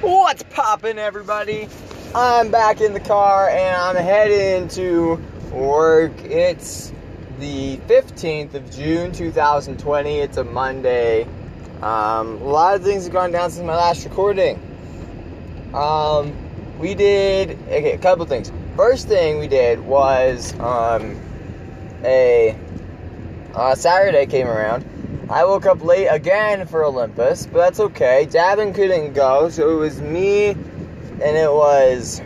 What's poppin', everybody? I'm back in the car and I'm heading to work. It's the 15th of June 2020. It's a Monday. Um, a lot of things have gone down since my last recording. Um, we did okay, a couple things. First thing we did was um, a uh, Saturday came around. I woke up late again for Olympus, but that's okay. Davin couldn't go, so it was me and it was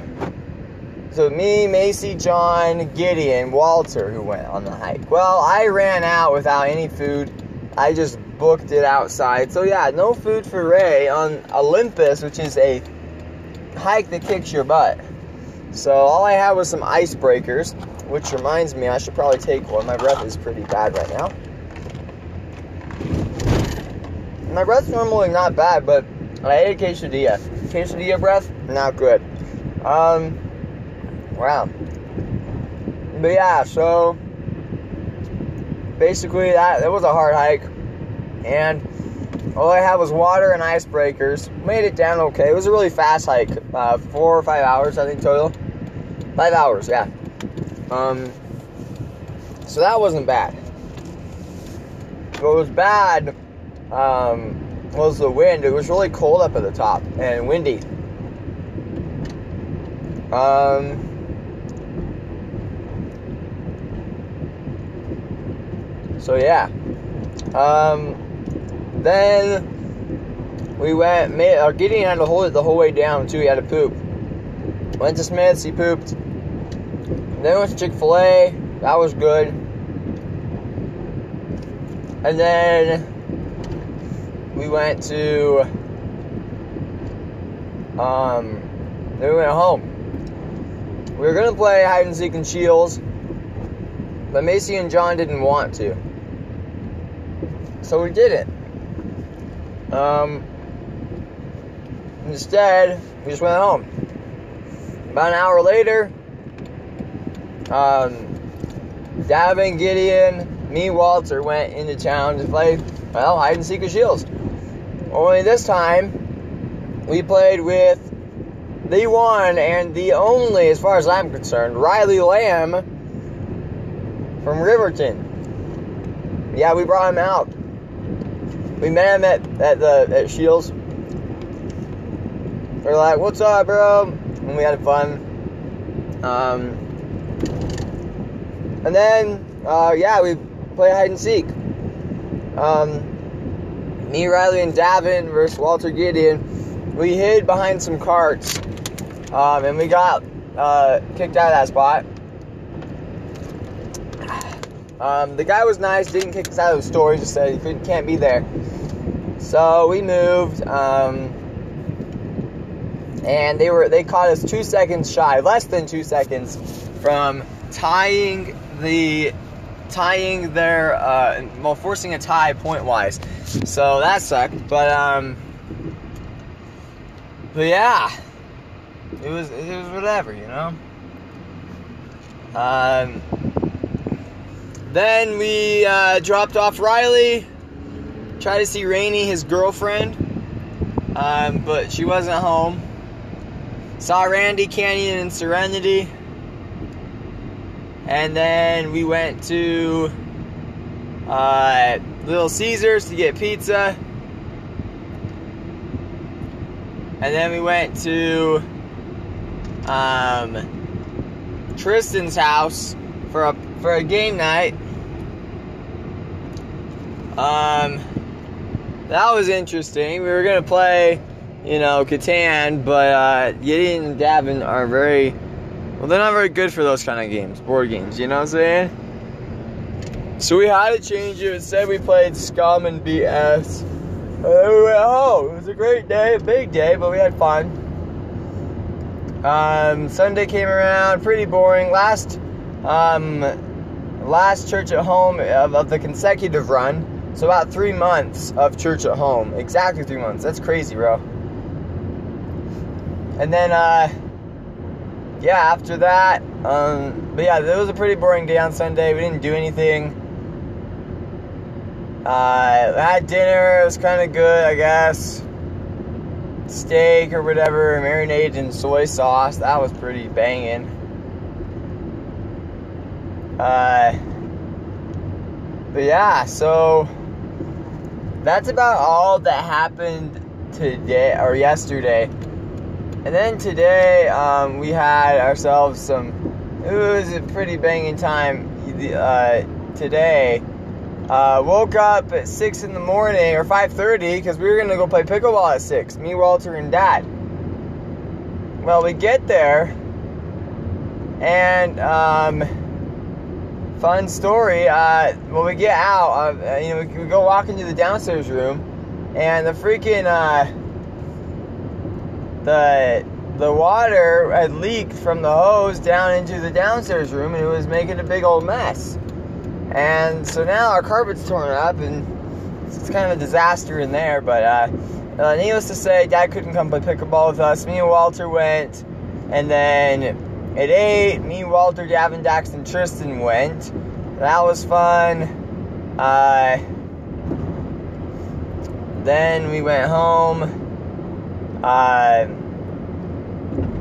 so me, Macy, John, Gideon, Walter who went on the hike. Well, I ran out without any food. I just booked it outside. So yeah, no food for Ray on Olympus, which is a hike that kicks your butt. So all I had was some icebreakers, which reminds me I should probably take one. My breath is pretty bad right now. My breath's normally not bad, but I ate a quesadilla. Quesadilla breath, not good. Um, wow. But yeah, so basically that that was a hard hike, and all I had was water and icebreakers. Made it down okay. It was a really fast hike, uh, four or five hours I think total. Five hours, yeah. Um, so that wasn't bad. What was bad um, was the wind. It was really cold up at the top and windy. Um, so yeah. Um, then we went. Made, uh, Gideon had to hold it the whole way down too. He had to poop. Went to Smith's. He pooped. Then went to Chick Fil A. That was good. And then we went to um then we went home. We were gonna play hide and seek and shields, but Macy and John didn't want to. So we didn't. Um instead we just went home. About an hour later, um Davin, Gideon, me, Walter went into town to play, well, hide and seek and shields. Only this time, we played with the one and the only, as far as I'm concerned, Riley Lamb from Riverton. Yeah, we brought him out. We met him at, at the at Shields. We're like, "What's up, bro?" And we had fun. Um, and then, uh, yeah, we played hide and seek. Um, me, Riley, and Davin versus Walter Gideon. We hid behind some carts, um, and we got uh, kicked out of that spot. Um, the guy was nice, didn't kick us out of the store. He just said he couldn't, can't be there. So we moved, um, and they were they caught us two seconds shy, less than two seconds, from tying the tying their uh, well forcing a tie point wise. So that sucked, but um, but yeah, it was it was whatever, you know. Um, then we uh, dropped off Riley, tried to see Rainey, his girlfriend, um, but she wasn't home. Saw Randy Canyon and Serenity. And then we went to uh, Little Caesars to get pizza. And then we went to um, Tristan's house for a for a game night. Um, that was interesting. We were gonna play, you know, Catan, but uh, Gideon and Davin are very well. They're not very good for those kind of games, board games. You know what I'm saying? So we had to change it. Instead, we played Scum and BS. And then we went home. It was a great day, a big day, but we had fun. Um, Sunday came around, pretty boring. Last, um, last church at home of, of the consecutive run. So about three months of church at home. Exactly three months. That's crazy, bro. And then, uh, yeah, after that, um, but yeah, it was a pretty boring day on Sunday. We didn't do anything. Uh, had dinner. It was kind of good, I guess. steak or whatever, marinated in soy sauce. That was pretty banging. Uh, but yeah, so that's about all that happened today or yesterday. And then today, um, we had ourselves some. It was a pretty banging time uh, today. Uh, woke up at six in the morning or five thirty because we were gonna go play pickleball at six. Me, Walter, and Dad. Well, we get there, and um, fun story. Uh, when we get out, uh, you know, we, we, go walk into the downstairs room, and the freaking uh, the the water had leaked from the hose down into the downstairs room, and it was making a big old mess. And so now our carpet's torn up, and it's kind of a disaster in there. But uh, uh, needless to say, Dad couldn't come play pickleball with us. Me and Walter went, and then at eight, me, Walter, Davin, Dax, and Tristan went. That was fun. Uh, then we went home. Uh,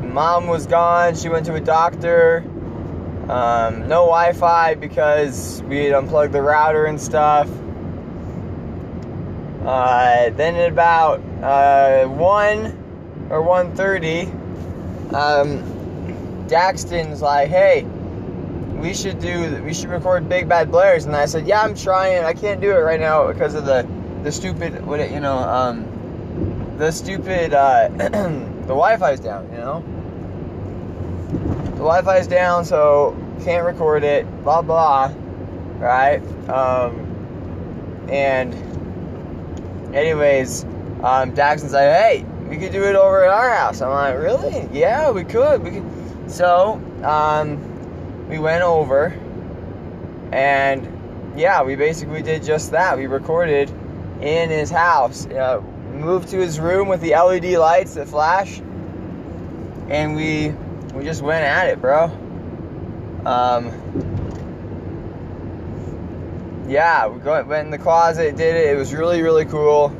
mom was gone. She went to a doctor. Um, no Wi Fi because we had unplugged the router and stuff. Uh, then at about uh, 1 or 1.30, um, Daxton's like, hey, we should do, we should record Big Bad Blares. And I said, yeah, I'm trying. I can't do it right now because of the, the stupid, what it, you know, um, the stupid, uh, the Wi-Fi's down, you know? the Wi-Fi's down, so can't record it. Blah blah, right? Um, and anyways, um, Daxton's like, hey, we could do it over at our house. I'm like, really? Yeah, we could. We could. So, um, we went over, and yeah, we basically did just that. We recorded in his house. Uh, moved to his room with the LED lights that flash, and we we just went at it, bro. Um, yeah, we went in the closet, did it. It was really, really cool.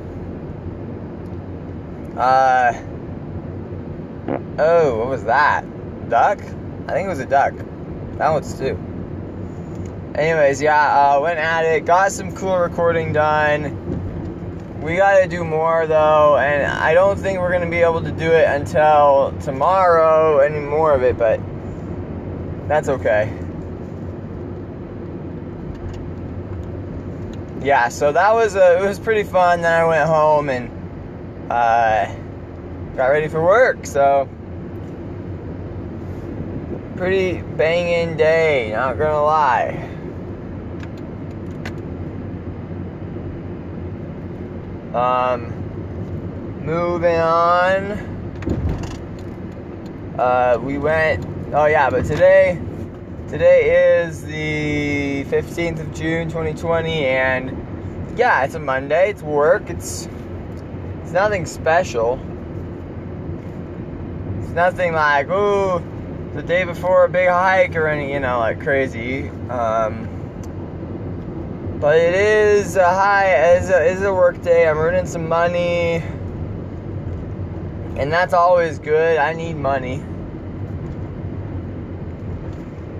Uh, oh, what was that? Duck? I think it was a duck. That one's two. Anyways, yeah, uh, went at it, got some cool recording done we got to do more though, and I don't think we're to be able to do it until tomorrow, any more of it, but that's okay. Yeah, so that was a, it was pretty fun. Then I went home and uh, got ready for work. So pretty banging day, not gonna lie. Um, moving on. Uh, we went. Oh yeah, but today, today is the 15th of June, 2020, and yeah, it's a Monday. It's work. It's it's nothing special. It's nothing like oh, the day before a big hike or any you know like crazy. Um, but it is a high, is a, is a work day. I'm earning some money. And that's always good. I need money.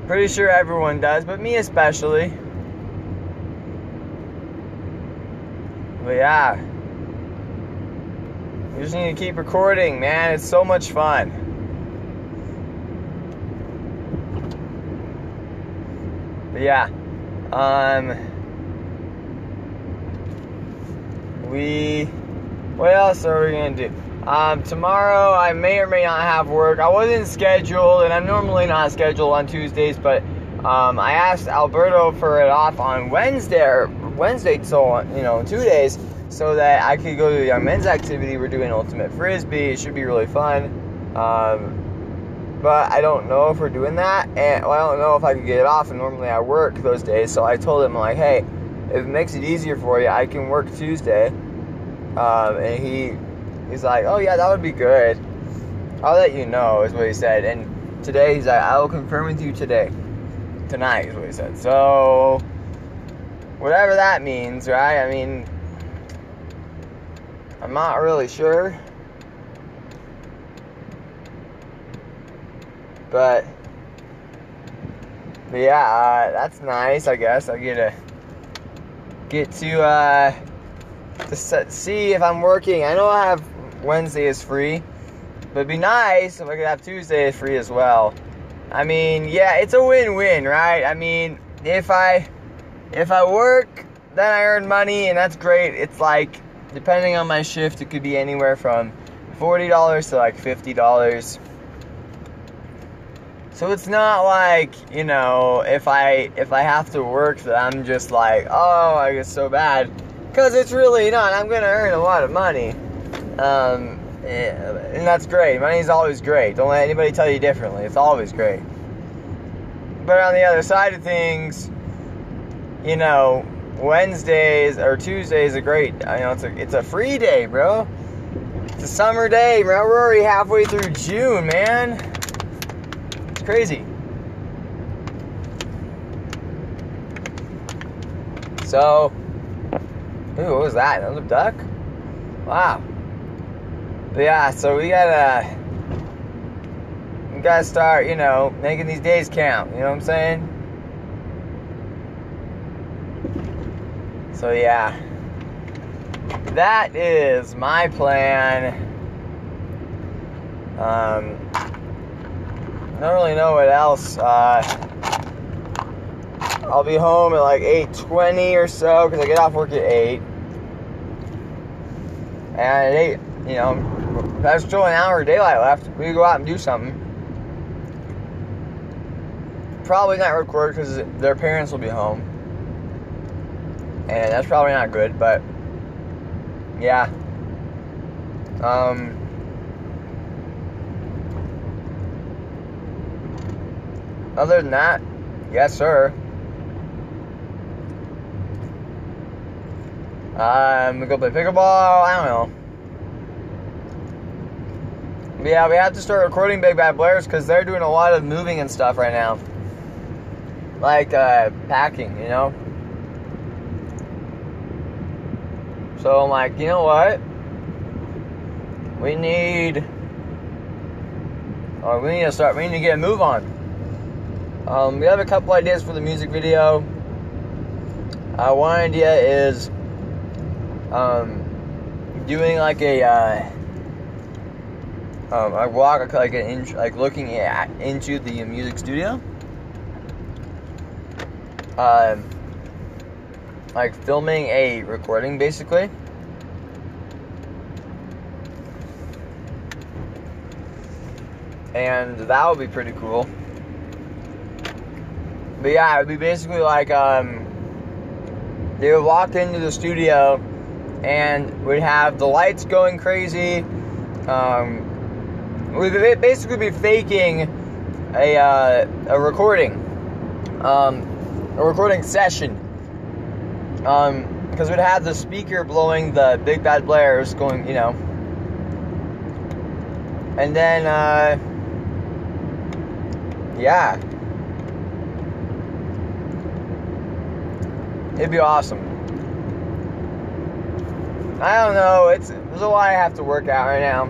Pretty sure everyone does, but me especially. But yeah. We just need to keep recording, man. It's so much fun. But yeah. Um we what else are we gonna do? Um, tomorrow I may or may not have work. I wasn't scheduled, and I'm normally not scheduled on Tuesdays, but um, I asked Alberto for it off on Wednesday or Wednesday, so you know, two days, so that I could go to the young men's activity. We're doing ultimate frisbee. It should be really fun. Um, but I don't know if we're doing that, and well, I don't know if I could get it off. And normally I work those days, so I told him like, hey if it makes it easier for you, I can work Tuesday. Um, and he he's like, oh yeah, that would be good. I'll let you know, is what he said. And today he's like, I will confirm with you today, tonight, is what he said. So whatever that means, right? I mean, I'm not really sure, but. But yeah, uh, that's nice. I guess I get to get to uh, to set, see if I'm working. I know I have Wednesday is free, but it'd be nice if I could have Tuesday is free as well. I mean, yeah, it's a win-win, right? I mean, if I if I work, then I earn money, and that's great. It's like depending on my shift, it could be anywhere from forty dollars to like fifty dollars. So it's not like you know if I if I have to work that I'm just like oh I get so bad because it's really not. I'm gonna earn a lot of money, um, and that's great. Money's always great. Don't let anybody tell you differently. It's always great. But on the other side of things, you know, Wednesdays or Tuesdays are great. You know, it's a it's a free day, bro. It's a summer day, bro. We're already halfway through June, man. It's crazy. So, ooh, what was that? Another duck? Wow. But yeah, so we gotta we gotta start, you know, making these days count. You know what I'm saying? So yeah, that is my plan. Um, I don't really know what else. Uh, I'll be home at like 8:20 or so because I get off work at 8. And at 8, you know, there's still an hour of daylight left. We go out and do something. Probably not record because their parents will be home. And that's probably not good, but yeah. Um, other than that, yes, sir. I'm gonna go play pickleball. I don't know. Yeah, we have to start recording Big Bad Blairs because they're doing a lot of moving and stuff right now. Like uh, packing, you know? So I'm like, you know what? We need. Uh, we need to start. We need to get a move on. Um, we have a couple ideas for the music video. Uh, one idea is um, doing like a uh, um, a walk, like an in, like looking at into the music studio. Um, like filming a recording basically. And that would be pretty cool. But yeah, it would be basically like um, they would walk into the studio and we'd have the lights going crazy. Um, we'd basically be faking a, uh, a recording, um, a recording session. Um, because we'd have the speaker blowing the big bad blares going, you know. And then, uh, yeah. It'd be awesome. I don't know. It's there's a lot I have to work out right now.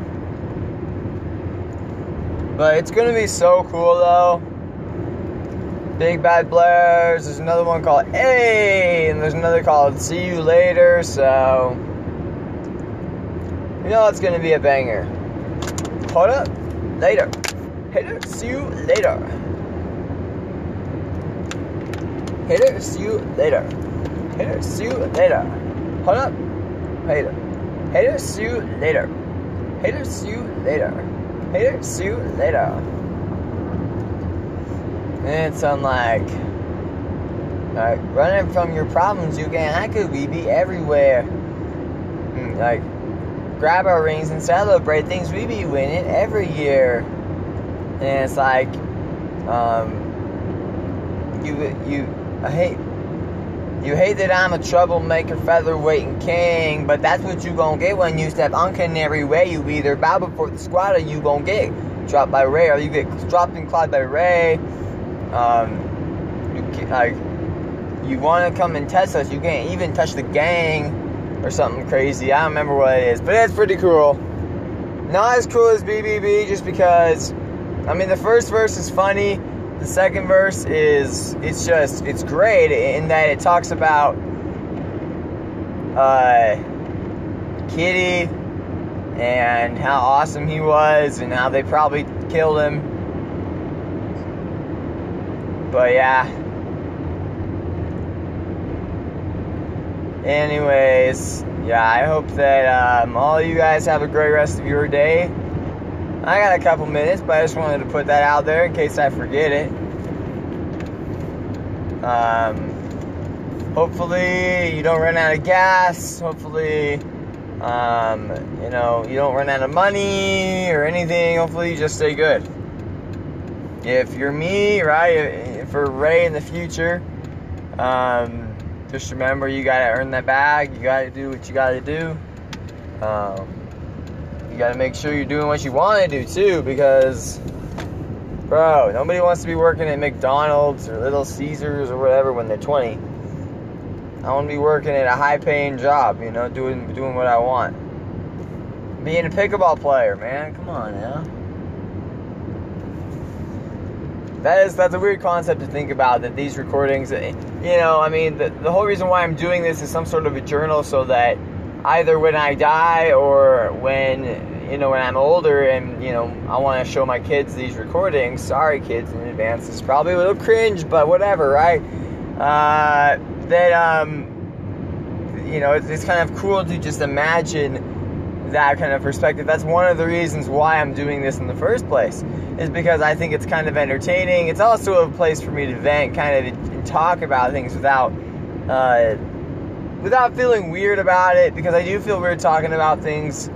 But it's gonna be so cool though. Big Bad Blairs. There's another one called A, and there's another called See You Later. So you know it's gonna be a banger. Hold up, later. Later. See you later. Later. See you later. Later. See you later. Hold up. Hater. Hater, you later. Hater, see you later. Hater, see you later. And it's unlike like running from your problems, you can I could we be everywhere. Mm, like grab our rings and celebrate things we be winning every year. And it's like um you you I hate you hate that I'm a troublemaker, featherweight, and king, but that's what you gon' get when you step on Canary Way. You either bow before the squad or you gon' get dropped by Ray, or you get dropped and clawed by Ray. Um, you, like, you want to come and test us, you can't even touch the gang or something crazy. I don't remember what it is, but it's pretty cool. Not as cool as BBB, just because I mean, the first verse is funny. The second verse is it's just it's great in that it talks about uh, Kitty and how awesome he was and how they probably killed him. But yeah. Anyways, yeah, I hope that um, all you guys have a great rest of your day. I got a couple minutes, but I just wanted to put that out there in case I forget it. Um, hopefully, you don't run out of gas. Hopefully, um, you know, you don't run out of money or anything. Hopefully, you just stay good. If you're me, right, for Ray in the future, um, just remember you gotta earn that bag. You gotta do what you gotta do. Um, you gotta make sure you're doing what you want to do too, because, bro, nobody wants to be working at McDonald's or Little Caesars or whatever when they're 20. I want to be working at a high-paying job, you know, doing doing what I want. Being a pickleball player, man. Come on now. That is that's a weird concept to think about. That these recordings, eh, you know, I mean, the, the whole reason why I'm doing this is some sort of a journal, so that either when I die or when you know when I'm older and you know I want to show my kids these recordings. Sorry, kids in advance. It's probably a little cringe, but whatever, right? Uh, that um, you know, it's, it's kind of cool to just imagine that kind of perspective. That's one of the reasons why I'm doing this in the first place. Is because I think it's kind of entertaining. It's also a place for me to vent, kind of talk about things without. Uh, without feeling weird about it because I do feel weird talking about things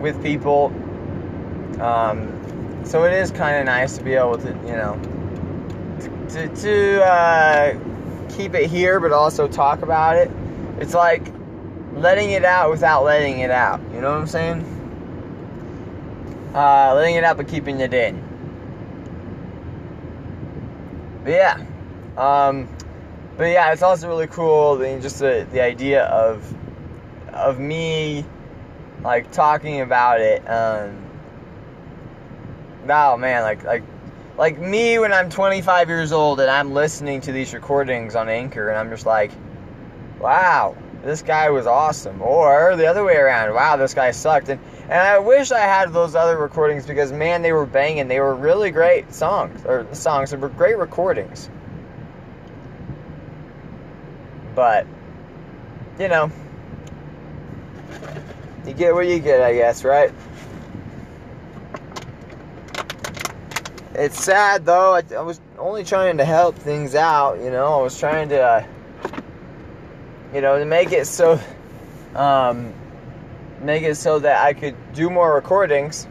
with people. Um, so it is kind of nice to be able to, you know, to, to uh, keep it here, but also talk about it. It's like letting it out without letting it out. You know what I'm saying? Uh, letting it out, but keeping it in. But yeah. Um, but yeah, it's also really cool. Just the, the idea of of me like talking about it. Um, oh man, like like like me when I'm 25 years old and I'm listening to these recordings on Anchor and I'm just like, wow, this guy was awesome. Or the other way around, wow, this guy sucked. And and I wish I had those other recordings because man, they were banging. They were really great songs or songs. They were great recordings. But, you know, you get what you get, I guess, right? It's sad though. I, I was only trying to help things out, you know. I was trying to, uh, you know, to make it so, um, make it so that I could do more recordings.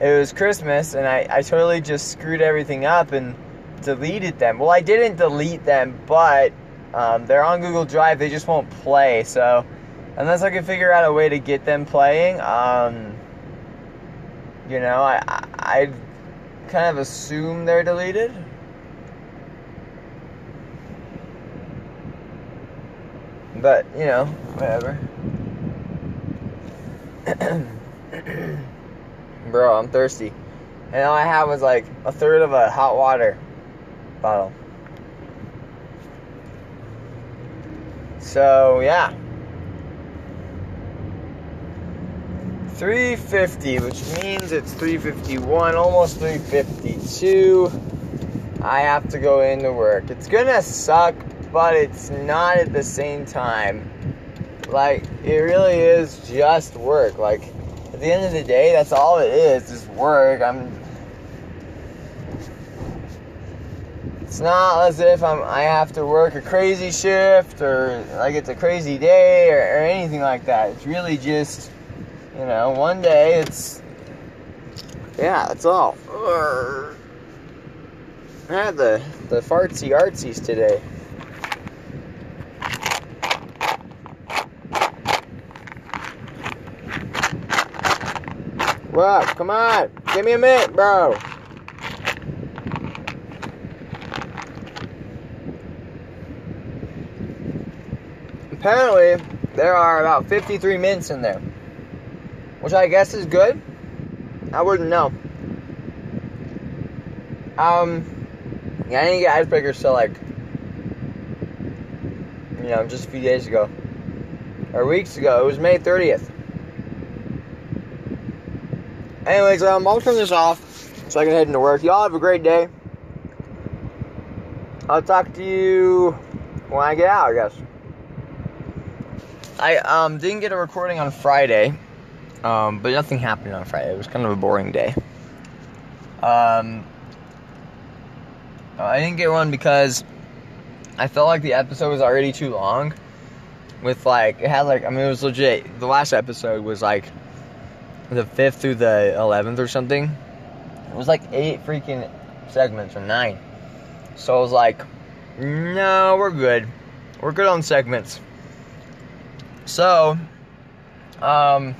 It was Christmas, and I, I totally just screwed everything up and deleted them. Well, I didn't delete them, but um, they're on Google Drive. They just won't play. So unless I can figure out a way to get them playing, um, you know, I I kind of assume they're deleted. But you know, whatever. Bro, I'm thirsty. And all I had was like a third of a hot water bottle. So yeah. 350, which means it's 351, almost 352. I have to go into work. It's gonna suck, but it's not at the same time. Like, it really is just work. Like, at the end of the day, that's all it is, is work. I'm It's not as if I'm, I have to work a crazy shift or like it's a crazy day or, or anything like that. It's really just, you know, one day it's, yeah, that's all. I had the, the fartsy artsies today. What? Come on. Give me a minute, bro. Apparently there are about 53 mints in there, which I guess is good. I wouldn't know. Um, yeah, I didn't get icebreakers till like, you know, just a few days ago. Or weeks ago. It was May 30th. Anyways, um, I'll turn this off so I can head into work. Y'all have a great day. I'll talk to you when I get out, I guess. I um didn't get a recording on Friday, um, but nothing happened on Friday. It was kind of a boring day. Um, I didn't get one because I felt like the episode was already too long. With like, it had like, I mean, it was legit. The last episode was like the fifth through the eleventh or something. It was like eight freaking segments or nine. So I was like, no, we're good. We're good on segments. So, um,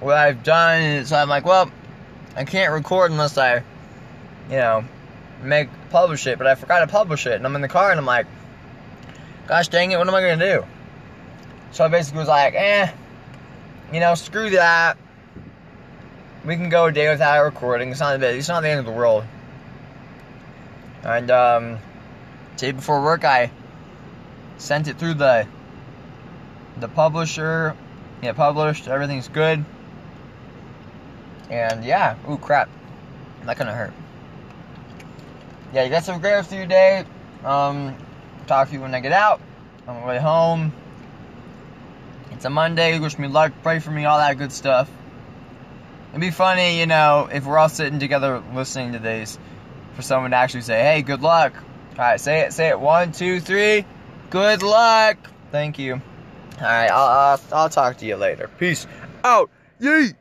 what I've done is I'm like, well, I can't record unless I, you know, make publish it. But I forgot to publish it, and I'm in the car, and I'm like, gosh dang it, what am I gonna do? So I basically was like, eh, you know, screw that. We can go a day without recording. It's not it's not the end of the world. And um, day before work, I sent it through the the publisher. Yeah, published. Everything's good. And yeah, ooh crap, that gonna hurt. Yeah, you guys have a great rest of your day. Um, talk to you when I get out on my way home. It's a Monday. Wish me luck. Pray for me. All that good stuff. It'd be funny, you know, if we're all sitting together listening to these, for someone to actually say, "Hey, good luck." All right, say it. Say it. One, two, three. Good luck. Thank you. All right, I'll I'll, I'll talk to you later. Peace out. Yeet.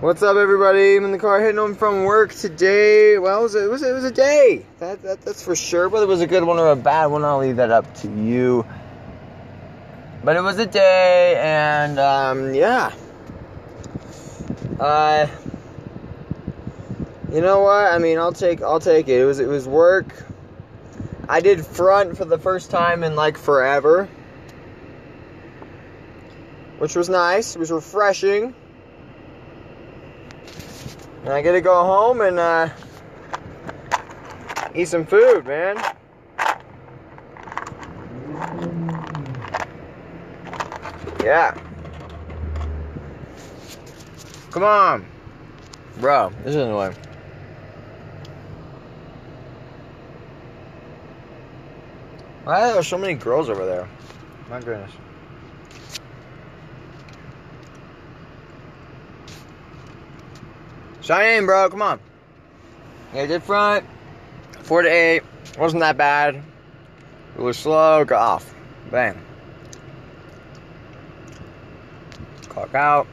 What's up, everybody? I'm in the car heading home from work today. Well, it was a, it was, it was a day. That, that that's for sure. Whether it was a good one or a bad one, I'll leave that up to you. But it was a day, and um, yeah. Uh, you know what? I mean, I'll take I'll take it. It was it was work. I did front for the first time in like forever, which was nice. It was refreshing. And I get to go home and uh, eat some food, man. Yeah. Come on. Bro, this is annoying. Why are there so many girls over there? My goodness. In, bro. Come on. Yeah, did front. Four to eight. Wasn't that bad. It was slow. Got off. Bang. Clock out.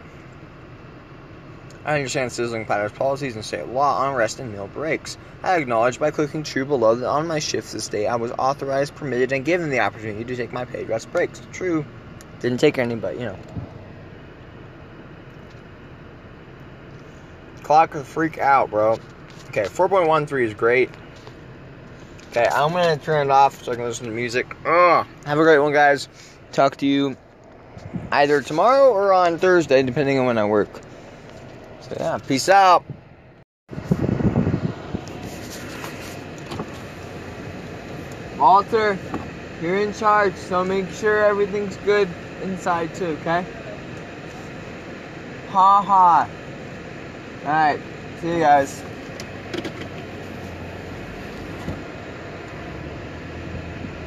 I understand Sizzling Platter's policies and state law on rest and meal breaks. I acknowledge by clicking true below that on my shift this day I was authorized, permitted, and given the opportunity to take my paid rest breaks. True. Didn't take any, but you know. Clock the freak out, bro. Okay, 4.13 is great. Okay, I'm gonna turn it off so I can listen to music. Ugh. Have a great one, guys. Talk to you either tomorrow or on Thursday, depending on when I work. So yeah, peace out. Walter, you're in charge, so make sure everything's good inside too, okay? Ha ha. Alright, see you guys.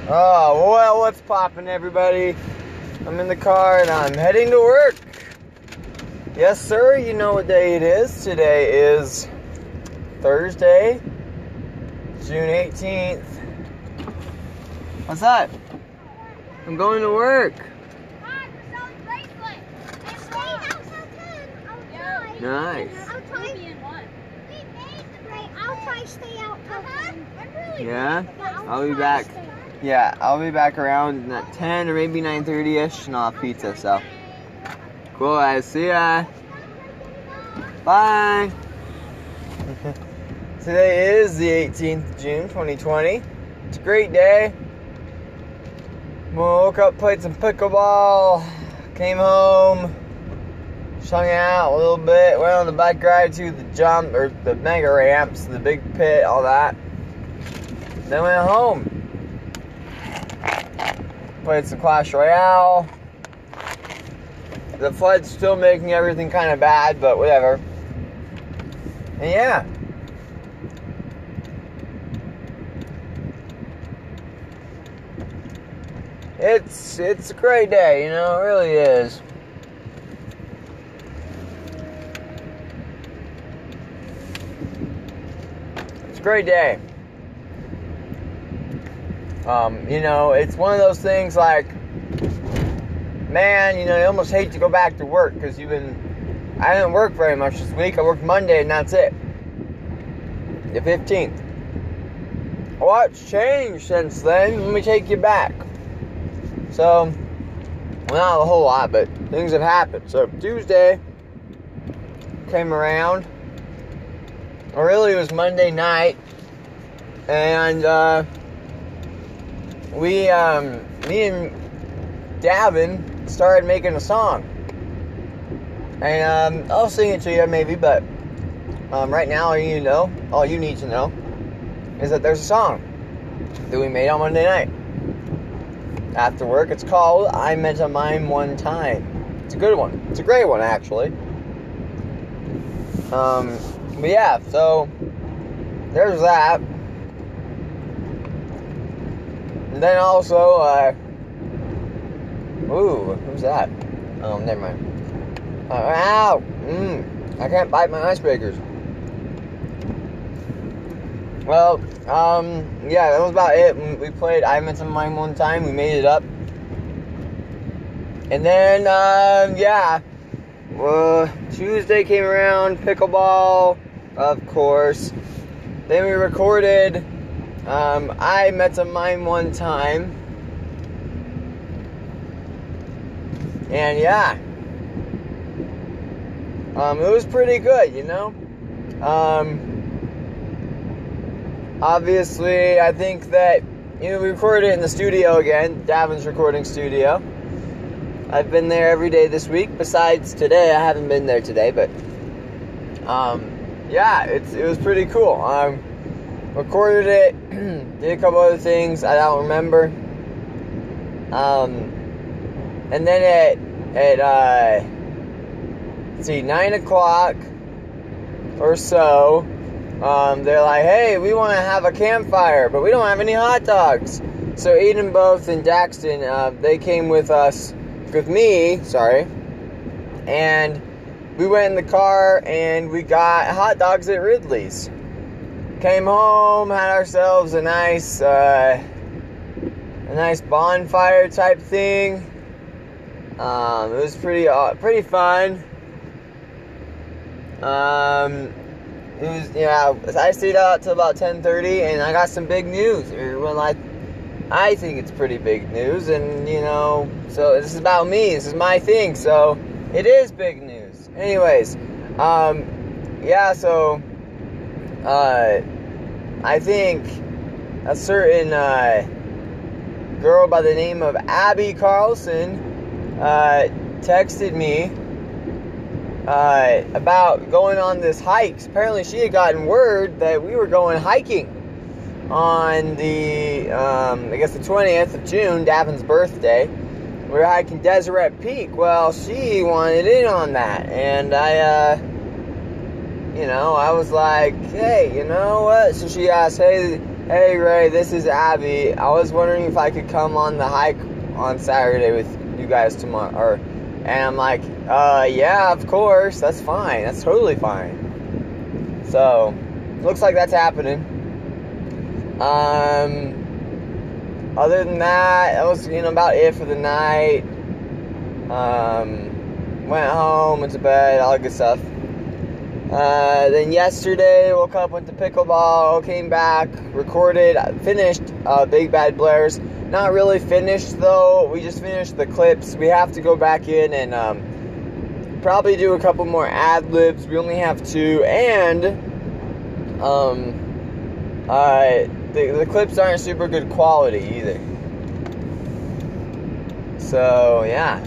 Oh, well, what's poppin', everybody? I'm in the car and I'm heading to work. Yes, sir, you know what day it is. Today is Thursday, June 18th. What's that? I'm going to work. Nice. I'll try. I'll try stay out till ten. Yeah? Yeah, I'll be back. Yeah, I'll be back around at 10 or maybe 9.30ish and I'll have pizza, so. Cool, guys. See ya. Bye. Today is the 18th of June, 2020. It's a great day. Woke up, played some pickleball, came home, Just hung out a little bit. Went on the bike ride to the jump or the mega ramps, the big pit, all that. Then went home. Played some Clash Royale. The flood's still making everything kind of bad, but whatever. And yeah. It's it's a great day, you know, it really is. Great day. Um, you know, it's one of those things like, man, you know, you almost hate to go back to work because you've been. I didn't work very much this week. I worked Monday and that's it. The 15th. What's changed since then? Let me take you back. So, well, not a whole lot, but things have happened. So, Tuesday came around. Or really, it was Monday night. And, uh, we, um, me and Davin started making a song. And, um, I'll sing it to you maybe, but, um, right now, all you know, all you need to know is that there's a song that we made on Monday night after work. It's called I Met a Mime One Time. It's a good one. It's a great one, actually. Um, but yeah, so there's that. And then also, uh, ooh, who's that? Oh, never mind. Uh, ow! Mmm, I can't bite my icebreakers. Well, um, yeah, that was about it. We played I Met Some Mime one time. We made it up. And then, um, yeah, uh, Tuesday came around, pickleball, of course. Then we recorded um, I Met Some Mime one time. And yeah, um, it was pretty good, you know? Um, obviously, I think that you know we recorded it in the studio again, Davin's recording studio. I've been there every day this week. Besides today, I haven't been there today, but um, yeah, it's it was pretty cool. Um, recorded it, did a couple other things I don't remember. Um, and then at at uh, see, nine o'clock or so um, they're like, hey, we want to have a campfire, but we don't have any hot dogs. So Eden Both and Daxton, uh, they came with us, with me, sorry, and we went in the car and we got hot dogs at Ridley's. Came home, had ourselves a nice, uh, a nice bonfire type thing. Um, it was pretty, uh, pretty fun. Um, it was yeah. I stayed out till about 10:30, and I got some big news. Well, I I think it's pretty big news, and you know, so this is about me. This is my thing. So it is big news. Anyways, um, yeah. So uh, I think a certain uh, girl by the name of Abby Carlson uh, texted me uh, about going on this hike. Apparently, she had gotten word that we were going hiking on the, um, I guess, the 20th of June, Davin's birthday. We were hiking Deseret Peak. Well, she wanted in on that, and I, uh, you know, I was like, hey, you know what? So she asked, hey, hey, Ray, this is Abby. I was wondering if I could come on the hike on Saturday with you guys tomorrow, or and I'm like, uh, yeah, of course, that's fine. That's totally fine. So, looks like that's happening. Um, other than that, that was, you know, about it for the night. Um, went home, went to bed, all good stuff. Uh, then yesterday, woke up, went to pickleball, came back, recorded, finished uh, Big Bad Blares. Not really finished though. We just finished the clips. We have to go back in and um, probably do a couple more ad libs. We only have two, and um, uh, the the clips aren't super good quality either. So yeah.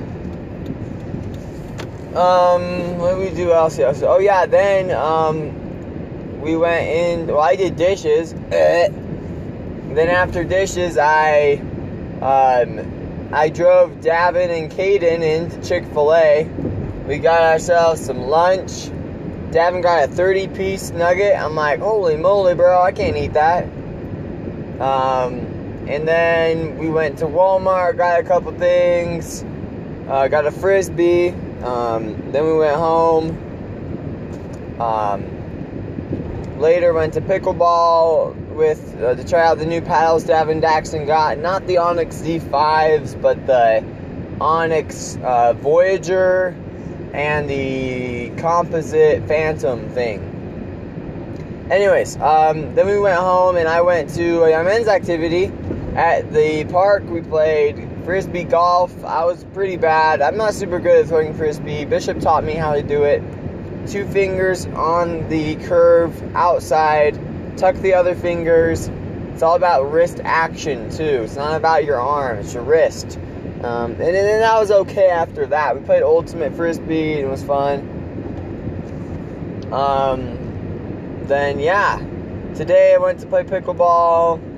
Um, what did we do else yesterday? Oh yeah, then um, we went in. Well, I did dishes. Then after dishes, I um, I drove Davin and Caden into Chick Fil A. We got ourselves some lunch. Davin got a 30 piece nugget. I'm like, holy moly, bro, I can't eat that. Um, and then we went to Walmart, got a couple things, uh, got a frisbee. Um, then we went home. Um, later went to pickleball with uh, to try out the new paddles Davin Daxon got. Not the Onyx Z5s, but the Onyx uh, Voyager and the composite Phantom thing. Anyways, um, then we went home and I went to a men's activity at the park. We played frisbee golf. I was pretty bad. I'm not super good at throwing frisbee. Bishop taught me how to do it. Two fingers on the curve outside, tuck the other fingers. It's all about wrist action too. It's not about your arm, it's your wrist. Um, and then that was okay after that. We played ultimate frisbee and it was fun. Um, then yeah, today I went to play pickleball.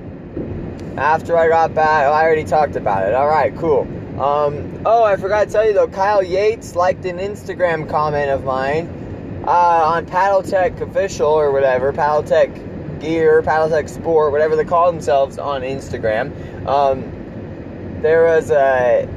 After I got back, I already talked about it. All right, cool. Um, oh, I forgot to tell you though. Kyle Yates liked an Instagram comment of mine uh, on Paddletek Official or whatever, Paddletek Gear, Paddletek Sport, whatever they call themselves on Instagram. Um, there was a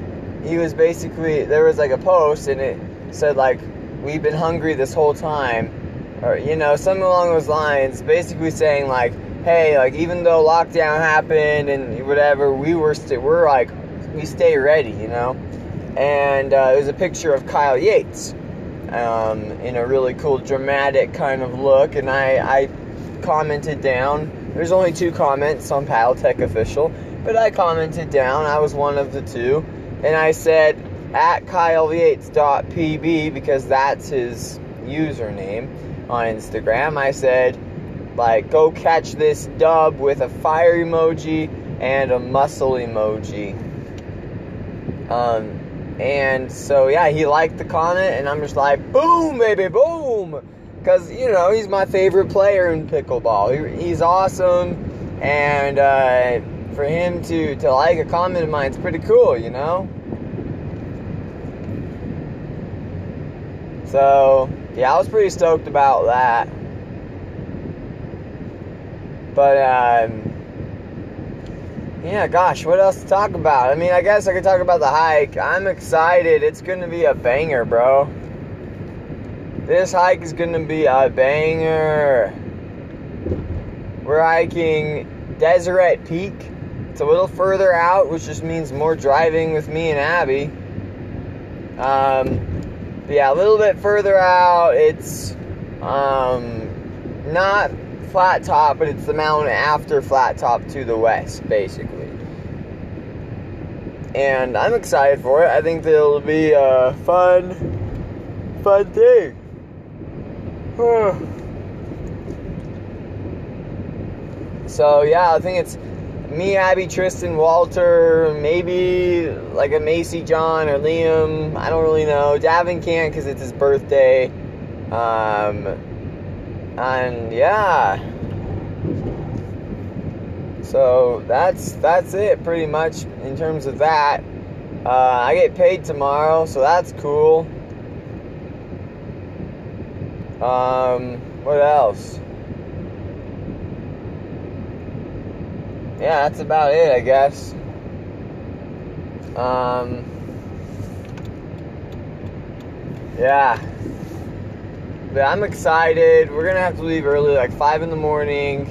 he was basically there was like a post and it said like we've been hungry this whole time or you know something along those lines basically saying like hey like even though lockdown happened and whatever we were st- we're like we stay ready you know and uh, it was a picture of kyle yates um, in a really cool dramatic kind of look and i i commented down there's only two comments on paddletek official but I commented down. I was one of the two. And I said at KyleYates.pb because that's his username on Instagram. I said, like, go catch this dub with a fire emoji and a muscle emoji. Um, and so, yeah, he liked the comment, and I'm just like, boom, baby, boom! Because, you know, he's my favorite player in pickleball. He, he's awesome, and, uh, for him to to like a comment of mine, it's pretty cool, you know. So yeah, I was pretty stoked about that. But um, yeah, gosh, what else to talk about? I mean, I guess I could talk about the hike. I'm excited. It's gonna be a banger, bro. This hike is gonna be a banger. We're hiking Deseret Peak. It's a little further out, which just means more driving with me and Abby. Um, yeah, a little bit further out. It's um, not flat top, but it's the mountain after flat top to the west, basically. And I'm excited for it. I think it'll be a fun, fun thing. so yeah, I think it's me, Abby, Tristan, Walter, maybe like a Macy, John, or Liam. I don't really know. Davin can't because it's his birthday. Um, and yeah. So that's that's it pretty much in terms of that. Uh, I get paid tomorrow, so that's cool. Um, what else? Yeah, that's about it, I guess. Um, yeah. But I'm excited. We're gonna have to leave early, like 5 in the morning.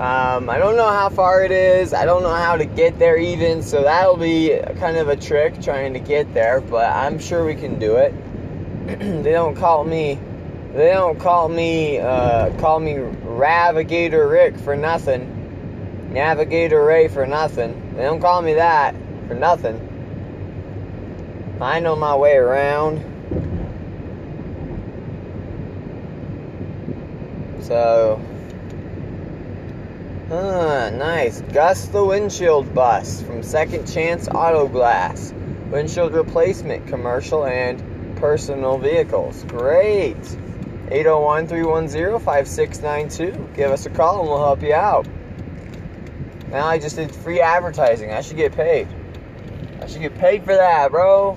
Um, I don't know how far it is. I don't know how to get there even, so that'll be kind of a trick trying to get there, but I'm sure we can do it. they don't call me they don't call me uh, call me Ravigator Rick for nothing. Navigator Ray for nothing. They don't call me that for nothing. I know my way around. So, ah, nice. Gus the windshield bus from Second Chance Auto Glass. Windshield replacement commercial and personal vehicles. Great. 801 310 5692. Give us a call and we'll help you out. Now I just did free advertising. I should get paid. I should get paid for that, bro.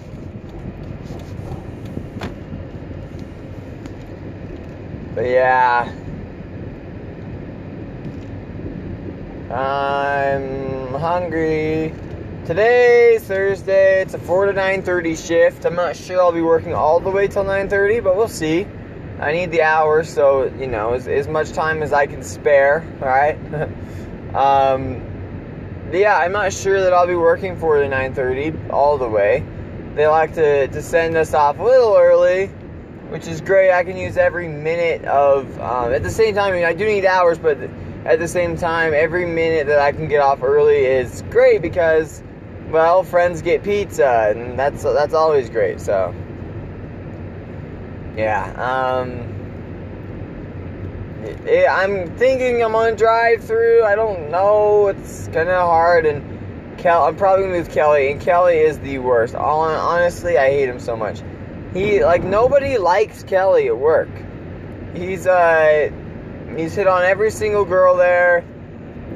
But yeah. I'm hungry. Today's Thursday. It's a 4 to 9:30 shift. I'm not sure I'll be working all the way till 9:30, but we'll see. I need the hours, so you know, as, as much time as I can spare. All right. um, yeah, I'm not sure that I'll be working for the 9:30 all the way. They like to to send us off a little early, which is great. I can use every minute of. Um, at the same time, I mean, I do need hours, but at the same time, every minute that I can get off early is great because, well, friends get pizza, and that's that's always great. So, yeah. Um, I'm thinking I'm on drive through. I don't know. It's kind of hard, and Kel, I'm probably gonna with Kelly, and Kelly is the worst. All honestly, I hate him so much. He like nobody likes Kelly at work. He's uh He's hit on every single girl there.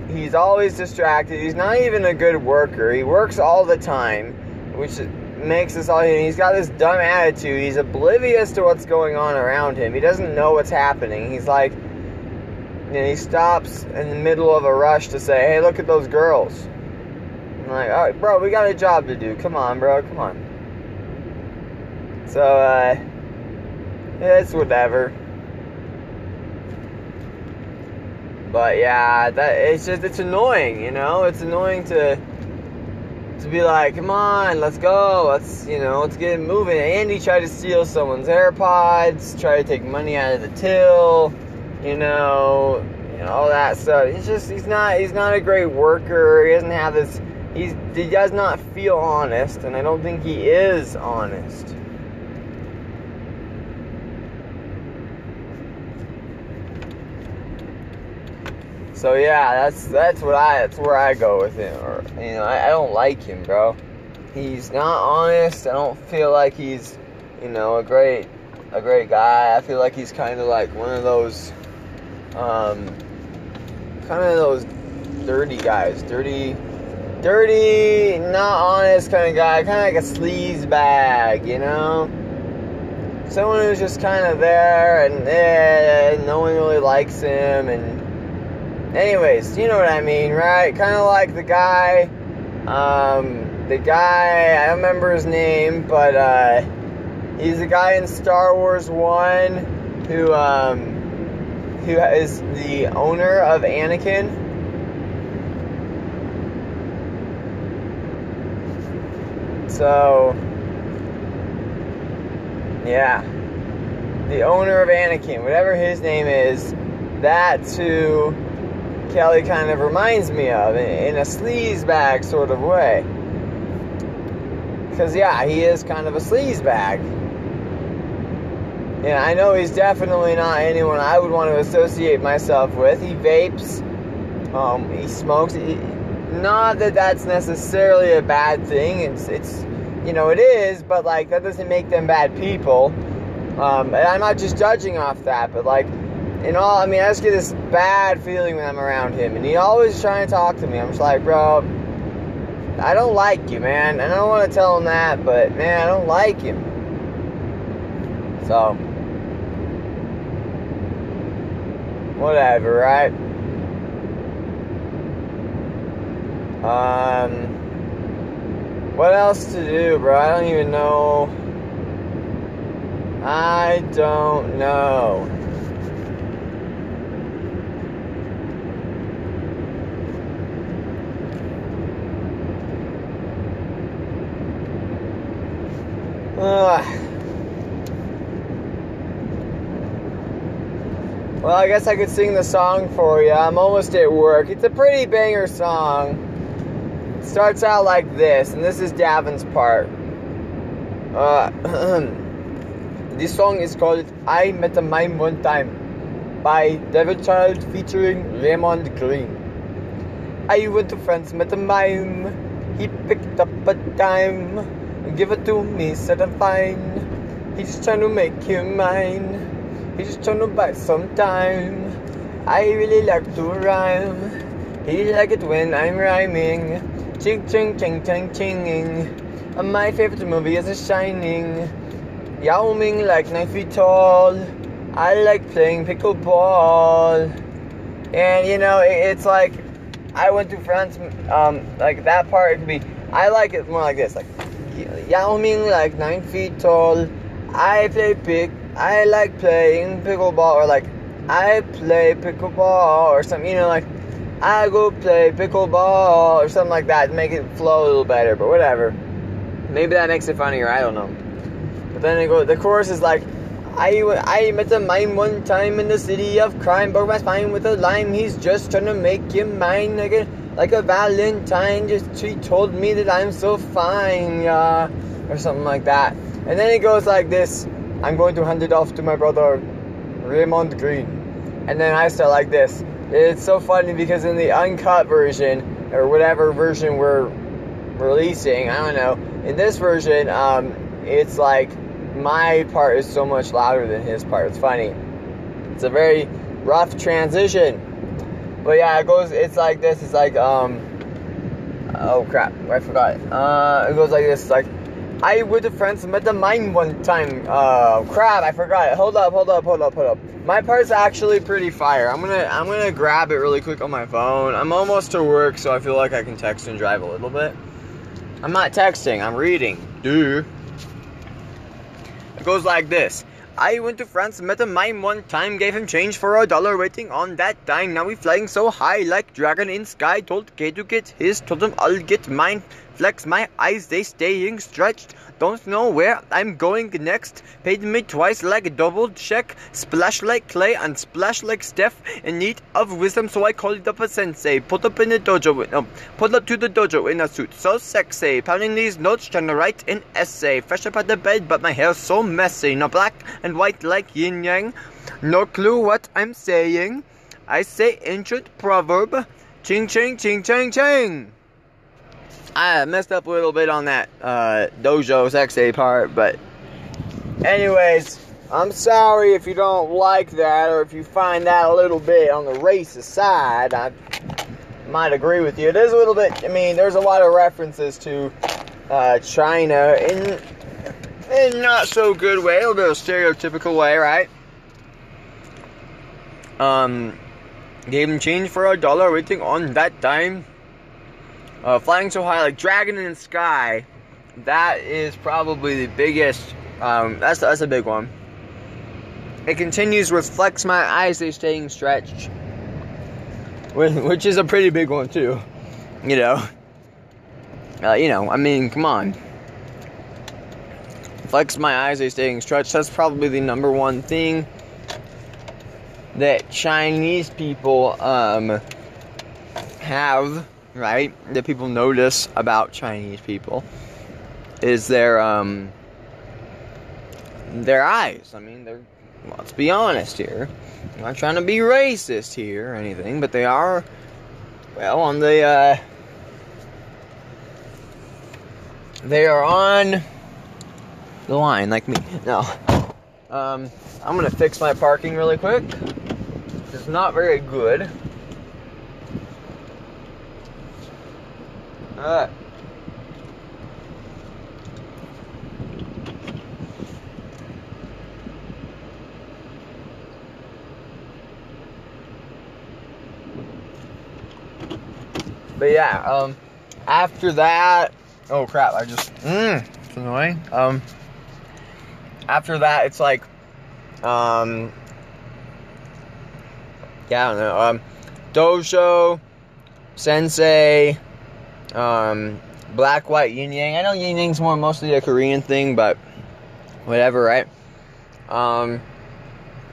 He's always distracted. He's not even a good worker. He works all the time, which makes us all. He's got this dumb attitude. He's oblivious to what's going on around him. He doesn't know what's happening. He's like, and he stops in the middle of a rush to say, "Hey, look at those girls." I'm like, "All right, bro, we got a job to do. Come on, bro, come on." So, uh, it's whatever. But yeah, that it's just it's annoying, you know. It's annoying to to be like, come on, let's go, let's you know, let's get moving. Andy tried to steal someone's AirPods, try to take money out of the till, you know, know all that stuff. He's just he's not he's not a great worker. He doesn't have this. He's he does not feel honest, and I don't think he is honest. So yeah, that's that's what I that's where I go with him. Or you know, I, I don't like him, bro. He's not honest. I don't feel like he's, you know, a great a great guy. I feel like he's kind of like one of those, um, kind of those dirty guys, dirty, dirty, not honest kind of guy, kind of like a sleaze bag, you know. Someone who's just kind of there and eh, no one really likes him and anyways, you know what I mean, right? Kind of like the guy, um, the guy, I don't remember his name, but uh, he's a guy in Star Wars 1 who, um, who is the owner of Anakin. So, yeah. The owner of Anakin, whatever his name is, that's who Kelly kind of reminds me of in a sleaze bag sort of way. Because, yeah, he is kind of a sleaze Yeah, I know he's definitely not anyone I would want to associate myself with. He vapes, um, he smokes. He, not that that's necessarily a bad thing. It's, it's, you know, it is, but like that doesn't make them bad people. Um, and I'm not just judging off that, but like and all, I mean, I just get this bad feeling when I'm around him, and he always trying to talk to me. I'm just like, bro, I don't like you, man. And I don't want to tell him that, but man, I don't like him. So, whatever, right? Um, what else to do, bro? I don't even know. I don't know. Ugh. Well, I guess I could sing the song for you. I'm almost at work. It's a pretty banger song. It starts out like this, and this is Davin's part. Uh, this song is called I Met a Mime One Time by David Child featuring Raymond Green. I went to France, met a mime. He picked up a dime give it to me, said I'm fine. He's trying to make you mine. He's trying to buy some time. I really like to rhyme. He like it when I'm rhyming. Ching ching ching ching chinging. My favorite movie is The Shining. Yao Ming like nine feet tall. I like playing pickleball. And you know, it, it's like I went to France. Um, like that part, could be. I like it more like this, like Yao Ming like nine feet tall. I play pick. I like playing pickleball, or like I play pickleball, or something. You know, like I go play pickleball, or something like that to make it flow a little better. But whatever. Maybe that makes it funnier. I don't know. But then it goes. The chorus is like. I, I met a mime one time in the city of crime, broke my spine with a lime. He's just trying to make you mine again, like a Valentine. Just she told me that I'm so fine, yeah, or something like that. And then it goes like this: I'm going to hand it off to my brother Raymond Green, and then I start like this. It's so funny because in the uncut version or whatever version we're releasing, I don't know. In this version, um, it's like my part is so much louder than his part. It's funny. It's a very rough transition. But yeah, it goes. It's like this. It's like um. Oh crap! I forgot. Uh, it goes like this. It's like I with a friends met the mine one time. Uh, crap! I forgot. Hold up! Hold up! Hold up! Hold up! My part's actually pretty fire. I'm gonna I'm gonna grab it really quick on my phone. I'm almost to work, so I feel like I can text and drive a little bit. I'm not texting. I'm reading. Dude. It goes like this. I went to France, met a mime one time, gave him change for a dollar waiting on that dime. Now we flying so high like dragon in sky. Told K to get his, told him I'll get mine. Flex my eyes, they staying stretched. Don't know where I'm going next. Paid me twice like a double check. Splash like Klay and splash like Steph. In need of wisdom, so I called up a sensei. Put up in the dojo, no, put up to the dojo in a suit, so sexy. Pounding these notes, trying to write an essay. Fresh up at the bed, but my hair's so messy. No black and white like yin yang. No clue what I'm saying. I say ancient proverb. Ching ching ching ching ching. I messed up a little bit on that uh, dojo sexy part, but anyways, I'm sorry if you don't like that or if you find that a little bit on the racist side. I might agree with you. It is a little bit. I mean, there's a lot of references to uh, China in in not so good way, a little bit of stereotypical way, right? Um, gave him change for a dollar waiting on that dime. Uh, flying so high, like dragon in the sky. That is probably the biggest. Um, that's that's a big one. It continues with flex my eyes, they staying stretched, which is a pretty big one too. You know. Uh, you know, I mean, come on. Flex my eyes, they staying stretched. That's probably the number one thing that Chinese people um, have right? That people notice about Chinese people is their um their eyes. I mean, they're let's be honest here. I'm not trying to be racist here or anything, but they are well on the uh they are on the line like me. No. Um I'm gonna fix my parking really quick. It's not very good. Alright. But yeah, um, after that, oh crap, I just, mmm, it's annoying. Um, after that, it's like, um, yeah, I don't know, um, dojo, sensei, um, black, white, yin yang. I know yin yang's more mostly a Korean thing, but whatever, right? Um,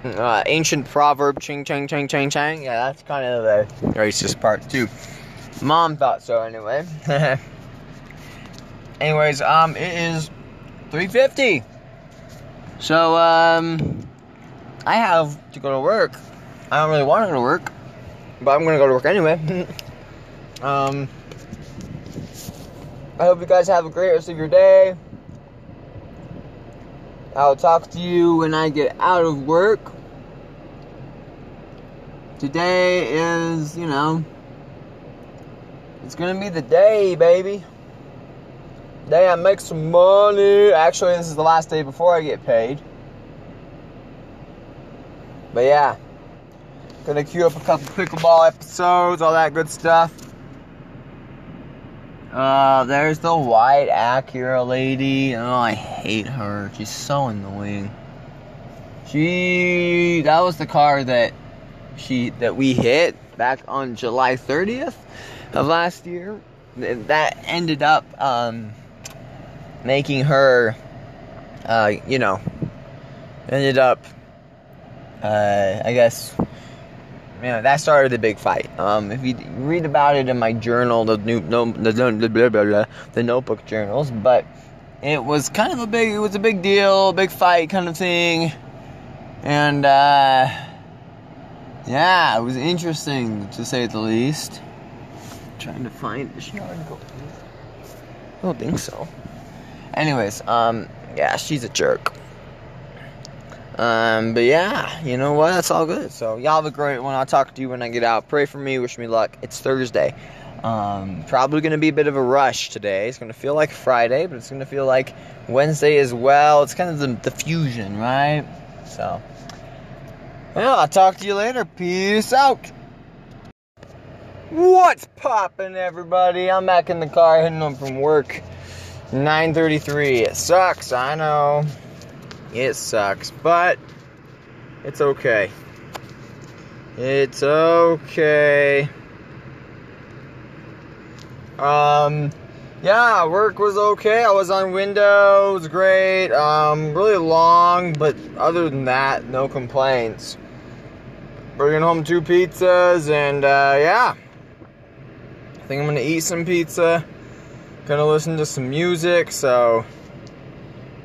uh, ancient proverb, ching chang chang chang chang. Yeah, that's kind of the racist part too. Mom thought so, anyway. Anyways, um, it is 3:50. So, um, I have to go to work. I don't really want to go to work, but I'm gonna go to work anyway. um. I hope you guys have a great rest of your day. I'll talk to you when I get out of work. Today is, you know, it's gonna be the day, baby. Day I make some money. Actually, this is the last day before I get paid. But yeah, gonna queue up a couple pickleball episodes, all that good stuff. Uh, there's the white Acura lady. Oh, I hate her. She's so annoying. She that was the car that she that we hit back on July 30th of last year. That ended up um, making her, uh, you know, ended up, uh, I guess, know, that started the big fight. Um, if you read about it in my journal, the new, no, the, the, blah, blah, blah, the notebook journals, but it was kind of a big, it was a big deal, big fight kind of thing, and uh, yeah, it was interesting to say the least. trying to find, is she I don't think so. Anyways, um, yeah, she's a jerk. Um, but yeah, you know what? That's all good. So y'all have a great one. I'll talk to you when I get out. Pray for me. Wish me luck. It's Thursday. Um, probably gonna be a bit of a rush today. It's gonna feel like Friday, but it's gonna feel like Wednesday as well. It's kind of the, the fusion, right? So, well, I'll talk to you later. Peace out. What's poppin', everybody? I'm back in the car heading home from work. 9:33. It sucks. I know. It sucks, but it's okay. It's okay. Um, yeah, work was okay. I was on Windows, great. Um, really long, but other than that, no complaints. Bringing home two pizzas, and uh, yeah, I think I'm gonna eat some pizza. Gonna listen to some music, so.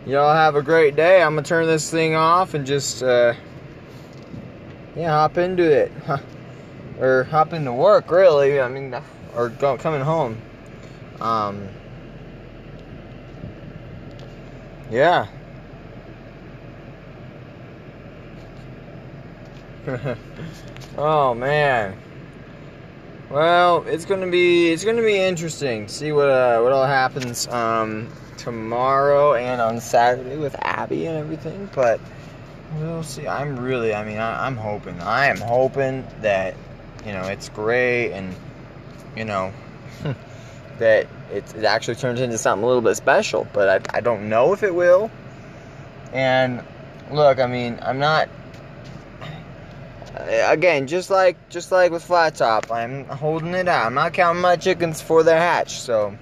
Y'all have a great day. I'm gonna turn this thing off and just, uh, yeah, hop into it. or hop into work, really. I mean, or go, coming home. Um, yeah. oh man. Well, it's gonna be it's gonna be interesting. See what uh, what all happens. Um, tomorrow and on Saturday with Abby and everything, but we'll see. I'm really, I mean, I, am hoping, I am hoping that, you know, it's great and, you know, that it, it actually turns into something a little bit special, but I, I don't know if it will. And look, I mean, I'm not, again, just like just like with flat top, I'm holding it out. I'm not counting my chickens before they're hatched. So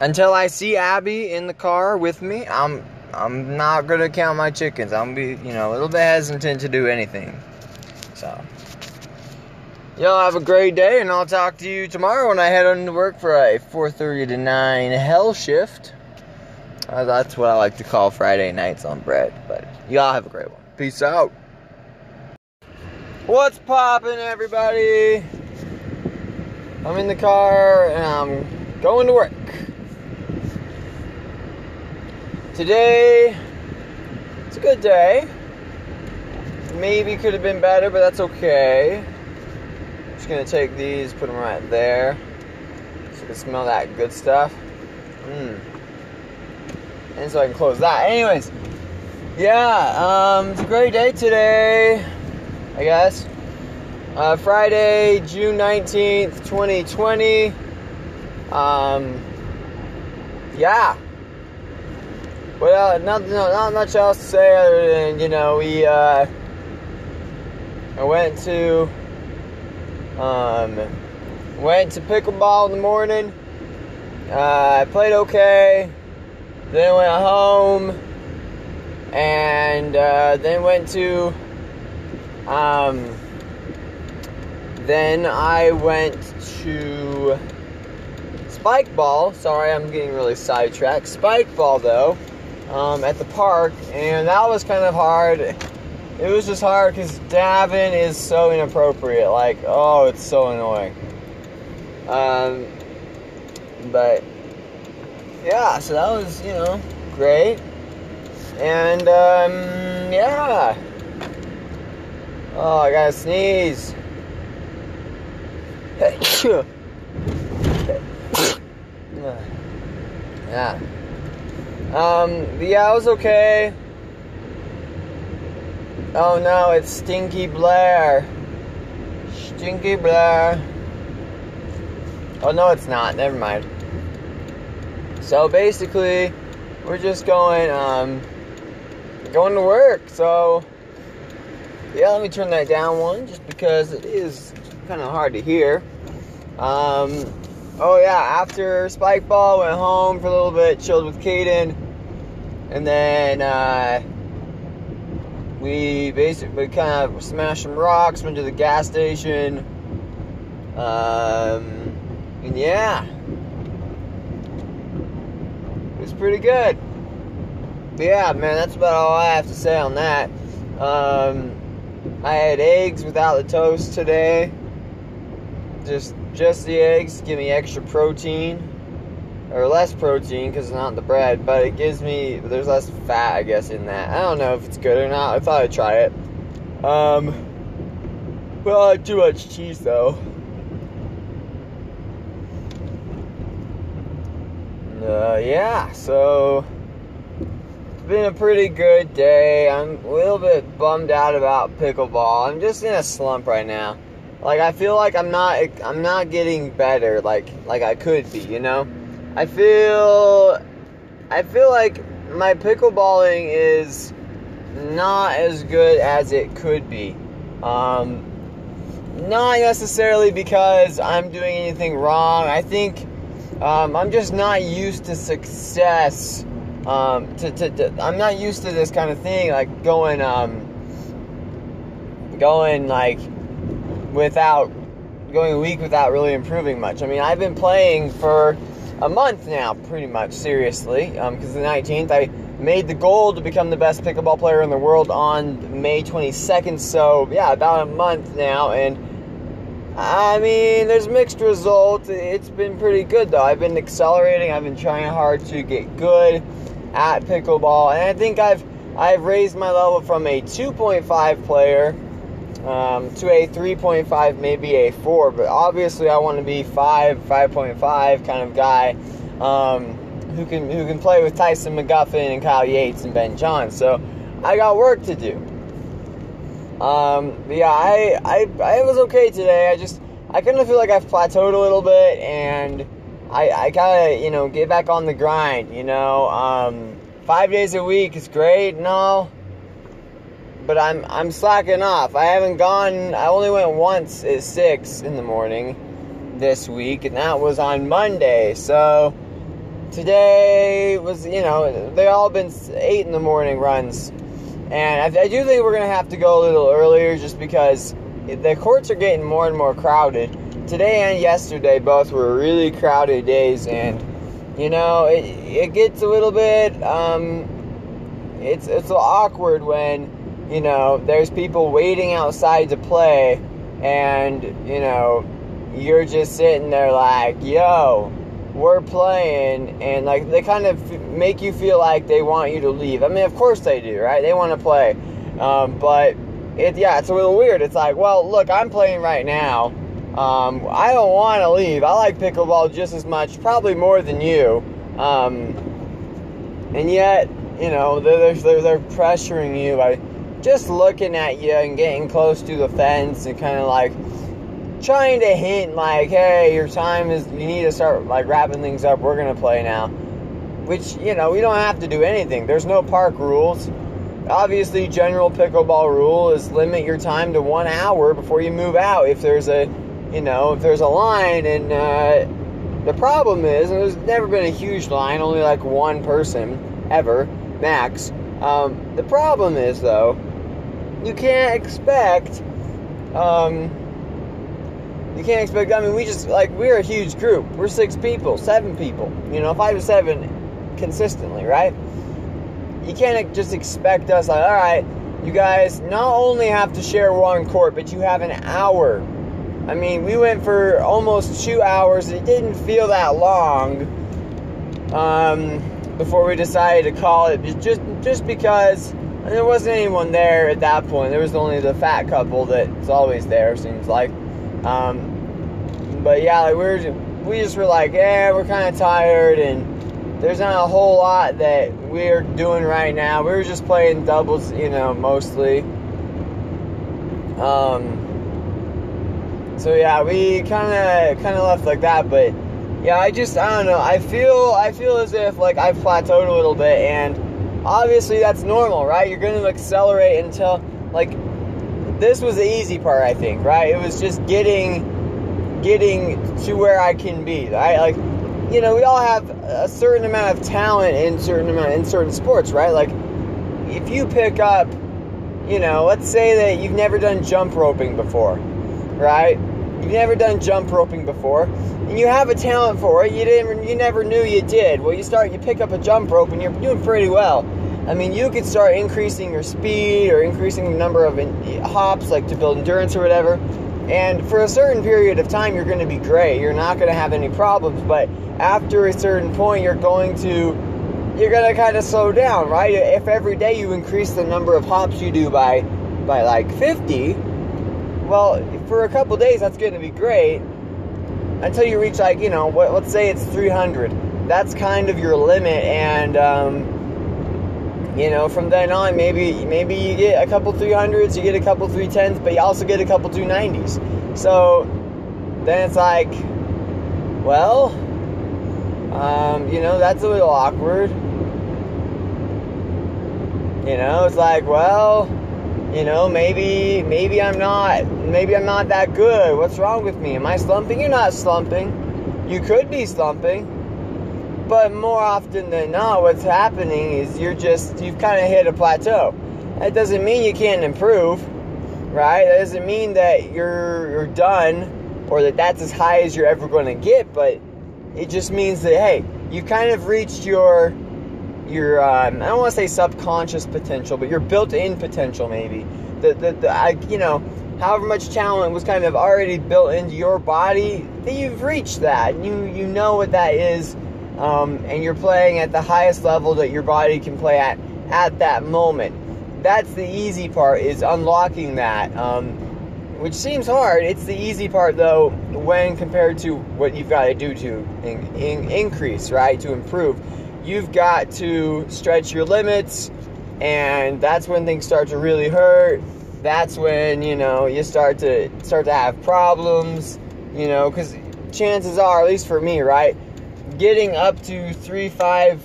until I see Abby in the car with me, I'm I'm not gonna count my chickens. I'm be you know a little bit hesitant to do anything. So y'all have a great day, and I'll talk to you tomorrow when I head on to work for a 4:30 to 9 hell shift. Uh, that's what I like to call Friday nights on bread. But y'all have a great one. Peace out. What's poppin', everybody? I'm in the car and I'm going to work. Today, it's a good day. Maybe could have been better, but that's okay. Just gonna take these, put them right there, so you can smell that good stuff. Mmm. And so I can close that. Anyways, yeah, um, it's a great day today. I guess. Uh, Friday, June 19th, 2020. Um, yeah well, nothing, not much else to say other than you know we. Uh, I went to um, went to pickleball in the morning. Uh, I played okay. Then went home, and uh, then went to. Um, then I went to spike ball. Sorry, I'm getting really sidetracked. Spike ball though um, at the park, and that was kind of hard. It was just hard because Davin is so inappropriate. Like, oh, it's so annoying. Um, but yeah, so that was you know great. And um, yeah. Oh, I gotta sneeze. yeah. Um, yeah, I was okay. Oh no, it's Stinky Blair. Stinky Blair. Oh no, it's not. Never mind. So basically, we're just going, um, going to work. So yeah, let me turn that down one, just because it is kind of hard to hear. Um, oh yeah, after Spike Ball, went home for a little bit, chilled with Caden, and then uh, we basically kind of smashed some rocks, went to the gas station, um, and yeah, it was pretty good. But yeah, man, that's about all I have to say on that. Um, I had eggs without the toast today. Just just the eggs give me extra protein or less protein because it's not in the bread, but it gives me there's less fat I guess in that. I don't know if it's good or not. I thought I'd try it. Um, well, too much cheese though. Uh, yeah, so been a pretty good day. I'm a little bit bummed out about pickleball. I'm just in a slump right now. Like I feel like I'm not I'm not getting better like like I could be, you know? I feel I feel like my pickleballing is not as good as it could be. Um, not necessarily because I'm doing anything wrong. I think um, I'm just not used to success um, to, to, to, I'm not used to this kind of thing, like going, um, going like without going a week without really improving much. I mean, I've been playing for a month now, pretty much seriously, because um, the 19th I made the goal to become the best pickleball player in the world on May 22nd. So yeah, about a month now, and I mean, there's mixed results. It's been pretty good though. I've been accelerating. I've been trying hard to get good at pickleball, and I think I've I've raised my level from a 2.5 player um, to a 3.5, maybe a 4. But obviously, I want to be 5, 5.5 kind of guy um, who can who can play with Tyson McGuffin and Kyle Yates and Ben Johns. So I got work to do. Um, yeah, I, I I was okay today. I just I kind of feel like I've plateaued a little bit and I, I gotta, you know, get back on the grind, you know. Um, five days a week is great, no. But I'm I'm slacking off. I haven't gone I only went once at six in the morning this week, and that was on Monday. So today was, you know, they all been eight in the morning runs. And I, I do think we're gonna have to go a little earlier just because the courts are getting more and more crowded today and yesterday both were really crowded days, and you know it it gets a little bit um, it's it's awkward when you know there's people waiting outside to play, and you know you're just sitting there like yo we're playing and like they kind of make you feel like they want you to leave. I mean of course they do right? They want to play. Um, but it yeah it's a little weird. It's like well look i'm playing right now. Um, I don't want to leave. I like pickleball just as much, probably more than you. Um, and yet, you know, they're, they're, they're pressuring you by just looking at you and getting close to the fence and kind of like trying to hint like, hey, your time is, you need to start like wrapping things up. We're going to play now. Which, you know, we don't have to do anything. There's no park rules. Obviously, general pickleball rule is limit your time to one hour before you move out if there's a you know, if there's a line and uh, the problem is, there's never been a huge line, only like one person ever, max. Um, the problem is, though, you can't expect, um, you can't expect, I mean, we just, like, we're a huge group. We're six people, seven people, you know, five to seven consistently, right? You can't just expect us, like, all right, you guys not only have to share one court, but you have an hour I mean, we went for almost two hours. It didn't feel that long. Um, before we decided to call it, just just because there wasn't anyone there at that point. There was only the fat couple that's always there. Seems like. Um, but yeah, like we were, we just were like, yeah, we're kind of tired, and there's not a whole lot that we're doing right now. We were just playing doubles, you know, mostly. Um. So yeah, we kind of kind of left like that, but yeah, I just I don't know. I feel I feel as if like I've plateaued a little bit, and obviously that's normal, right? You're going to accelerate until like this was the easy part, I think, right? It was just getting getting to where I can be. Right? Like, you know, we all have a certain amount of talent in certain amount in certain sports, right? Like, if you pick up, you know, let's say that you've never done jump roping before, right? You've never done jump roping before, and you have a talent for it. You didn't, you never knew you did. Well, you start, you pick up a jump rope, and you're doing pretty well. I mean, you could start increasing your speed or increasing the number of hops, like to build endurance or whatever and for a certain period of time, you're going to be great. You're not going to have any problems. But after a certain point, you're going to you're going to kind of slow down, right? If every day you increase the number of hops you do by by like 50, well, for a couple days that's going to be great until you reach like you know what, let's say it's 300. That's kind of your limit, and um, you know, from then on, maybe maybe you get a couple 300s, you get a couple 310s, but you also get a couple 290s. So then it's like, well, um, you know, that's a little awkward. You know, it's like, well, you know, maybe maybe I'm not maybe I'm not that good. What's wrong with me? Am I slumping? You're not slumping. You could be slumping but more often than not, what's happening is you're just, you've kind of hit a plateau. That doesn't mean you can't improve, right? That doesn't mean that you're, you're done or that that's as high as you're ever going to get, but it just means that, hey, you kind of reached your, your um, I don't want to say subconscious potential, but your built in potential, maybe. The, the, the I, you know, however much talent was kind of already built into your body, that you've reached that. You, you know what that is um, and you're playing at the highest level that your body can play at at that moment. That's the easy part is unlocking that, um, which seems hard. It's the easy part though when compared to what you've got to do to in, in, increase, right? To improve, you've got to stretch your limits, and that's when things start to really hurt. That's when you know you start to start to have problems, you know, because chances are, at least for me, right? Getting up to 3.5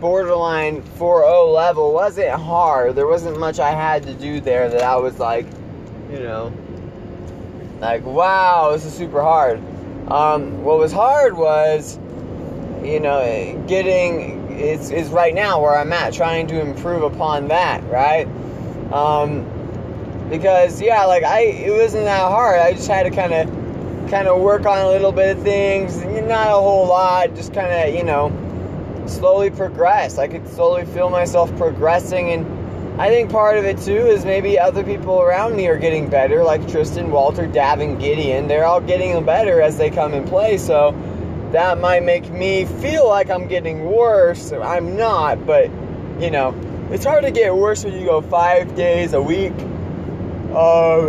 borderline 4.0 level wasn't hard. There wasn't much I had to do there that I was like, you know, like, wow, this is super hard. Um, what was hard was, you know, getting, it's, is right now where I'm at, trying to improve upon that, right? Um, because, yeah, like, I, it wasn't that hard. I just had to kind of kind of work on a little bit of things, not a whole lot, just kind of, you know, slowly progress. I could slowly feel myself progressing and I think part of it too is maybe other people around me are getting better, like Tristan, Walter, Davin, Gideon. They're all getting better as they come and play, so that might make me feel like I'm getting worse. I'm not, but you know, it's hard to get worse when you go five days a week. Um,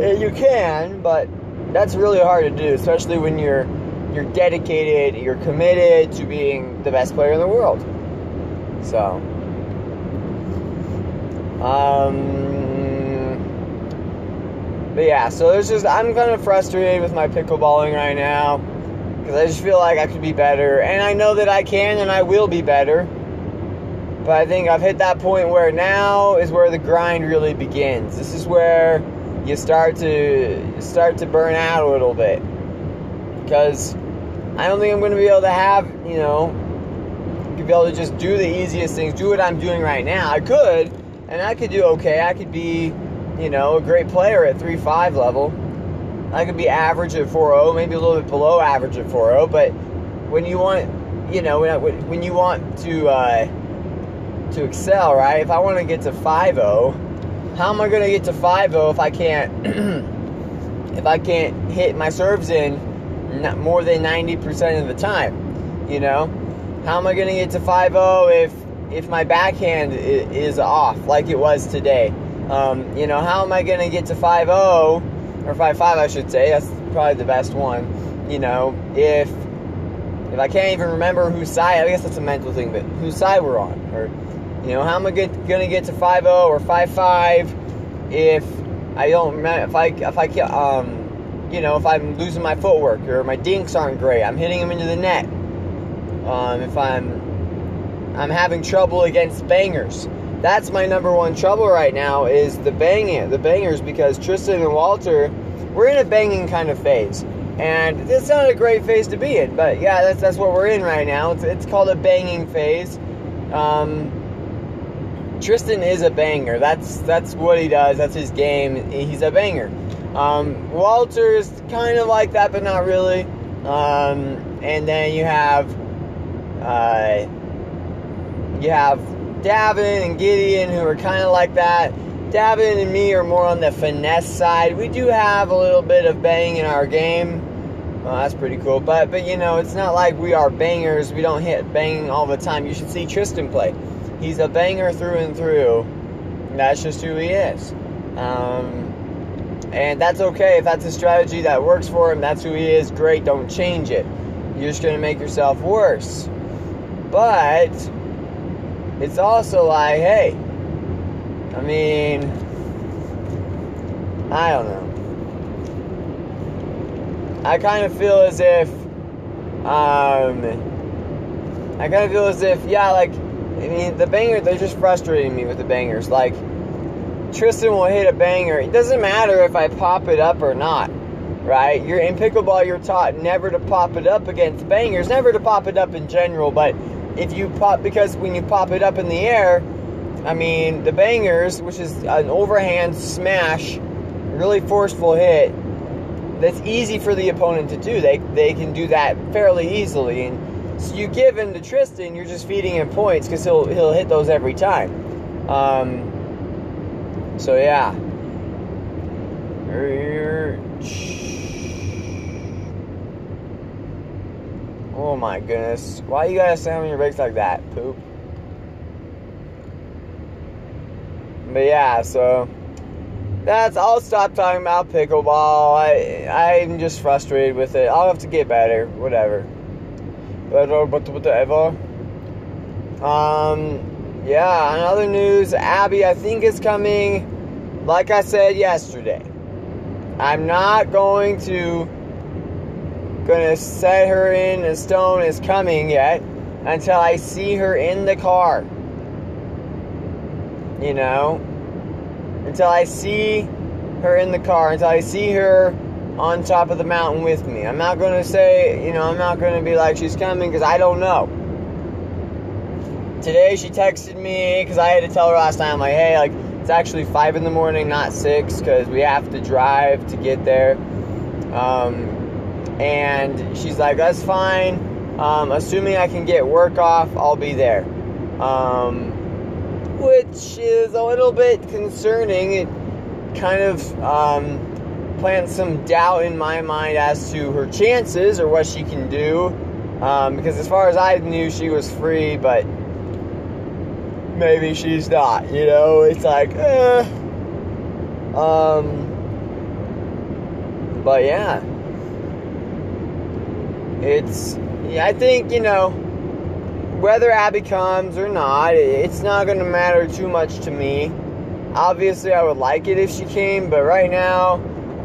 you can, but that's really hard to do, especially when you're you're dedicated, you're committed to being the best player in the world. So, um, but yeah, so there's just I'm kind of frustrated with my pickleballing right now because I just feel like I could be better, and I know that I can and I will be better. But I think I've hit that point where now is where the grind really begins. This is where you start to start to burn out a little bit because I don't think I'm going to be able to have you know be able to just do the easiest things, do what I'm doing right now. I could, and I could do okay. I could be you know a great player at three five level. I could be average at 4.0, maybe a little bit below average at 4.0. But when you want, you know, when, when you want to uh, to excel, right? If I want to get to 5.0 how am I gonna get to 5-0 if I can't if I can't hit my serves in more than 90% of the time? You know? How am I to get to 5-0 if if my backhand is off like it was today? Um, you know, how am I to get to 5-0 or 5-5 I should say? That's probably the best one. You know, if if I can't even remember whose side, I guess that's a mental thing, but whose side we're on, or you know, how am I get, gonna get to 5-0 or 5-5 if I don't if I if I um you know if I'm losing my footwork or my dinks aren't great, I'm hitting them into the net. Um, if I'm I'm having trouble against bangers, that's my number one trouble right now is the banging the bangers because Tristan and Walter we're in a banging kind of phase. And it's not a great phase to be in, but yeah, that's that's what we're in right now. It's, it's called a banging phase. Um, Tristan is a banger. That's that's what he does. That's his game. He's a banger. Um, is kind of like that, but not really. Um, and then you have uh, you have Davin and Gideon who are kind of like that. Davin and me are more on the finesse side. We do have a little bit of bang in our game. Well, that's pretty cool. But but you know, it's not like we are bangers. We don't hit bang all the time. You should see Tristan play. He's a banger through and through. That's just who he is. Um, and that's okay if that's a strategy that works for him. That's who he is. Great. Don't change it. You're just gonna make yourself worse. But it's also like, hey, I mean, I don't know. I kind of feel as if, um, I kind of feel as if, yeah, like, I mean, the banger, they're just frustrating me with the bangers. Like, Tristan will hit a banger. It doesn't matter if I pop it up or not, right? You're in pickleball, you're taught never to pop it up against bangers, never to pop it up in general, but if you pop, because when you pop it up in the air, I mean, the bangers, which is an overhand smash, really forceful hit, that's easy for the opponent to do. They they can do that fairly easily. And so you give him to Tristan, you're just feeding him points because he'll he'll hit those every time. Um, so yeah. Oh my goodness. Why you gotta your brakes like that, poop? But yeah, so that's I'll stop talking about pickleball. I I'm just frustrated with it. I'll have to get better, whatever. But whatever. Um, yeah. On other news, Abby I think is coming. Like I said yesterday, I'm not going to gonna set her in a stone is coming yet until I see her in the car you know, until I see her in the car, until I see her on top of the mountain with me. I'm not going to say, you know, I'm not going to be like she's coming because I don't know. Today she texted me because I had to tell her last time, like, hey, like, it's actually 5 in the morning, not 6, because we have to drive to get there. Um, and she's like, that's fine. Um, assuming I can get work off, I'll be there. Um, which is a little bit concerning. It kind of plants some doubt in my mind as to her chances or what she can do. Um, because as far as I knew, she was free, but maybe she's not. You know, it's like, eh. Um, but yeah, it's. Yeah, I think you know whether Abby comes or not, it's not going to matter too much to me. Obviously, I would like it if she came, but right now,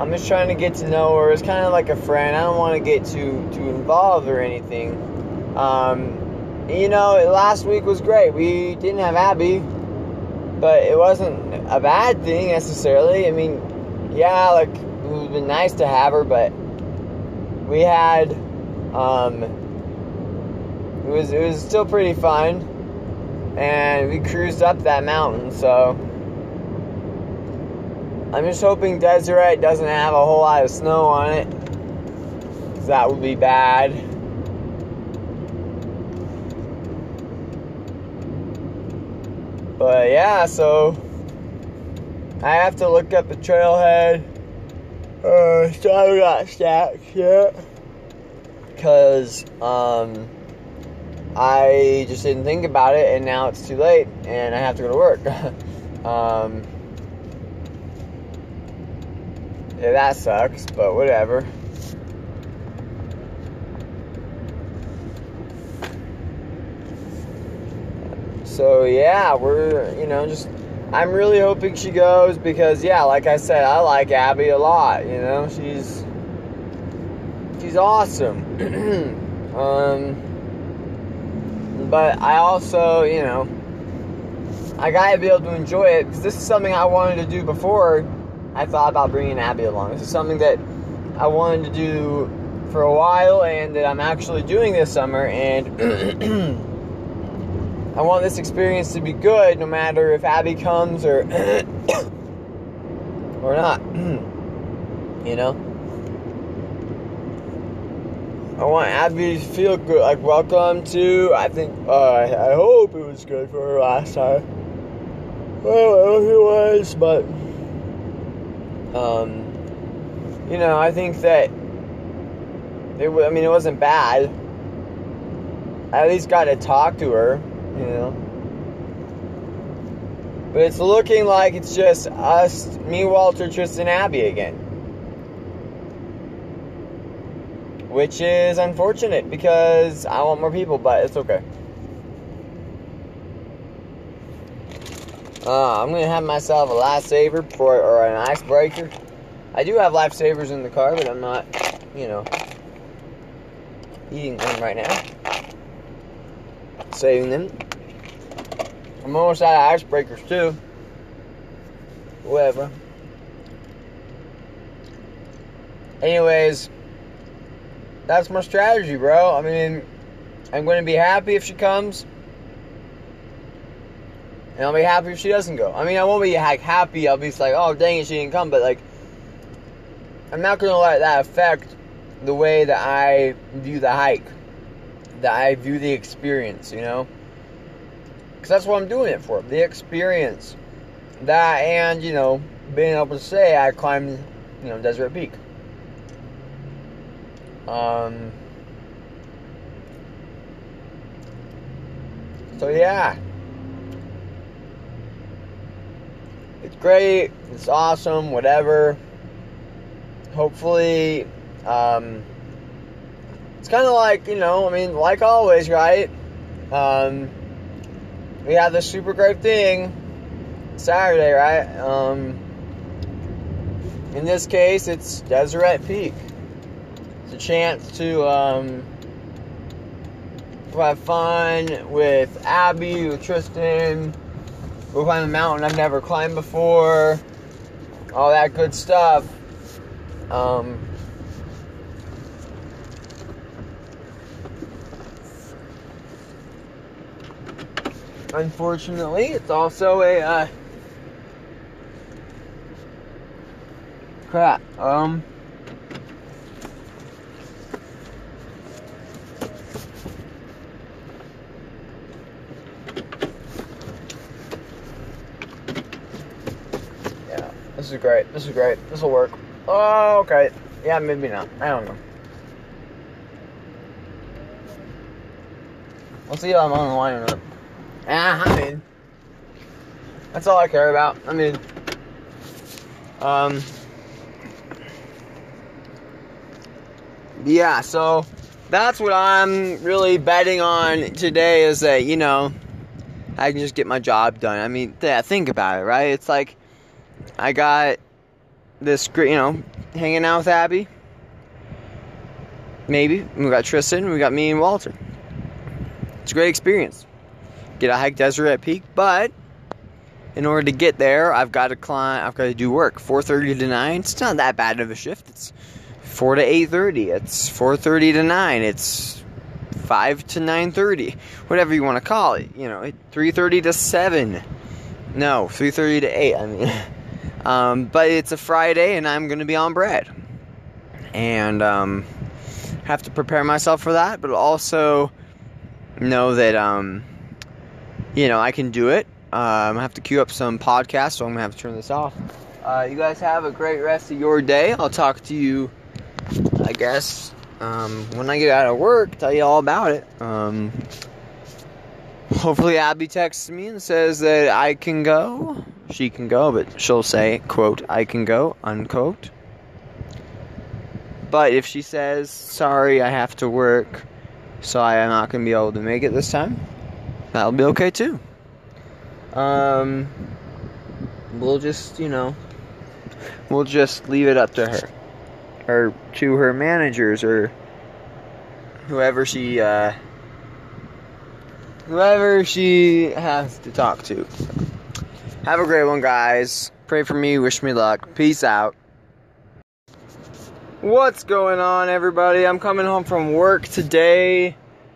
I'm just trying to get to know her as kind of like a friend. I don't want to get too too involved or anything. Um, you know, last week was great. We didn't have Abby, but it wasn't a bad thing necessarily. I mean, yeah, like it would have been nice to have her, but we had. Um, it was it was still pretty fun, and we cruised up that mountain. So I'm just hoping Deseret doesn't have a whole lot of snow on it, cause that would be bad. But yeah, so I have to look up the trailhead. Uh, so I got stacks yet. Cause um I just didn't think about it, and now it's too late, and I have to go to work. um, yeah, that sucks, but whatever. So yeah, we're you know just I'm really hoping she goes because yeah, like I said, I like Abby a lot. You know, she's she's awesome. um, but I also you know I gotta be able to enjoy it because this is something I wanted to do before. I thought about bringing Abby along. This is something that I wanted to do for a while and that I'm actually doing this summer and. I want this experience to be good no matter if Abby comes or or not. you know? I want Abby to feel good, like welcome to I think uh, I hope it was good for her last time. Well, I don't know it was, but um you know, I think that it I mean it wasn't bad. I at least got to talk to her you know. But it's looking like it's just us, me, Walter, Tristan, Abby again. Which is unfortunate because I want more people, but it's okay. Uh, I'm gonna have myself a lifesaver for, or an icebreaker. I do have lifesavers in the car, but I'm not, you know, eating them right now saving them. I'm almost out of icebreakers too. Whatever. Anyways, that's my strategy, bro. I mean, I'm to be happy if she comes. And I'll be happy if she doesn't go. I mean, I won't be like happy. I'll be like, oh, dang it, she didn't come. But like, I'm not to let that affect the way that I view the hike that I view the experience, you know? Because that's what I'm doing it for the experience. That and, you know, being able to say I climbed, you know, Deseret Peak. Um, so, yeah. It's great. It's awesome. Whatever. Hopefully, um, it's kind of like, you know, I mean, like always, right? Um, we have this super great thing Saturday, right? Um, in this case, it's Deseret Peak. It's a chance to um, have fun with Abby, with Tristan. We'll climb a mountain I've never climbed before. All that good stuff. Um, Unfortunately, it's also a uh, crap. Um. Is great. This is great. This will work. Oh, okay. Yeah, maybe not. I don't know. We'll see if I'm on the line or not. Ah, I'm in. That's all I care about. I mean, um, yeah. So that's what I'm really betting on today is that you know I can just get my job done. I mean, yeah, think about it, right? It's like I got this, great you know, hanging out with Abby. Maybe we got Tristan, we got me and Walter. It's a great experience get a hike Deseret Peak, but in order to get there, I've got to climb. I've got to do work. 4:30 to 9. It's not that bad of a shift. It's 4 to 8:30. It's 4:30 to 9. It's 5 to 9:30. Whatever you want to call it. You know, 3:30 to 7. No, 3:30 to 8. I mean, um, but it's a Friday, and I'm going to be on bread, and um, have to prepare myself for that. But also know that um, you know, I can do it. Um, I have to queue up some podcasts, so I'm gonna have to turn this off. Uh, you guys have a great rest of your day. I'll talk to you, I guess, um, when I get out of work. Tell you all about it. Um, hopefully Abby texts me and says that I can go. She can go, but she'll say, quote, I can go, unquote. But if she says, sorry, I have to work, so I am not going to be able to make it this time, that'll be okay too. Um, we'll just, you know, we'll just leave it up to her. Or to her managers or whoever she, uh, whoever she has to talk to. Have a great one, guys. Pray for me, wish me luck. Peace out. What's going on, everybody? I'm coming home from work today,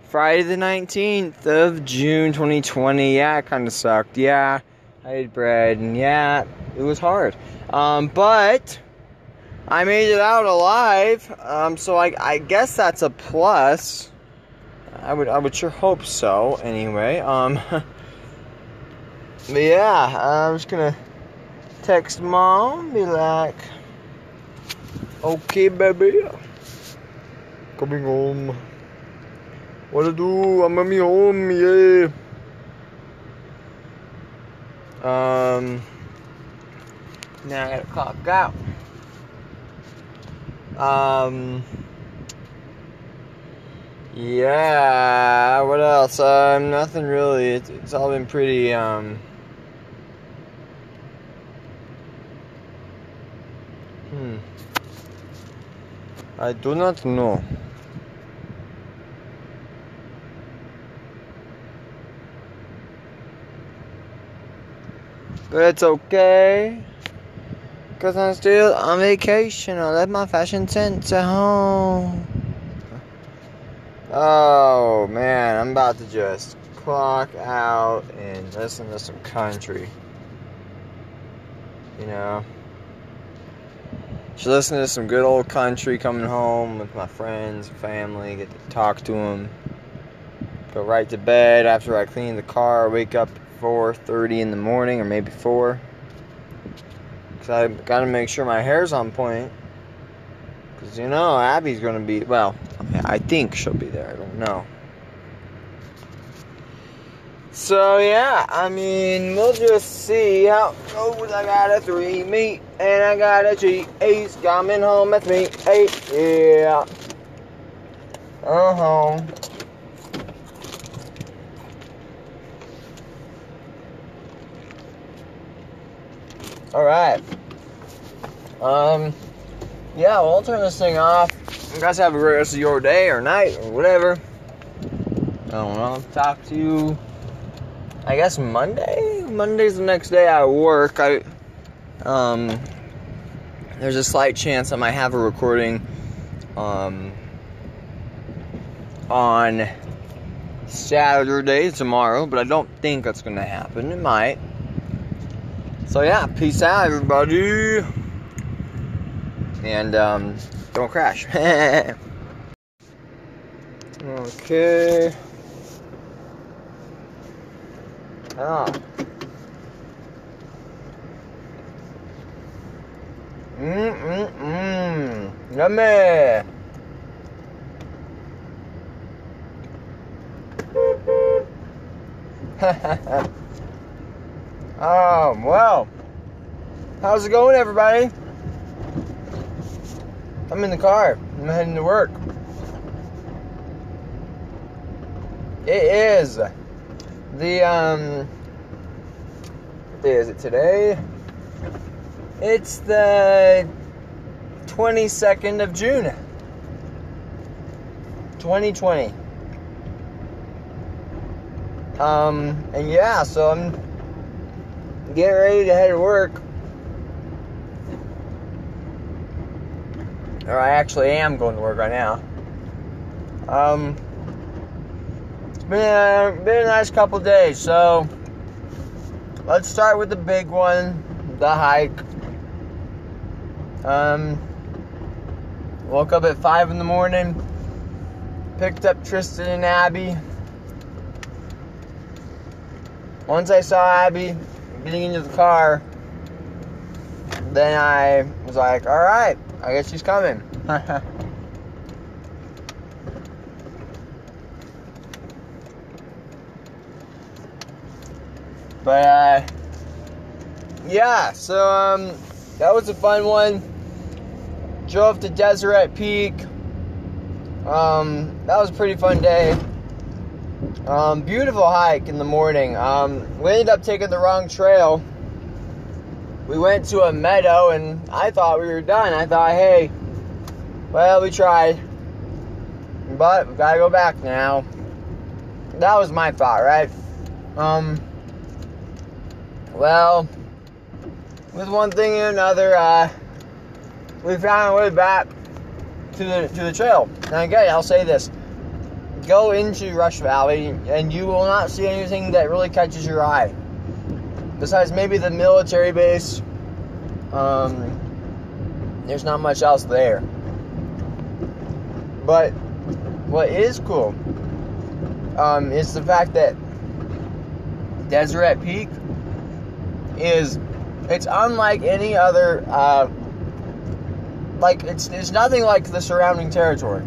Friday the 19th of June 2020. Yeah, it kind of sucked. Yeah, I ate bread, and yeah, it was hard. Um, but I made it out alive, um, so I, I guess that's a plus. I would I would sure hope so. Anyway, um, but yeah, I'm just gonna text mom, be like, "Okay, baby, coming home. What to do? I'm coming home, yeah." Um, now I gotta clock out. Um. Yeah, what else? Um, nothing really. It's, it's all been pretty, um. Hmm. I do not know. But it's okay. Because I'm still on vacation. I left my fashion sense at home. Oh man, I'm about to just clock out and listen to some country. You know, just listen to some good old country coming home with my friends, family, get to talk to them. Go right to bed after I clean the car. Wake up at 4:30 in the morning, or maybe 4. Cause I gotta make sure my hair's on point. Cause you know Abby's gonna be well. I think she'll be there. I don't know. So yeah, I mean we'll just see how goes. I got a three meat and I got a cheese coming home with me. Eight, yeah. Uh huh. All right. Um. Yeah, well, I'll turn this thing off. You guys have a great rest of your day or night or whatever. I don't know. Talk to you. I guess Monday. Monday's the next day I work. I um. There's a slight chance I might have a recording. Um. On Saturday tomorrow, but I don't think that's gonna happen. It might. So yeah, peace out, everybody and um, don't crash. okay. Ah. Mmm, mmm, mmm. Yummy. oh, well. How's it going, everybody? I'm in the car. I'm heading to work. It is the um what day is it today? It's the 22nd of June. 2020. Um and yeah, so I'm getting ready to head to work. or I actually am going to work right now. Um, been a, been a nice couple days, so let's start with the big one, the hike. Um, woke up at five in the morning, picked up Tristan and Abby. Once I saw Abby getting into the car, then I was like, all right, I guess she's coming. But uh, yeah, so um, that was a fun one. Drove to Deseret Peak. Um, that was a pretty fun day. Um, beautiful hike in the morning. Um, we ended up taking the wrong trail. We went to a meadow, and I thought we were done. I thought, hey, well, we tried, but we gotta go back now. That was my thought, right? Um, well, with one thing and another, uh, we found our way back to the to the trail. And again, I'll say this: go into Rush Valley, and you will not see anything that really catches your eye. Besides maybe the military base, um, there's not much else there. But what is cool um, is the fact that Deseret Peak is it's unlike any other uh, like it's it's nothing like the surrounding territory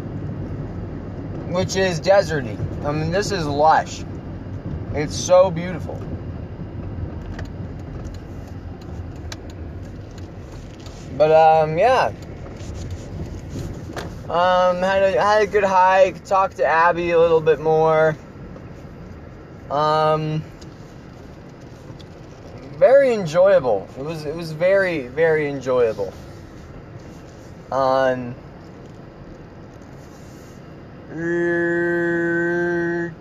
which is deserty. I mean this is lush. It's so beautiful. But um yeah. Um had a had a good hike talked to abby a little bit more. Um very enjoyable. It was it was very very enjoyable. Um, I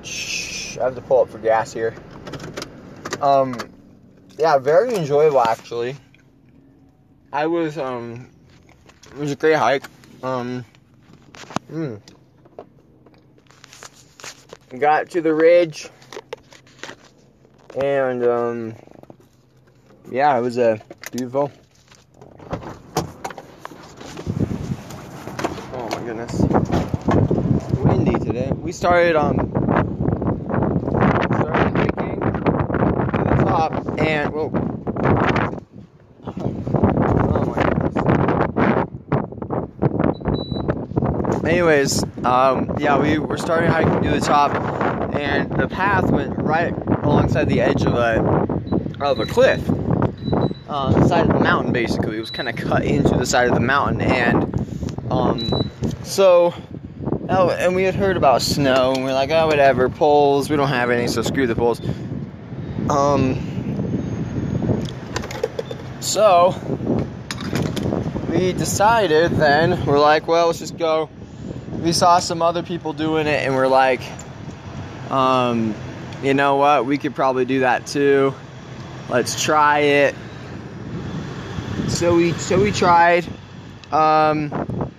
have to pull up for gas here. Um, yeah, very enjoyable actually. I was um, it was a great hike. Um, hmm. Got to the ridge, and um yeah, it was uh, beautiful. Oh my goodness, windy today. We started um started hiking to the top, and whoa. Oh my goodness. Anyways, um, yeah, we were starting hiking to the top, and the path went right alongside the edge of a of a cliff uh, the side of the mountain basically. It was kind of cut into the side of the mountain, and um, so oh, and we had heard about snow, and we are like, oh, whatever, poles. We don't have any, so screw the poles. Um, so we decided then we're like, well, let's just go. We saw some other people doing it, and we're like, um, you know what? We could probably do that too. Let's try it so we so we tried, um,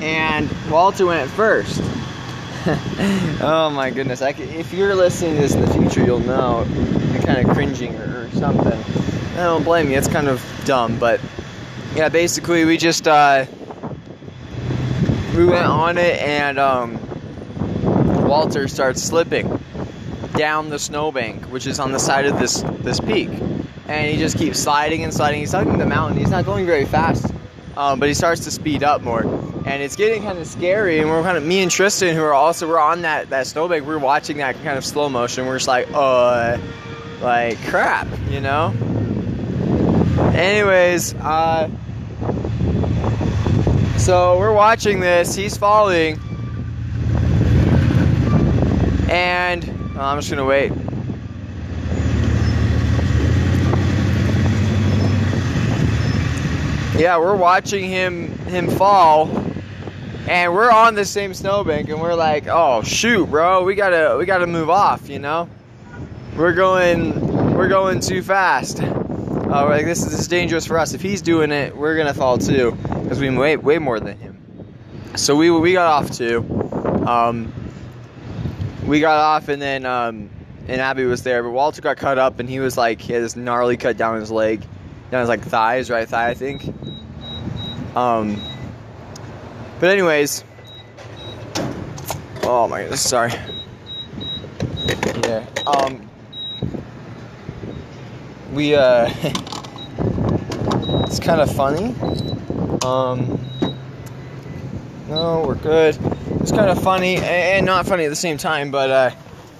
and Walter went first. oh my goodness! Can, if you're listening to this in the future, you'll know you're kind of cringing or, or, something. I don't blame you. It's kind of dumb, but yeah, basically we just uh, we went on it, and um, Walter starts slipping down the snowbank, which is on the side of this this peak and he just keeps sliding and sliding. He's hugging the mountain. He's not going very fast, um, but he starts to speed up more, and it's getting kind of scary. And we're kind of me and Tristan, who are also we're on that that snowbank. We're watching that kind of slow motion. We're just like, uh, like crap, you know. Anyways, uh, so we're watching this. He's falling, and oh, I'm just gonna wait. Yeah, we're watching him him fall, and we're on the same snowbank, and we're like, oh shoot, bro, we gotta we gotta move off, you know. We're going we're going too fast. Uh, like this is, this is dangerous for us. If he's doing it, we're gonna fall too, because we weigh way more than him. So we we got off too. Um, we got off, and then um, and Abby was there, but Walter got cut up, and he was like he had this gnarly cut down his leg, down his like thighs, right thigh, I think. Um, but anyways, oh my goodness, sorry. Yeah. Um, we uh, it's kind of funny. Um, no, we're good. It's kind of funny and not funny at the same time, but uh,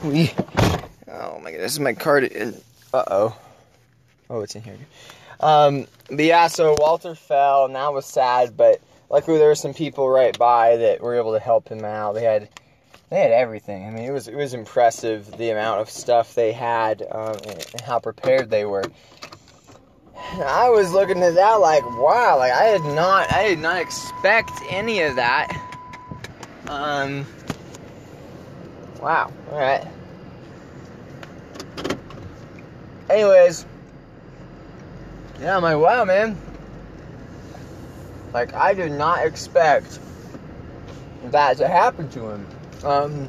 we. Oh my goodness, my card. Uh oh. Oh, it's in here. Um, but yeah, so Walter fell, and that was sad. But luckily, there were some people right by that were able to help him out. They had, they had everything. I mean, it was it was impressive the amount of stuff they had um, and, and how prepared they were. I was looking at that like, wow, like I did not, I did not expect any of that. Um, wow. All right. Anyways, yeah, I'm like, wow, man. Like, I did not expect that to happen to him. Um,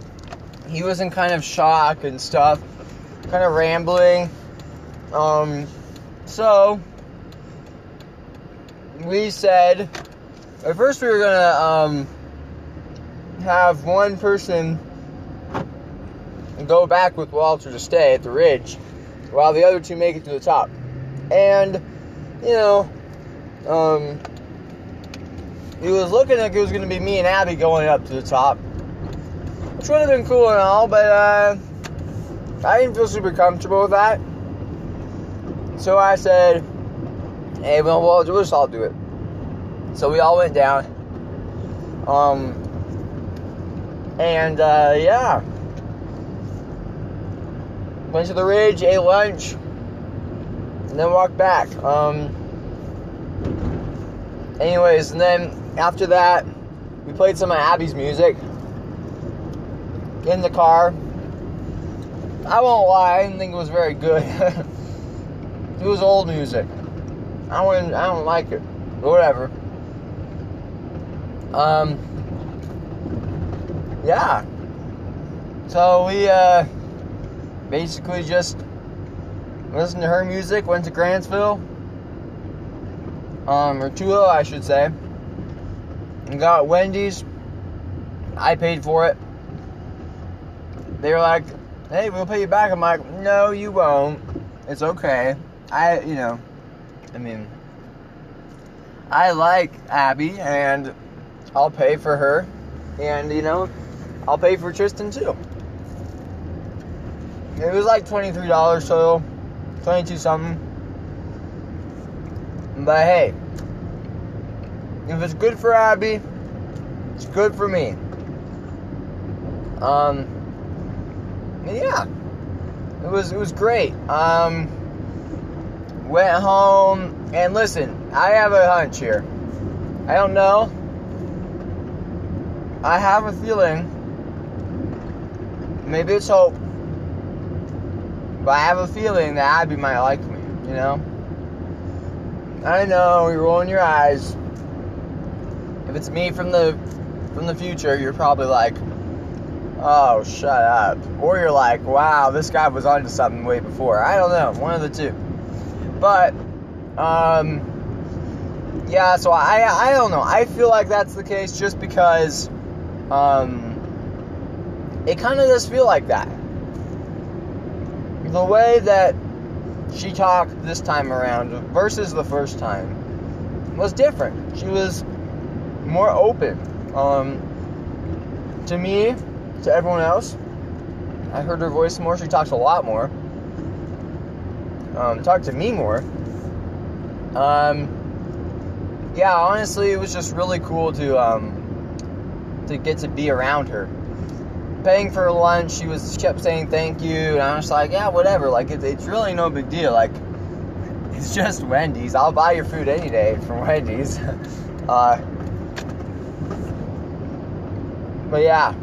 he was in kind of shock and stuff, kind of rambling. Um, so, we said, at first we were gonna, um, have one person go back with Walter to stay at the ridge while the other two make it to the top. And, you know, um, it was looking like it was going to be me and Abby going up to the top, which would have been cool and all, but uh, I didn't feel super comfortable with that. So I said, hey, well, we'll just all do it. So we all went down. Um, and uh, yeah, went to the ridge, ate lunch, and then walked back. Um, anyways, and then after that, we played some of Abby's music in the car. I won't lie, I didn't think it was very good. it was old music. I don't, I don't like it. Whatever. Um, yeah. So we uh, basically just listened to her music, went to Grantsville, um, or Tooele, I should say, and got Wendy's. I paid for it. They were like, "Hey, we'll pay you back." I'm like, "No, you won't. It's okay. I, you know, I mean, I like Abby, and I'll pay for her, and you know, I'll pay for Tristan too." It was like twenty-three dollars total, twenty-two something. But hey, if it's good for Abby, it's good for me. Um, yeah, it was it was great. Um, went home and listen. I have a hunch here. I don't know. I have a feeling. Maybe it's hope. But I have a feeling that Abby might like me, you know? I know, you're rolling your eyes. If it's me from the from the future, you're probably like, oh, shut up. Or you're like, wow, this guy was onto something way before. I don't know, one of the two. But, um, yeah, so I, I don't know. I feel like that's the case just because, um, it kind of does feel like that the way that she talked this time around versus the first time was different. She was more open um, to me, to everyone else. I heard her voice more. She talks a lot more. Um, talked to me more. Um, yeah, honestly, it was just really cool to um, to get to be around her paying for lunch. She was she kept saying thank you, and I was like, yeah, whatever. Like it's, it's really no big deal. Like it's just Wendy's. I'll buy your food any day from Wendy's. uh, but yeah,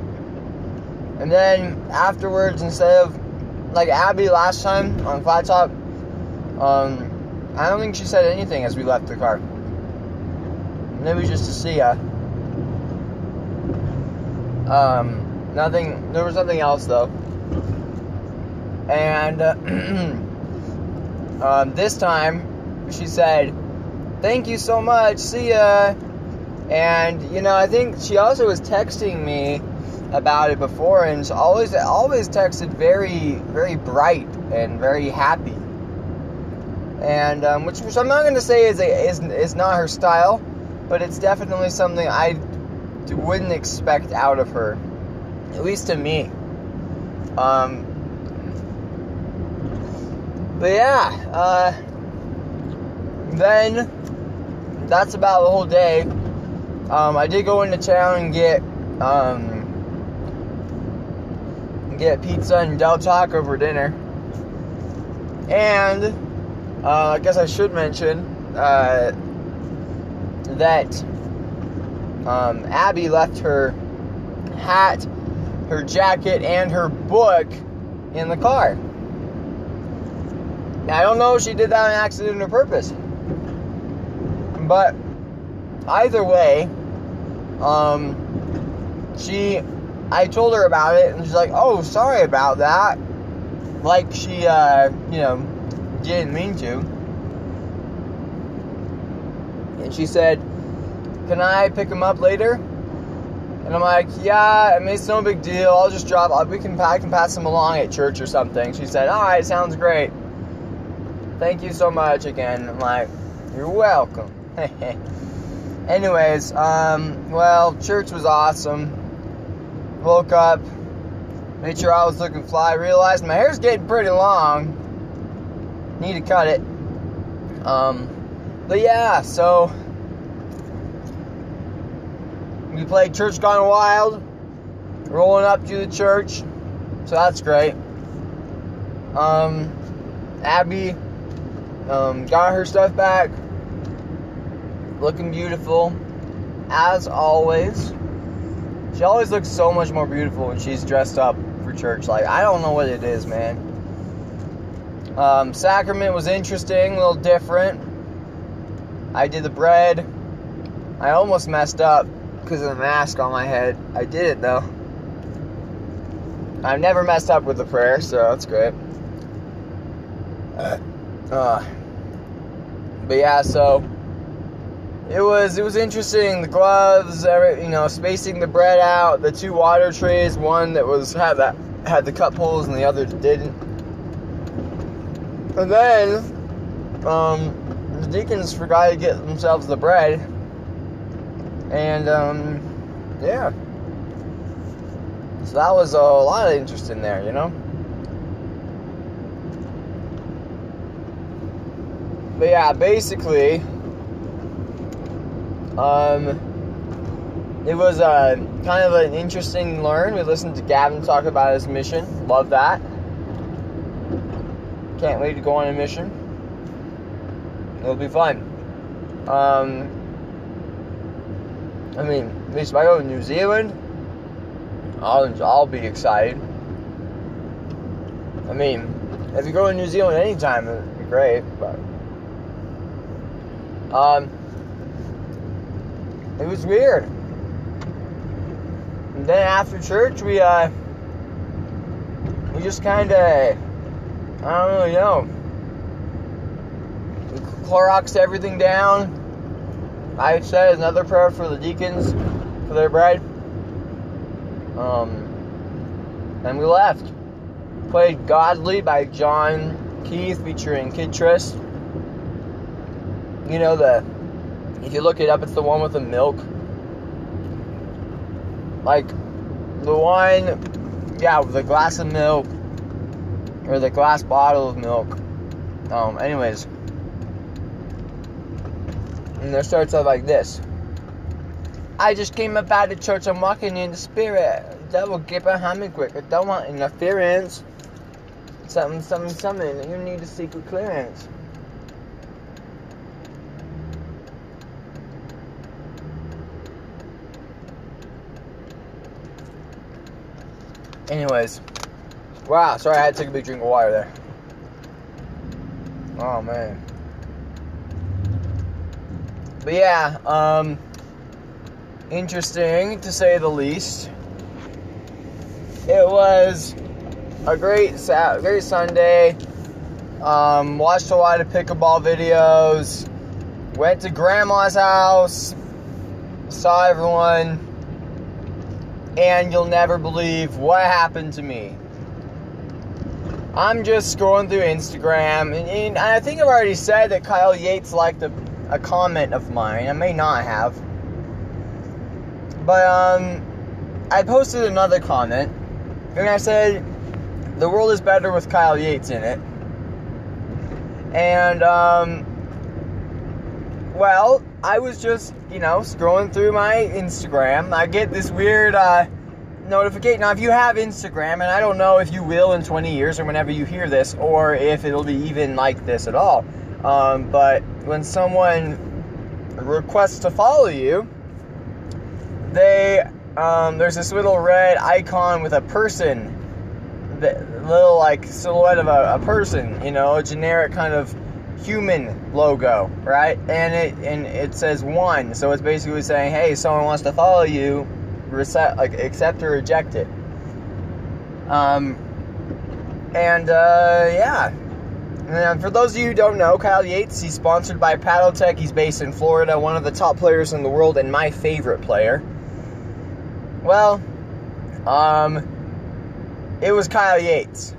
and then afterwards, instead of like Abby last time on Flat Top, um, I don't think she said anything as we left the car. Maybe just to see ya. Um, Nothing. There was nothing else though. And uh, um, this time, she said, "Thank you so much. See ya." And you know, I think she also was texting me about it before, and she always always texted very very bright and very happy. And um, which, which I'm not going to say is a, is is not her style, but it's definitely something I wouldn't expect out of her at least to me. Um, but yeah, uh, then that's about the whole day. Um, I did go into town and get um, get pizza and Del Taco for dinner. And uh, I guess I should mention uh, that um, Abby left her hat, her jacket, and her book in the car. I don't know if she did that on accident or purpose. But either way, um, she, I told her about it, and she's like, "Oh, sorry about that." Like she, uh, you know, didn't mean to. And she said, "Can I pick him up later?" And I'm like, "Yeah, I mean, it's no big deal. I'll just drop. We can, I can pass them along at church or something." She said, "All right, sounds great. Thank you so much again." I'm like, "You're welcome." Anyways, um, well, church was awesome. Woke up, made sure I was looking fly, realized my hair's getting pretty long. Need to cut it. Um, but yeah, so we played Church Gone Wild, rolling up to the church, so that's great. Um, Abby um, got her stuff back, looking beautiful as always. She always looks so much more beautiful when she's dressed up for church. Like, I don't know what it is, man. Um, sacrament was interesting, a little different. I did the bread. I almost messed up because of the mask on my head. I did it though. I've never messed up with the prayer, so that's great. Uh, but yeah, so it was it was interesting. The gloves, every, you know, spacing the bread out, the two water trays, one that was had that had the cup holes and the other didn't. And then um, the deacons forgot to get themselves the bread, and um, yeah. So that was a lot of interest in there, you know. But yeah, basically, um, it was uh, kind of an interesting learn. We listened to Gavin talk about his mission. Love that. Can't wait to go on a mission. It'll be fun. Um, I mean, at least if I go to New Zealand, I'll, I'll be excited. I mean, if you go to New Zealand anytime, it'd be great, but. Um, it was weird. And then after church, we uh, we just kind of, I don't really know. We Cloroxed everything down. I said another prayer for the deacons for their bride. Um, and we left. Played Godly by John Keith featuring Kid Trist. You know the if you look it up, it's the one with the milk. Like the one, yeah, with glass of milk or the glass bottle of milk. Um, anyways, and it starts out like this. I just came up out of church. I'm walking in the spirit. Devil, get behind me quick. I don't want interference. Something, something, something. You need a secret clearance. Anyways, wow. Sorry, I had to take a big drink of water there. Oh man. But yeah, um, interesting to say the least. It was a great, great Sunday. Um, watched a lot of pickleball videos. Went to grandma's house. Saw everyone and you'll never believe what happened to me. I'm just scrolling through Instagram, and, and I think I've already said that Kyle Yates liked a, a comment of mine. I may not have. But, um, I posted another comment, and I said, the world is better with Kyle Yates in it. And, um, well, I was just, you know, scrolling through my Instagram. I get this weird, uh, notification. Now, if you have Instagram, and I don't know if you will in 20 years or whenever you hear this, or if it'll be even like this at all, um, but when someone requests to follow you, they um, there's this little red icon with a person, the little like silhouette of a, a person, you know, a generic kind of human logo, right? And it and it says one, so it's basically saying, hey, someone wants to follow you, reset, like accept or reject it. Um, and uh, yeah. And for those of you who don't know, Kyle Yates, he's sponsored by Paddletek. He's based in Florida, one of the top players in the world, and my favorite player. Well, um, it was Kyle Yates.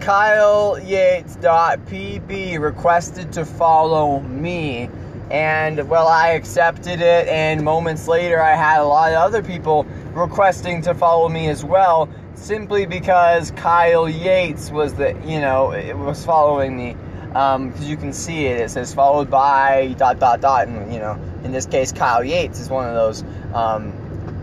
Kyle Yates.pb requested to follow me. And well, I accepted it, and moments later, I had a lot of other people requesting to follow me as well, simply because Kyle Yates was the, you know, it was following me. Because um, you can see it, it says followed by dot dot dot, and you know, in this case, Kyle Yates is one of those. Um,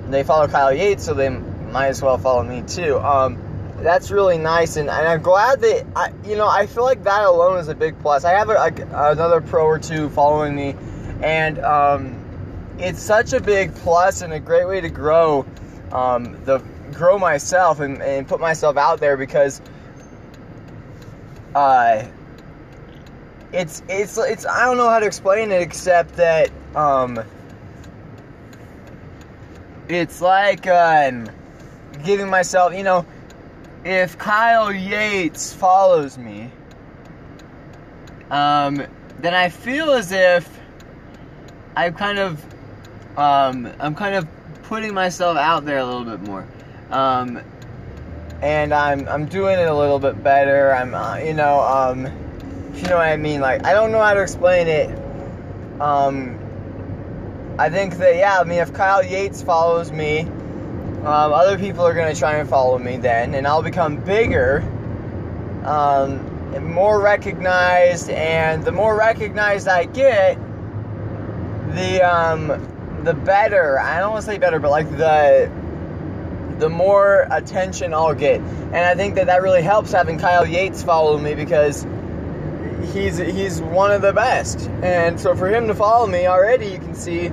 they follow Kyle Yates, so they might as well follow me too. Um, that's really nice, and, and, I'm glad that I, you know, I feel like that alone is a big plus. I have a, a, another pro or two following me, and um, it's such a big plus and a great way to grow um, the grow myself and, and put myself out there because uh, it's it's it's I don't know how to explain it except that um, it's like um, giving myself, you know, if Kyle Yates follows me, um, then I feel as if I'm kind of, um, I'm kind of putting myself out there a little bit more, um, and I'm I'm doing it a little bit better. I'm, uh, you know, um, you know what I mean. Like I don't know how to explain it. Um, I think that yeah, I mean, if Kyle Yates follows me, um, other people are gonna try and follow me then, and I'll become bigger, um, and more recognized, and the more recognized I get, the um, the better. I don't want to say better, but like the the more attention I'll get, and I think that that really helps having Kyle Yates follow me because he's he's one of the best. And so for him to follow me already, you can see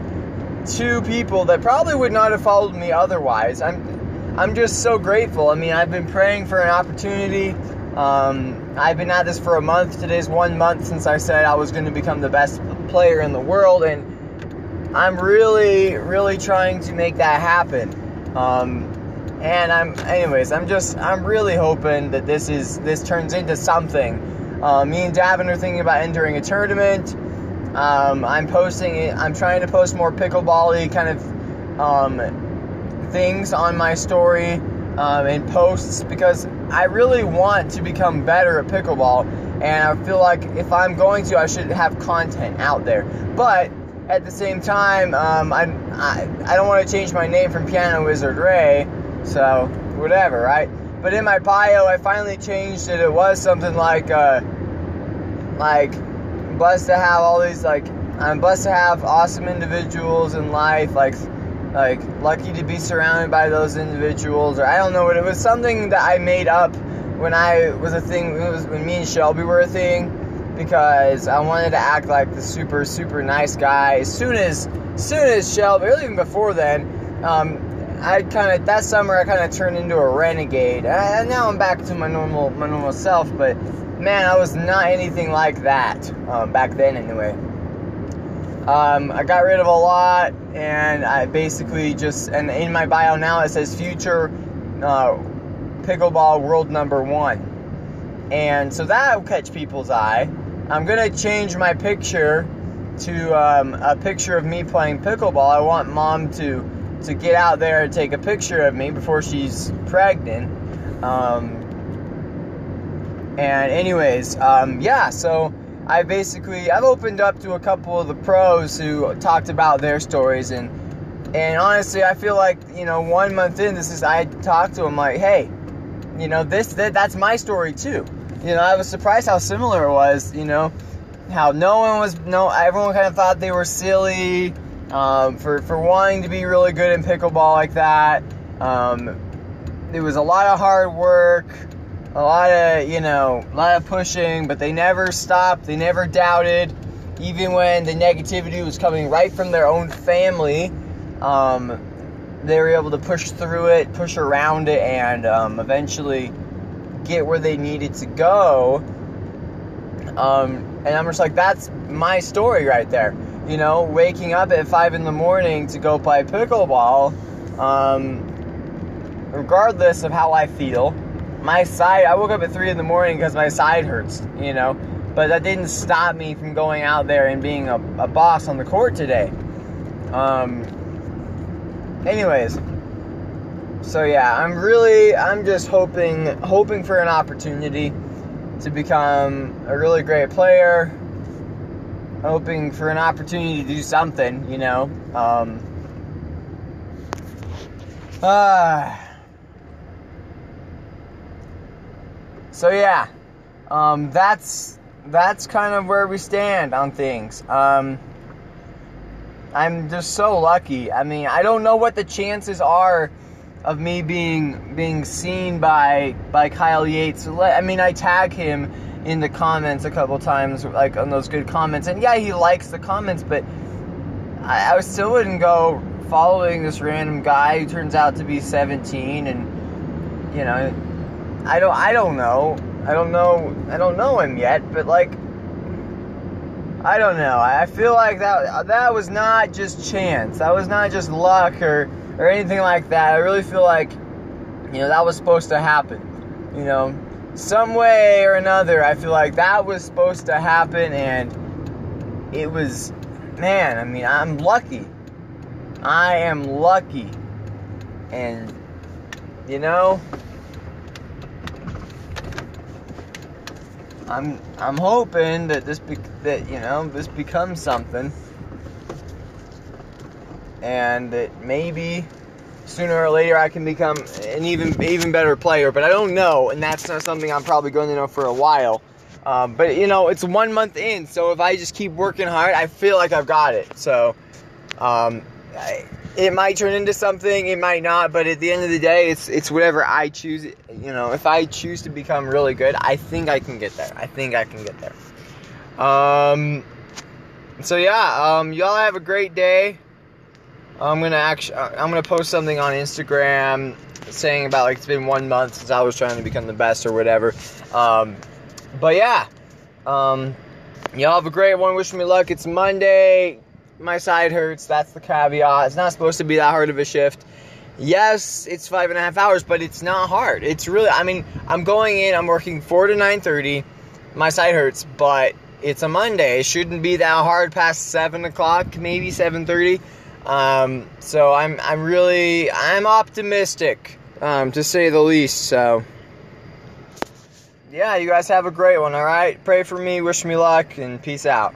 two people that probably would not have followed me otherwise. I'm I'm just so grateful. I mean, I've been praying for an opportunity. Um, I've been at this for a month. Today's one month since I said I was going to become the best player in the world, and I'm really, really trying to make that happen. Um, and I'm, anyways, I'm just, I'm really hoping that this is this turns into something. Uh, me and Davin are thinking about entering a tournament. Um, I'm posting. I'm trying to post more pickleball kind of um, things on my story um, and posts because I really want to become better at pickleball, and I feel like if I'm going to, I should have content out there. But at the same time, um, I I don't want to change my name from Piano Wizard Ray, so whatever, right? But in my bio, I finally changed it. It was something like, uh, like, blessed to have all these, like, I'm blessed to have awesome individuals in life, like, like, lucky to be surrounded by those individuals, or I don't know what it was. Something that I made up when I was a thing, it was when me and Shelby were a thing, because I wanted to act like the super, super nice guy. As soon as, as soon as Shelby, or even before then, um, I kind of that summer I kind of turned into a renegade, and now I'm back to my normal my normal self. But man, I was not anything like that um, back then, anyway. Um, I got rid of a lot, and I basically just and in my bio now it says future uh, pickleball world number one, and so that will catch people's eye. I'm gonna change my picture to um, a picture of me playing pickleball. I want mom to to get out there and take a picture of me before she's pregnant. Um, and anyways, um, yeah, so I basically I've opened up to a couple of the pros who talked about their stories and and honestly I feel like you know one month in this is I talked to them like hey you know this that, that's my story too you know, I was surprised how similar it was. You know, how no one was no everyone kind of thought they were silly um, for for wanting to be really good in pickleball like that. Um, it was a lot of hard work, a lot of you know, a lot of pushing, but they never stopped. They never doubted, even when the negativity was coming right from their own family. Um, they were able to push through it, push around it, and um, eventually get where they needed to go. Um, and I'm just like, that's my story right there. You know, waking up at five in the morning to go play pickleball, um, regardless of how I feel. My side, I woke up at three in the morning because my side hurts, you know, but that didn't stop me from going out there and being a, a boss on the court today. Um, anyways, so yeah, I'm really, I'm just hoping, hoping for an opportunity to become a really great player. Hoping for an opportunity to do something, you know. Um, uh, so yeah, um, that's that's kind of where we stand on things. Um, I'm just so lucky. I mean, I don't know what the chances are of me being being seen by by Kyle Yates. I mean, I tag him in the comments a couple times, like on those good comments, and yeah, he likes the comments, but I, I still wouldn't go following this random guy who turns out to be 17, and you know, I don't, I don't know, I don't know, I don't know him yet, but like. I don't know. I feel like that that was not just chance. That was not just luck or or anything like that. I really feel like, you know, that was supposed to happen. You know, some way or another, I feel like that was supposed to happen, and it was, man, I mean, I'm lucky. I am lucky. And, you know, I'm I'm hoping that this be, that you know this becomes something and that maybe sooner or later I can become an even even better player. But I don't know, and that's not something I'm probably going to know for a while. Um, but you know, it's one month in, so if I just keep working hard, I feel like I've got it. So um, I, it might turn into something, it might not. But at the end of the day, it's it's whatever I choose. You know, if I choose to become really good, I think I can get there. I think I can get there. Um. So yeah, um, y'all have a great day. I'm gonna actually I'm gonna post something on Instagram saying about like it's been one month since I was trying to become the best or whatever. Um, but yeah, um, y'all have a great one. Wish me luck. It's Monday. My side hurts. That's the caveat. It's not supposed to be that hard of a shift. Yes, it's five and a half hours, but it's not hard. It's really. I mean, I'm going in. I'm working four to nine thirty. My side hurts, but it's a Monday. It shouldn't be that hard past seven o'clock, maybe seven thirty. Um, so I'm I'm really I'm optimistic, um, to say the least. So yeah, you guys have a great one. All right, pray for me, wish me luck, and peace out.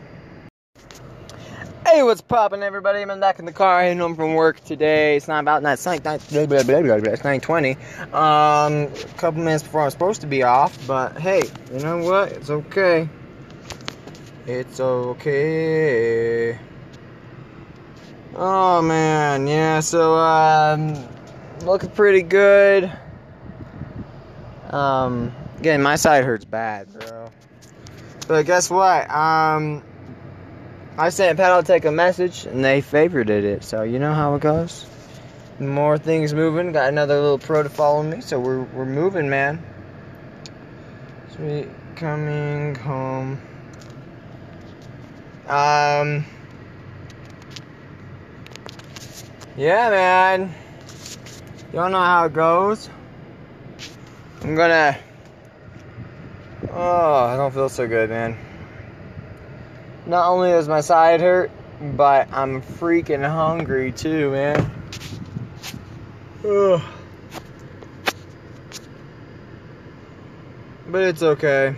Hey, what's poppin', everybody? I'm back in the car heading home from work today. It's not about nine. It's. It's nine twenty. Um, a couple minutes before I'm supposed to be off, but hey, you know what? It's okay. It's okay. Oh man, yeah. So um, looking pretty good. Um, again, my side hurts bad, bro. But guess what? Um, I sent Paddletek a message, and they favorited it. So you know how it goes. More things moving. Got another little pro to follow me, so we're we're moving, man. Sweet coming home. Um. Yeah, man. Don't know how it goes. I'm gonna. Oh, I don't feel so good, man. Not only does my side hurt, but I'm freaking hungry too, man. Ugh. But it's okay.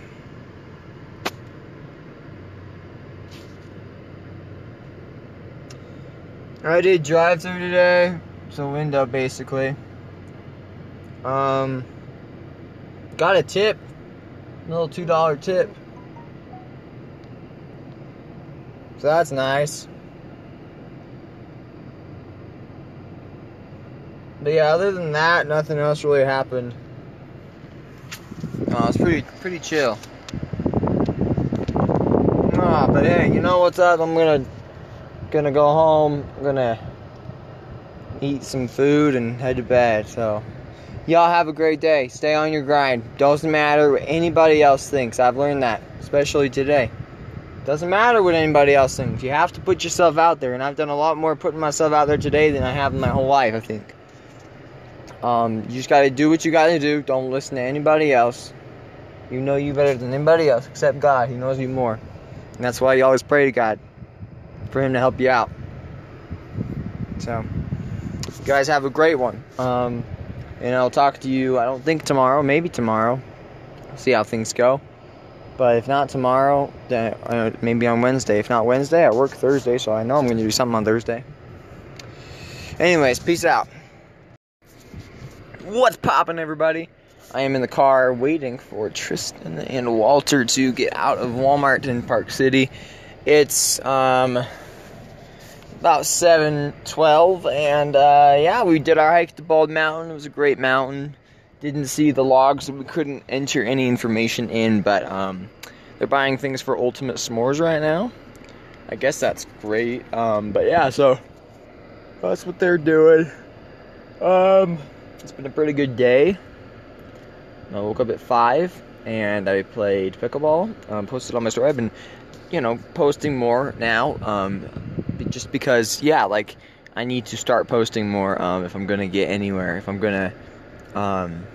I did drive through today, so window basically. Um, got a tip a little two dollar tip. So that's nice. But yeah, other than that, nothing else really happened. Oh, it's pretty pretty chill. Ah, but hey, you know what's up? I'm gonna gonna go home. I'm gonna eat some food and head to bed. So y'all have a great day. Stay on your grind. Doesn't matter what anybody else thinks. I've learned that, especially today. Doesn't matter what anybody else thinks. You have to put yourself out there, and I've done a lot more putting myself out there today than I have in my whole life. I think. Um, you just gotta do what you gotta do. Don't listen to anybody else. You know you better than anybody else except God. He knows you more. And that's why you always pray to God for Him to help you out. So, you guys have a great one. Um, and I'll talk to you, I don't think tomorrow, maybe tomorrow. See how things go. But if not tomorrow, then uh, maybe on Wednesday. If not Wednesday, I work Thursday, so I know I'm going to do something on Thursday. Anyways, peace out. What's poppin', everybody? I am in the car waiting for Tristan and Walter to get out of Walmart in Park City. It's um about 7:12 and uh, yeah, we did our hike to Bald Mountain. It was a great mountain. Didn't see the logs, we couldn't enter any information in, but um, they're buying things for Ultimate S'mores right now. I guess that's great. Um, but yeah, so that's what they're doing. Um, it's been a pretty good day. I woke up at five and I played pickleball. Um, posted on my story. I've been, you know, posting more now. Um, just because, yeah, like I need to start posting more um, if I'm gonna get anywhere. If I'm gonna, um,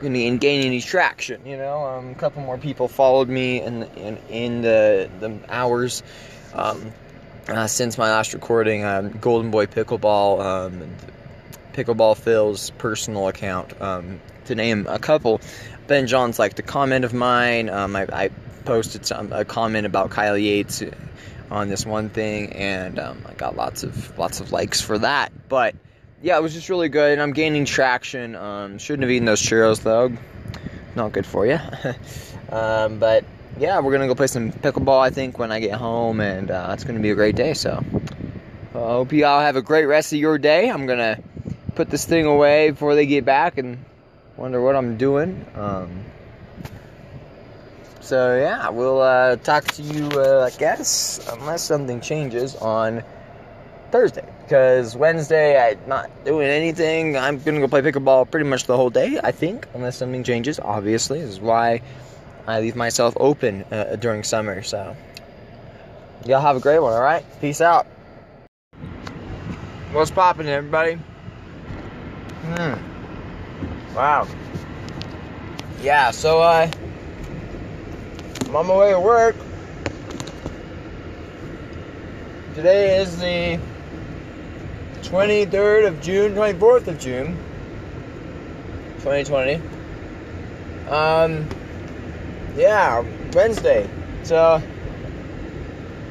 gonna gain any traction. You know, um, a couple more people followed me in in, in the the hours. Um, uh, since my last recording, um, Golden Boy Pickleball, um, Pickleball Phil's personal account, um, to name a couple. Ben Johns like the comment of mine. Um, I, I, posted some a comment about Kyle Yates on this one thing, and um, I got lots of lots of likes for that. But yeah, it was just really good, and I'm gaining traction. Um, shouldn't have eaten those churros though. Not good for you. Um, but yeah, we're gonna go play some pickleball. I think when I get home, and uh, it's gonna be a great day. So I hope you all have a great rest of your day. I'm gonna put this thing away before they get back and wonder what I'm doing. Um, so yeah, we'll uh, talk to you, uh, I guess, unless something changes on Thursday. Because Wednesday I'm not doing anything. I'm gonna go play pickleball pretty much the whole day, I think, unless something changes. Obviously, this is why I leave myself open uh, during summer. So y'all have a great one. All right, peace out. What's poppin', everybody? Hmm. Wow. Yeah, so uh I'm on my way to work. Today is the 23rd of June, 24th of June, 2020. Um, yeah, Wednesday. So,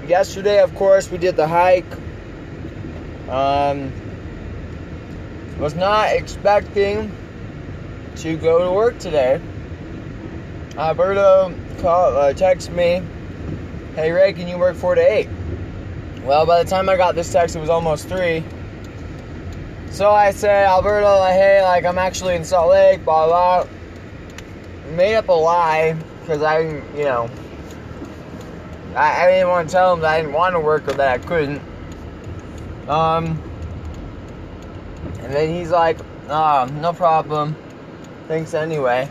yesterday, of course, we did the hike. Um, was not expecting to go to work today. Alberto called, uh, texted me, "Hey Ray, can you work four to 8? Well, by the time I got this text, it was almost three. So I said, Alberto, like, hey, like I'm actually in Salt Lake, blah blah. Made up a lie because I, you know, I, I didn't want to tell him that I didn't want to work or that I couldn't. Um, and then he's like, oh, no problem. Thanks anyway.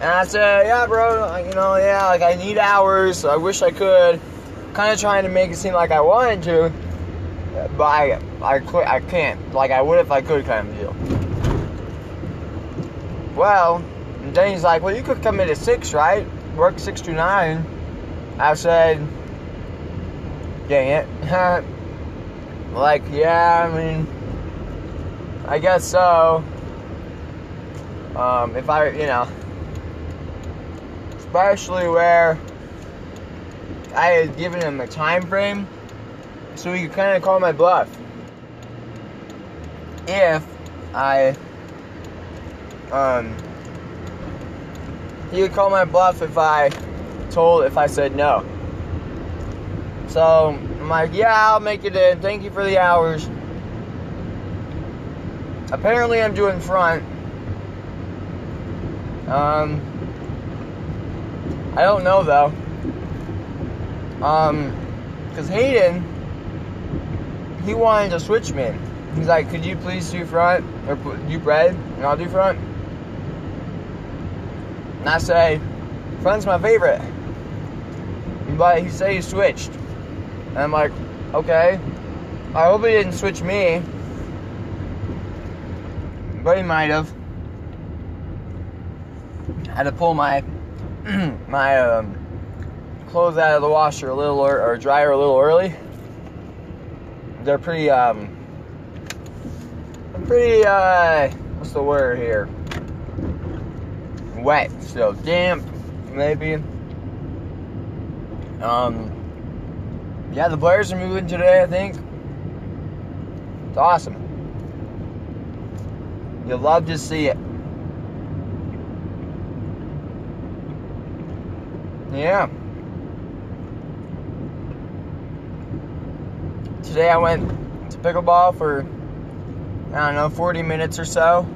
And I said, yeah, bro, you know, yeah, like I need hours. I wish I could. Kind of trying to make it seem like I wanted to, but I, I, quit, I can't. Like I would if I could, kind of deal. Well, and then he's like, well, you could come in at six, right? Work six to nine. I said, dang it. like, yeah, I mean, I guess so. Um, if I, you know, especially where I had given him a time frame so he could kind of call my bluff. If I um, he would call my bluff if I told if I said no. So I'm like, yeah, I'll make it in. Thank you for the hours. Apparently, I'm doing front. Um, I don't know though. Um, cause Hayden, he wanted to switch me. He's like, could you please do front or do bread and I'll do front. And I say, front's my favorite. But he said he switched. And I'm like, okay. I hope he didn't switch me. But he might have. Had to pull my my um, clothes out of the washer a little or, or dryer a little early. They're pretty um pretty uh what's the word here? Wet, so damp maybe. Um yeah, the Blairs are moving today, I think. It's awesome. You'll love to see it. Yeah. Today I went to pickleball for, I don't know, 40 minutes or so.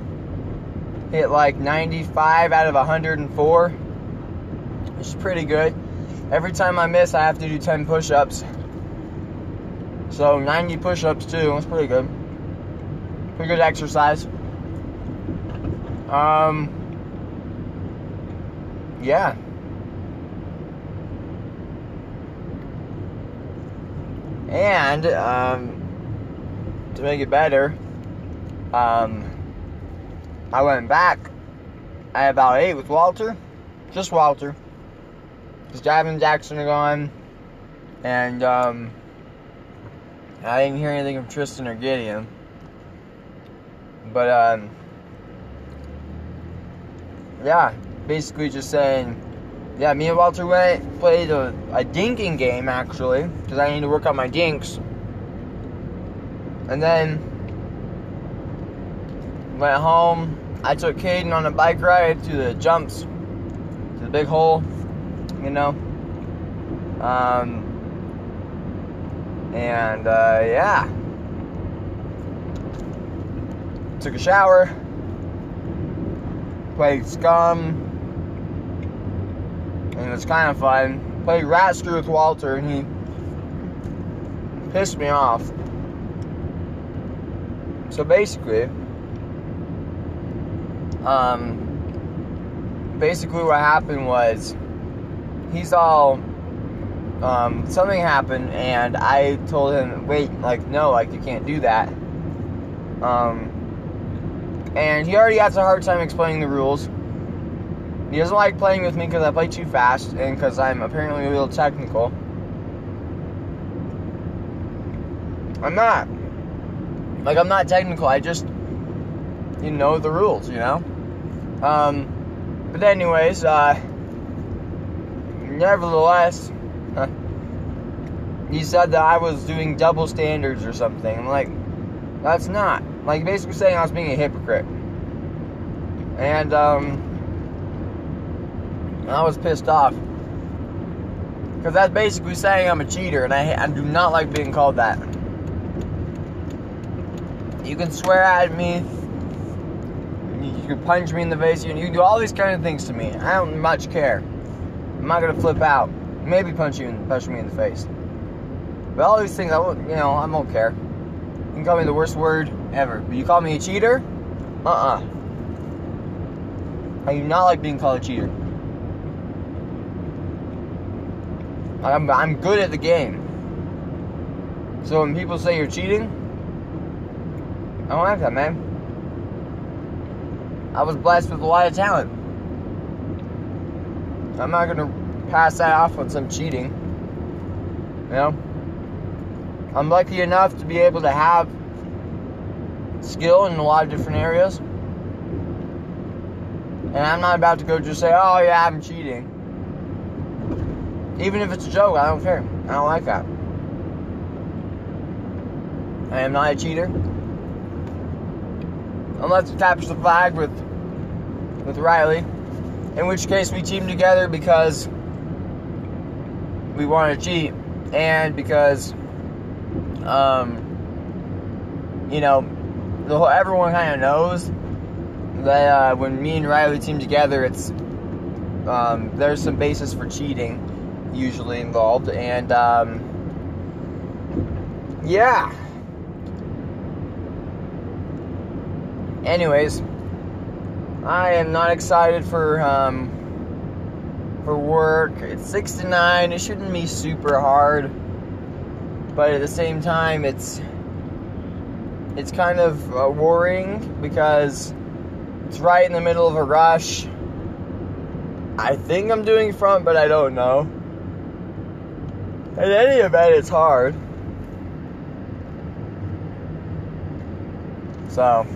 Hit like 95 out of 104, which is pretty good. Every time I miss, I have to do 10 push ups. So 90 push ups too. That's pretty good. Pretty good exercise. Um, yeah. And um, to make it better, um, I went back at about eight with Walter, just Walter, because Gavin and Jackson are gone, and um, I didn't hear anything from Tristan or Gideon. But um, yeah, basically just saying yeah, me and Walter went played a, a dinking game actually because I need to work on my dinks, and then went home. I took Caden on a bike ride to the jumps, to the big hole, you know. Um, and uh, yeah, took a shower, played Scum and it's kind of fun. Played Rat Screw with Walter, and he pissed me off. So basically, um, basically what happened was he's all um, something happened, and I told him, wait, like no, like you can't do that. Um, and he already has a hard time explaining the rules. He doesn't like playing with me because I play too fast and because I'm apparently a little technical. I'm not. Like, I'm not technical. I just, you know, the rules, you know? Um, but, anyways, uh, nevertheless, he said that I was doing double standards or something. I'm like, that's not. Like, basically saying I was being a hypocrite. And, um, I was pissed off. Because that's basically saying I'm a cheater, and I, I do not like being called that. You can swear at me, you can punch me in the face, you can do all these kind of things to me. I don't much care. I'm not gonna flip out. Maybe punch you and punch me in the face. But all these things, I won't, you know, I won't care. You can call me the worst word ever, but you call me a cheater? Uh-uh. I do not like being called a cheater. I'm, I'm good at the game. So when people say you're cheating, I don't like that, man. I was blessed with a lot of talent. I'm not gonna pass that off on some cheating. You know? I'm lucky enough to be able to have skill in a lot of different areas. And I'm not about to go just say, oh yeah, I'm cheating. Even if it's a joke, I don't care. I don't like that. I am not a cheater. Unless it taps the flag with with Riley. In which case, we team together because we want to cheat and because, um, you know, the whole, everyone kind of knows that uh, when me and Riley team together, it's um, there's some basis for cheating usually involved, and um, yeah. Anyways, I am not excited for um, for work. It's six to nine. It shouldn't be super hard, but at the same time, it's it's kind of uh, worrying because it's right in the middle of a rush. I think I'm doing front, but I don't know. In any event, it's hard. So,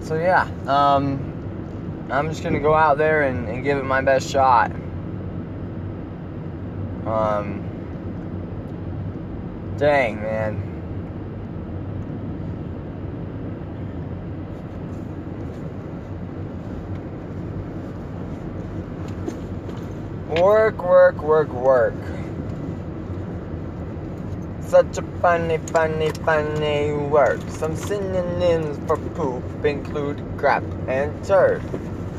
so yeah, um, I'm just gonna go out there and, and give it my best shot. Um, dang, man. Work, work, work, work. Such a funny, funny, funny word. Some synonyms for poop include crap and turd.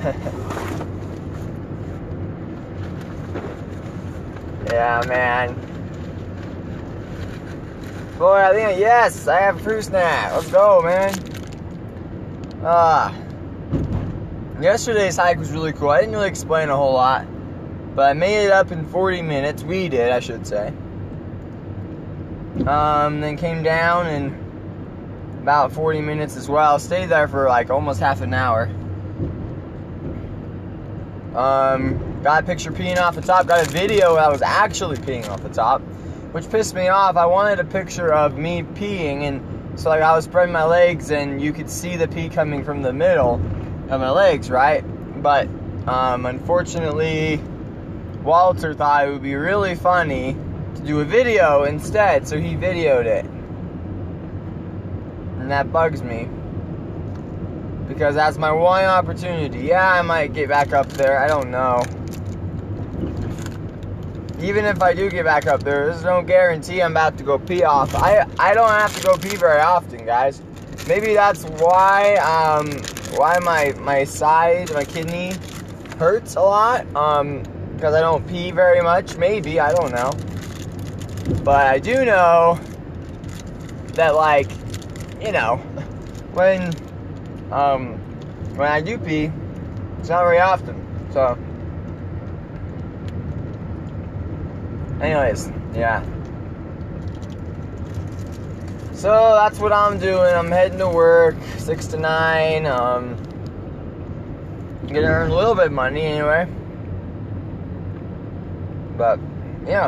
yeah, man. Boy, I think yes, I have fruit snap. Let's go, man. Ah. Yesterday's hike was really cool. I didn't really explain a whole lot. But I made it up in 40 minutes. We did, I should say. Um, then came down in about 40 minutes as well. Stayed there for like almost half an hour. Um, got a picture peeing off the top. Got a video I was actually peeing off the top, which pissed me off. I wanted a picture of me peeing, and so like I was spreading my legs, and you could see the pee coming from the middle of my legs, right? But um, unfortunately, Walter thought it would be really funny to do a video instead, so he videoed it. And that bugs me. Because that's my one opportunity. Yeah, I might get back up there. I don't know. Even if I do get back up there, there's no guarantee I'm about to go pee off. I, I don't have to go pee very often, guys. Maybe that's why um, why my my side, my kidney hurts a lot. Um, because I don't pee very much. Maybe, I don't know. But I do know that, like, you know, when, um, when I do pee, it's not very often. So, anyways, yeah. So that's what I'm doing. I'm heading to work, six to nine. Um, gonna earn a little bit of money anyway. But yeah.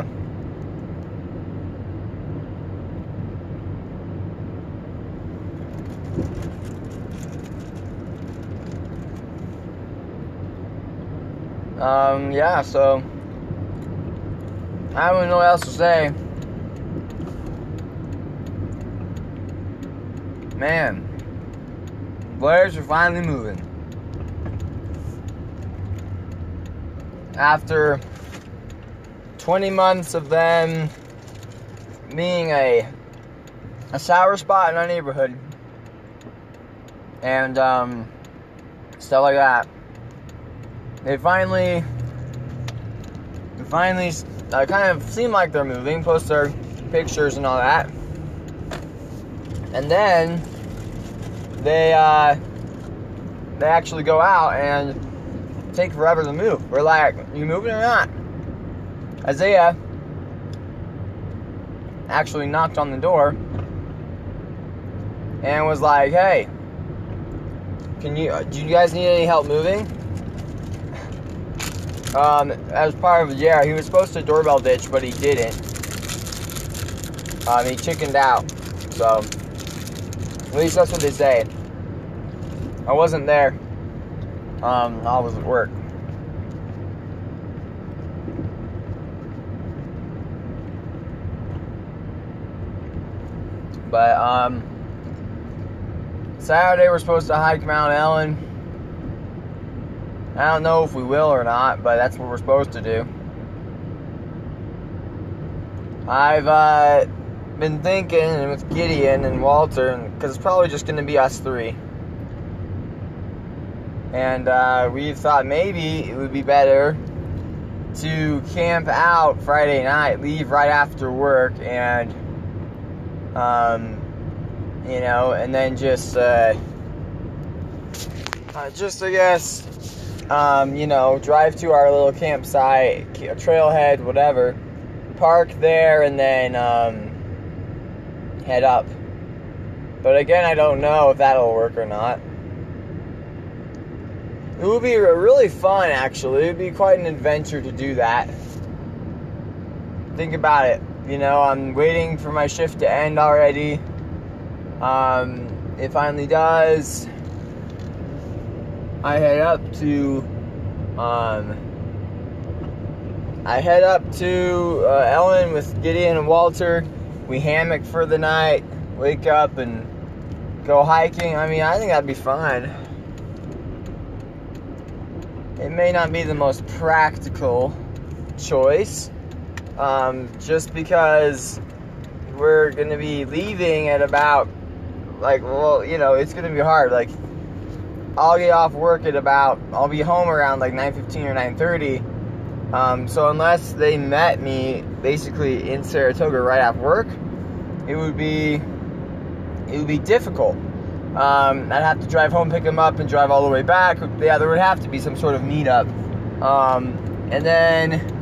Um, yeah, so I don't know what else to say. Man, Blairs are finally moving. After 20 months of them being a a sour spot in our neighborhood and um, stuff like that. They finally, they finally, uh, kind of seem like they're moving, post their pictures and all that, and then they uh, they actually go out and take forever to move. We're like, you moving or not? Isaiah actually knocked on the door and was like, "Hey, can you? Do you guys need any help moving?" Um, as part of yeah, he was supposed to doorbell ditch, but he didn't. Um, he chickened out. So at least that's what they say. I wasn't there. Um, I was at work. But um, Saturday we're supposed to hike Mount Ellen. I don't know if we will or not, but that's what we're supposed to do. I've uh, been thinking with Gideon and Walter, because it's probably just going to be us three. And uh, we thought maybe it would be better to camp out Friday night, leave right after work, and um, you know, and then just uh, uh, just I guess um, you know, drive to our little campsite, trailhead, whatever, park there, and then um, head up. But again, I don't know if that'll work or not. It would be really fun, actually. It would be quite an adventure to do that. Think about it. You know, I'm waiting for my shift to end already. Um, it finally does. I head up to, um, I head up to uh, Ellen with Gideon and Walter. We hammock for the night, wake up and go hiking. I mean, I think that'd be fun. It may not be the most practical choice, um, just because we're to be leaving at about, like, well, you know, it's to be hard. Like, I'll get off work at about, I'll be home around like 9.15 or 9.30. Um, so unless they met me basically in Saratoga right after work, it would be, it would be difficult. Um, I'd have to drive home, pick them up, and drive all the way back. Yeah, there would have to be some sort of meetup. Um, and then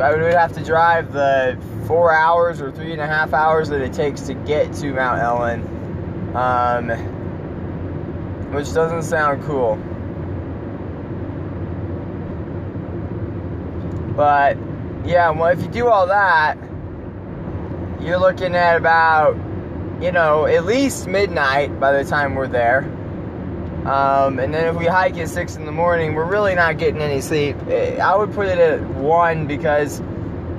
I would have to drive the four hours or three and a half hours that it takes to get to Mount Ellen, um, which doesn't sound cool. But yeah, well, if you do all that, you're looking at about you know, at least midnight by the time we're there. Um, and then if we hike at 6 in the morning, we're really not getting any sleep. I would put it at 1 because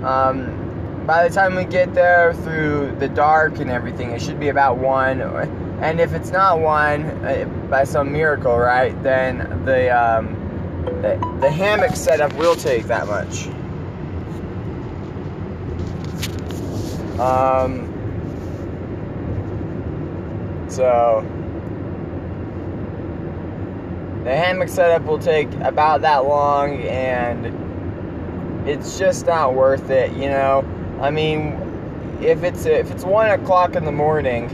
um, by the time we get there through the dark and everything, it should be about 1. And if it's not 1, uh, by some miracle, right, then the, um, the, the hammock setup will take that much. Um, so the hammock setup will take about that long and it's just not worth it, you know. I mean, if it's if it's one o'clock in the morning,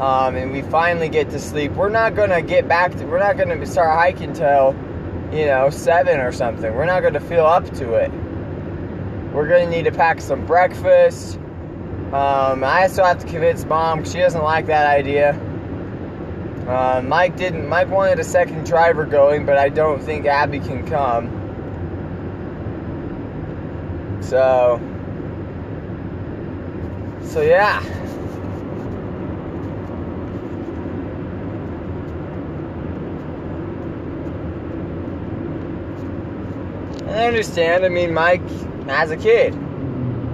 um, and we finally get to sleep, we're not gonna get back to we're not gonna start hiking till you know seven or something. We're not gonna feel up to it. We're gonna need to pack some breakfast. Um, I still have to convince mom. She doesn't like that idea. Uh, Mike didn't. Mike wanted a second driver going, but I don't think Abby can come. So, so yeah. I understand. I mean, Mike has a kid,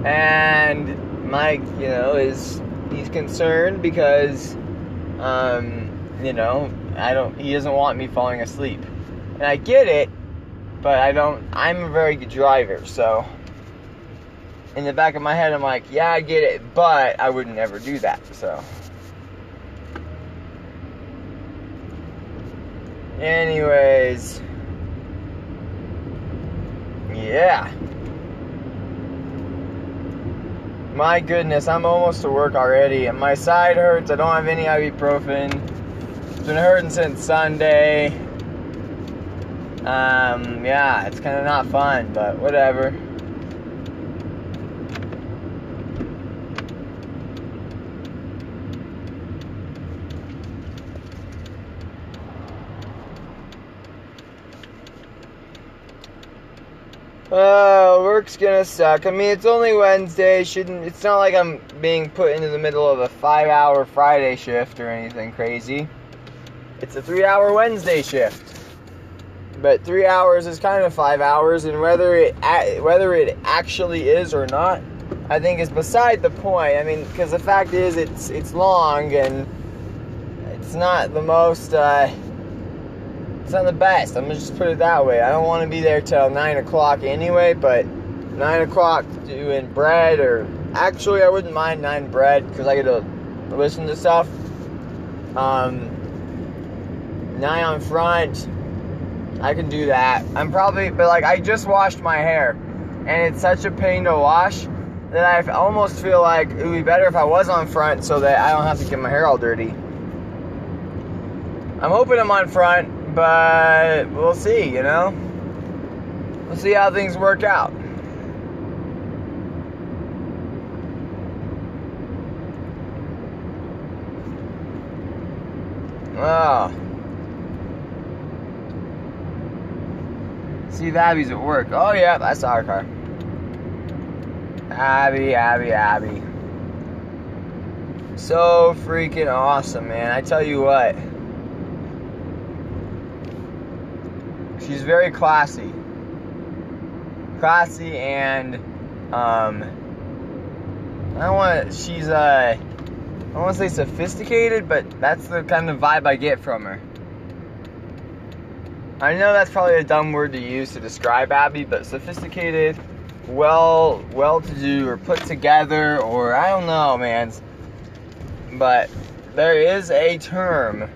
and Mike, you know, is he's concerned because, um, you know, I don't. He doesn't want me falling asleep, and I get it, but I don't. I'm a very good driver, so. In the back of my head, I'm like, yeah, I get it, but I would never do that. So. Anyways. Yeah. My goodness, I'm almost to work already, and my side hurts. I don't have any ibuprofen. Been hurting since Sunday. Um, yeah, it's kind of not fun, but whatever. Oh, work's gonna suck. I mean, it's only Wednesday. Shouldn't it's not like I'm being put into the middle of a five-hour Friday shift or anything crazy. It's a three-hour Wednesday shift, but three hours is kind of five hours, and whether it whether it actually is or not, I think is beside the point. I mean, because the fact is, it's it's long and it's not the most. Uh, it's not the best. I'm gonna just put it that way. I don't want to be there till nine o'clock anyway, but nine o'clock doing bread or actually I wouldn't mind nine bread because I get to listen to stuff. Um, nine on front. I can do that. I'm probably, but like I just washed my hair, and it's such a pain to wash that I almost feel like it would be better if I was on front so that I don't have to get my hair all dirty. I'm hoping I'm on front, but we'll see, you know? We'll see how things work out. Oh. See if Abby's at work. Oh, yeah, that's our car. Abby, Abby, Abby. So freaking awesome, man. I tell you what. She's very classy. Classy and um I don't want she's uh I don't want to say sophisticated, but that's the kind of vibe I get from her. I know that's probably a dumb word to use to describe Abby, but sophisticated, well, well-to-do, or put together, or I don't know, man. But there is a term.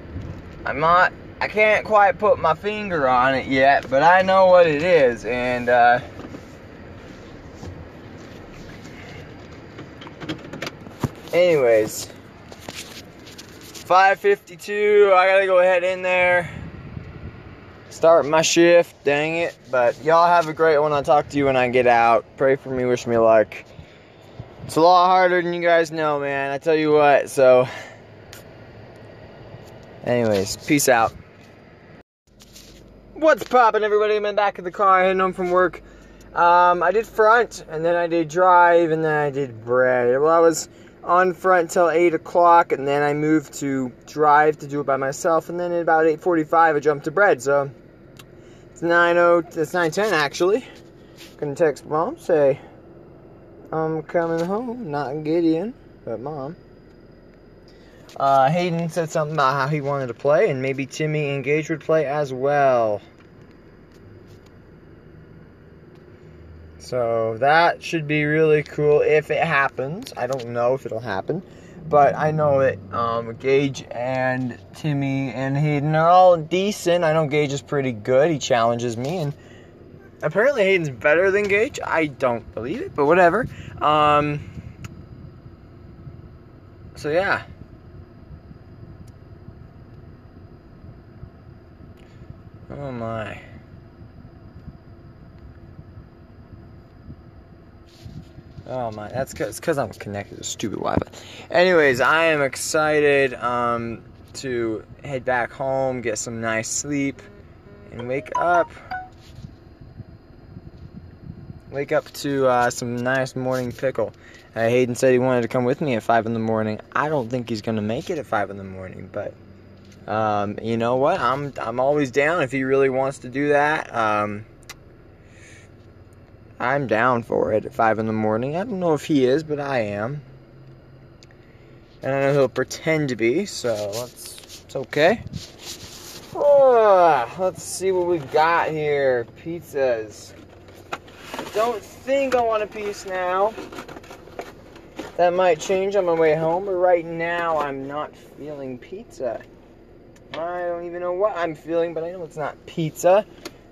I'm not. I can't quite put my finger on it yet, but I know what it is, and uh, anyways. 552. I gotta go ahead in there. Start my shift. Dang it. But y'all have a great one. I'll talk to you when I get out. Pray for me. Wish me luck. It's a lot harder than you guys know, man. I tell you what. So, anyways, peace out. What's poppin', everybody? I'm in back of the car heading home from work. Um, I did front, and then I did drive, and then I did bread. Well, I was on front till 8 o'clock and then I moved to drive to do it by myself and then at about 8.45 I jumped to bread so it's 9.0 it's 9.10 actually. Gonna text mom say I'm coming home not Gideon but mom. Uh, Hayden said something about how he wanted to play and maybe Timmy and Gage would play as well. So that should be really cool if it happens. I don't know if it'll happen, but I know that um, Gage and Timmy and Hayden are all decent. I know Gage is pretty good. He challenges me, and apparently Hayden's better than Gage. I don't believe it, but whatever. Um, so yeah. Oh my. Oh my, that's because I'm connected to stupid Wi-Fi. Anyways, I am excited um, to head back home, get some nice sleep, and wake up. Wake up to uh, some nice morning pickle. Uh, Hayden said he wanted to come with me at five in the morning. I don't think he's gonna make it at five in the morning, but um, you know what? I'm I'm always down if he really wants to do that. Um, I'm down for it at 5 in the morning. I don't know if he is, but I am. And I know he'll pretend to be, so let's, it's okay. Oh, let's see what we got here. Pizzas. Don't think I want a piece now. That might change on my way home, but right now I'm not feeling pizza. I don't even know what I'm feeling, but I know it's not pizza.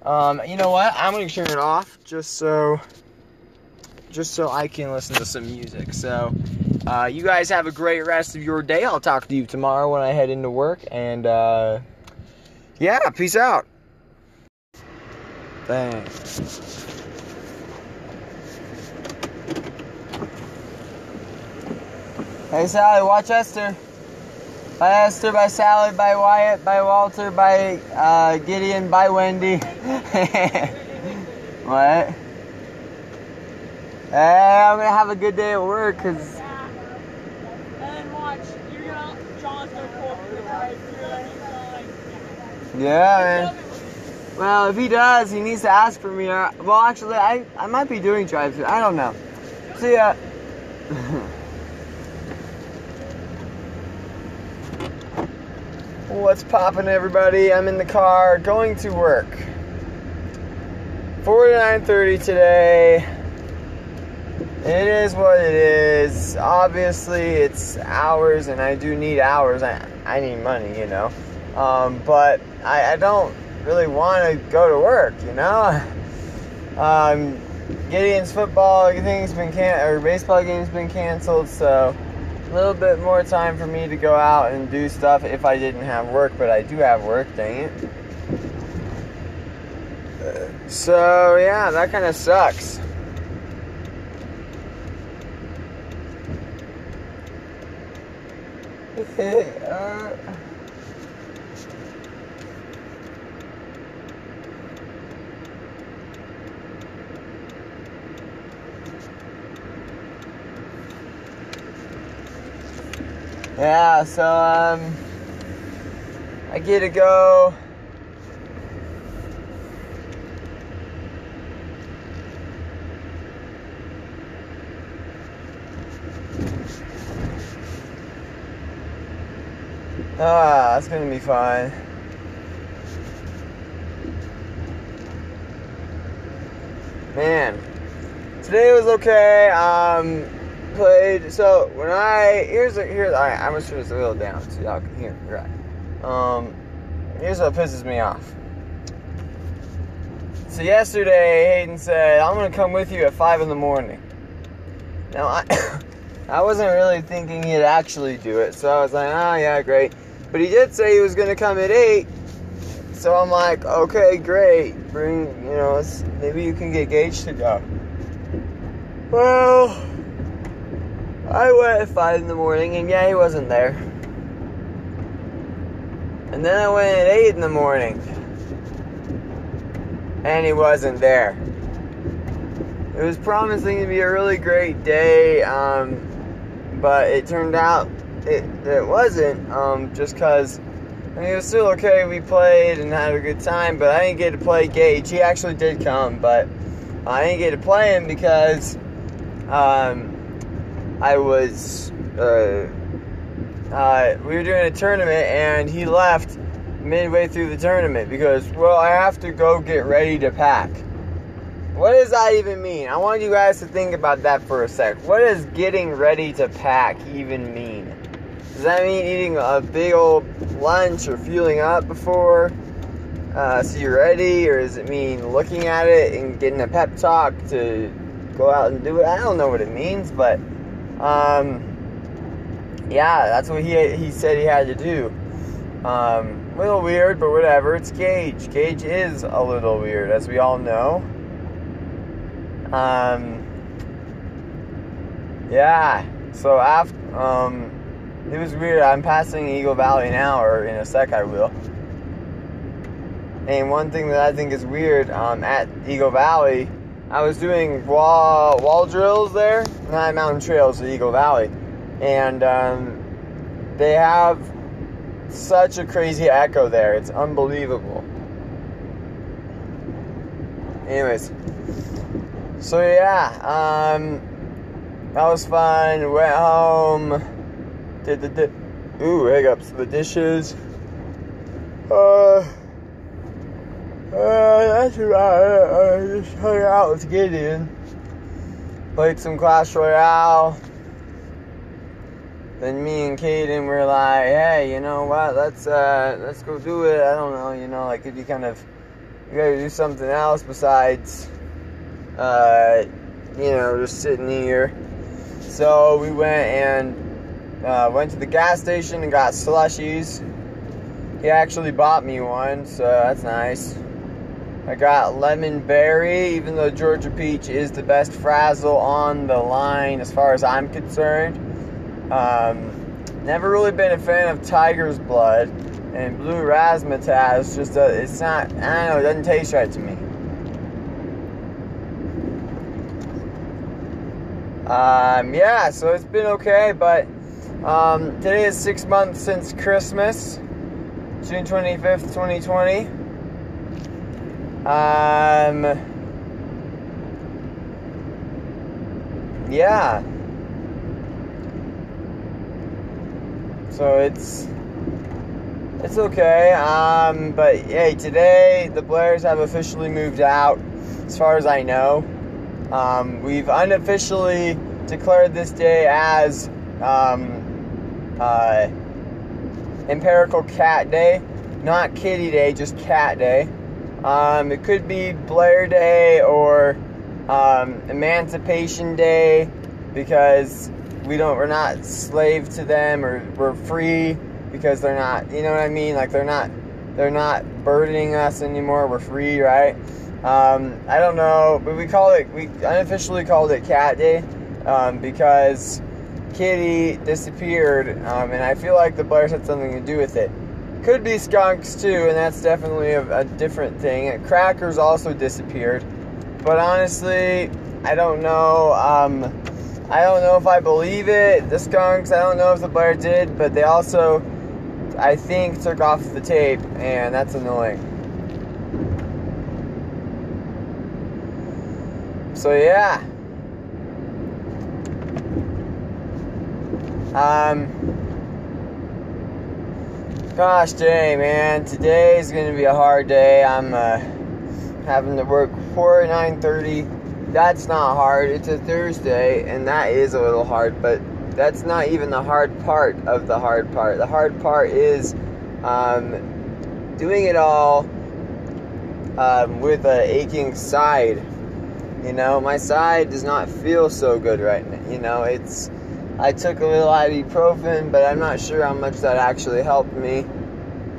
Um, you know what? I'm gonna turn it off just so, just so I can listen to some music. So, uh, you guys have a great rest of your day. I'll talk to you tomorrow when I head into work. And uh, yeah, peace out. Thanks. Hey Sally, watch Esther. By Esther, by Sally, by Wyatt, by Walter, by uh, Gideon, by Wendy. what? Hey, I'm gonna have a good day at work because. Yeah. And watch, you're gonna, John's gonna pull up to the right. You're Yeah, man. Well, if he does, he needs to ask for me. Or, well, actually, I, I might be doing drive through. I don't know. See ya. What's poppin', everybody? I'm in the car going to work. 49:30 today. It is what it is. Obviously, it's hours, and I do need hours. I, I need money, you know. Um, but I, I don't really want to go to work, you know. Um, Gideon's football thing's been can or baseball game's been canceled, so little bit more time for me to go out and do stuff if I didn't have work, but I do have work, dang it. So yeah, that kind of sucks. uh, yeah, so um, I get to go. Ah, that's gonna be fun. Man, today was okay. Um, played. So when I here's a, here's I I'm gonna turn this a little down so y'all can hear right. Um, here's what pisses me off. So yesterday, Hayden said, "I'm gonna come with you at five in the morning." Now I. I wasn't really thinking he'd actually do it, so I was like, oh yeah, great. But he did say he was gonna come at eight, so I'm like, okay, great. Bring, you know, maybe you can get Gage to go. Well, I went at five in the morning, and yeah, he wasn't there. And then I went at eight in the morning, and he wasn't there. It was promising to be a really great day. Um, but it turned out it, it wasn't, um, just because I mean, it was still okay. We played and had a good time, but I didn't get to play Gage. He actually did come, but I didn't get to play him because um, I was uh, uh, we were doing a tournament and he left midway through the tournament because well I have to go get ready to pack. What does that even mean? I want you guys to think about that for a sec. What does getting ready to pack even mean? Does that mean eating a big old lunch or fueling up before uh, so you're ready? Or does it mean looking at it and getting a pep talk to go out and do it? I don't know what it means, but um, yeah, that's what he, he said he had to do. Um, a little weird, but whatever. It's Gage. Gage is a little weird, as we all know. Um, yeah. So after, um, it was weird. I'm passing Eagle Valley now, or in a sec I will. And one thing that I think is weird, um, at Eagle Valley, I was doing wall wall drills there, not mountain trails the Eagle Valley, and um, they have such a crazy echo there. It's unbelievable. Anyways, so yeah, um, that was fun. Went home, did the di- ooh hiccups, the dishes. Uh, uh, that's about it. I just hung out with Gideon, played some Clash Royale. Then me and Caden were like, "Hey, you know what? Let's uh, let's go do it. I don't know, you know, like if you kind of you gotta do something else besides." uh, you know, just sitting here. So we went and uh, went to the gas station and got slushies. He actually bought me one, so that's nice. I got lemon berry, even though Georgia peach is the best frazzle on the line as far as I'm concerned. Um, never really been a fan of tiger's blood, and blue razzmatazz just uh, it's not. I don't know. It doesn't taste right to me. Um, yeah, so it's been okay, but um, today is six months since Christmas, June 25th, 2020. Um, yeah. So it's It's okay. Um, but hey, today the Blairs have officially moved out, as far as I know. Um, we've unofficially declared this day as um, uh, Empirical Cat Day, not Kitty Day, just Cat Day. Um, it could be Blair Day or um, Emancipation Day because we don't we're not slave to them or we're free because they're not you know what I mean? Like they're not they're not burdening us anymore. We're free right? Um, I don't know but we call it we unofficially called it cat day um, because kitty disappeared um, and I feel like the Blairs had something to do with it could be skunks too and that's definitely a, a different thing crackers also disappeared but honestly I don't know um, I don't know if I believe it, the skunks. I don't know if the Blair did, but they also, I think, took off the tape, and that's annoying. So, yeah. Um, gosh dang, man. Today is going to be a hard day. I'm uh, having to work 4 9.30 that's not hard. It's a Thursday, and that is a little hard, but that's not even the hard part of the hard part. The hard part is um, doing it all um, with an aching side. You know, my side does not feel so good right now. You know, it's. I took a little ibuprofen, but I'm not sure how much that actually helped me.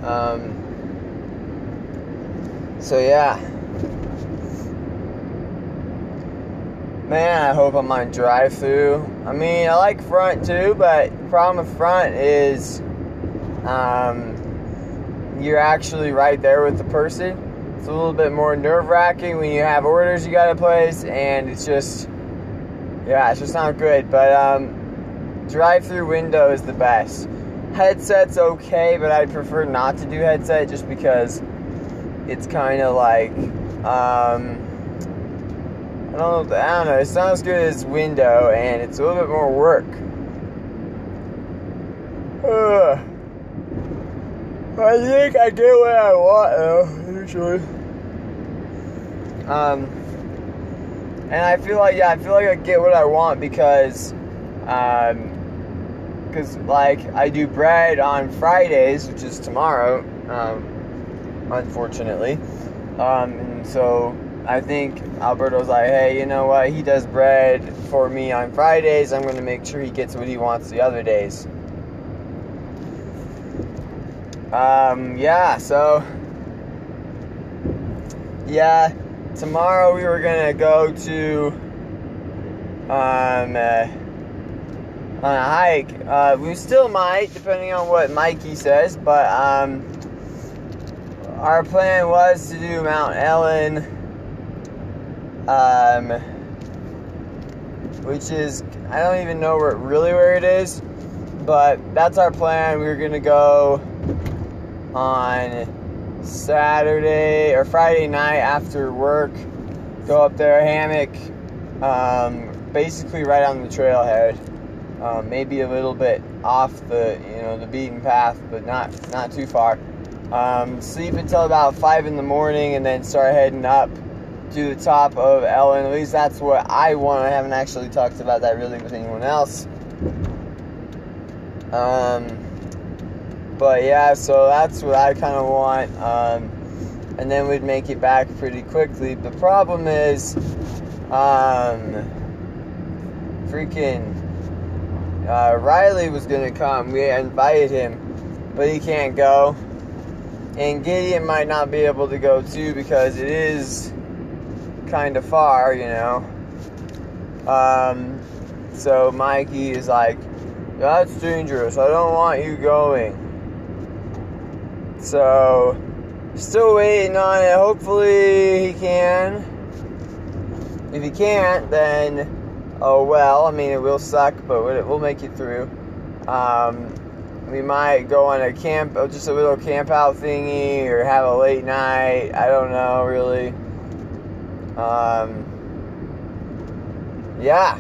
Um, so, yeah. Man, I hope I'm on drive through. I mean, I like front too, but problem with front is um, you're actually right there with the person. It's a little bit more nerve wracking when you have orders you gotta place, and it's just, yeah, it's just not good. But um, drive through window is the best. Headset's okay, but I prefer not to do headset just because it's kind of like. Um, I don't know. I don't know. It's not as good as window, and it's a little bit more work. Uh, I think I get what I want though, usually. Um, and I feel like yeah, I feel like I get what I want because, um, because like I do bread on Fridays, which is tomorrow, um, unfortunately. Um, and so I think Alberto's like, hey, you know what? He does bread for me on Fridays. I'm going to make sure he gets what he wants the other days. Um, yeah, so. Yeah, tomorrow we were to go to. Um, uh, on a hike. Uh, we still might, depending on what Mikey says, but, um, our plan was to do Mount Ellen um, which is I don't even know where really where it is, but that's our plan. We are gonna go on Saturday or Friday night after work. Go up there, hammock, um, basically right on the trailhead. Um, maybe a little bit off the you know the beaten path, but not not too far. Um, sleep until about five in the morning, and then start heading up to the top of Ellen. At least that's what I want. I haven't actually talked about that really with anyone else. Um, but yeah, so that's what I kind of want. Um, and then we'd make it back pretty quickly. The problem is, um, freaking uh, Riley was gonna come. We invited him, but he can't go. And Gideon might not be able to go too because it is kind of far, you know. Um, so Mikey is like, that's dangerous. I don't want you going. So, still waiting on it. Hopefully, he can. If he can't, then, oh well. I mean, it will suck, but we'll make it through. Um, we might go on a camp, just a little camp out thingy, or have a late night. I don't know, really. Um, yeah.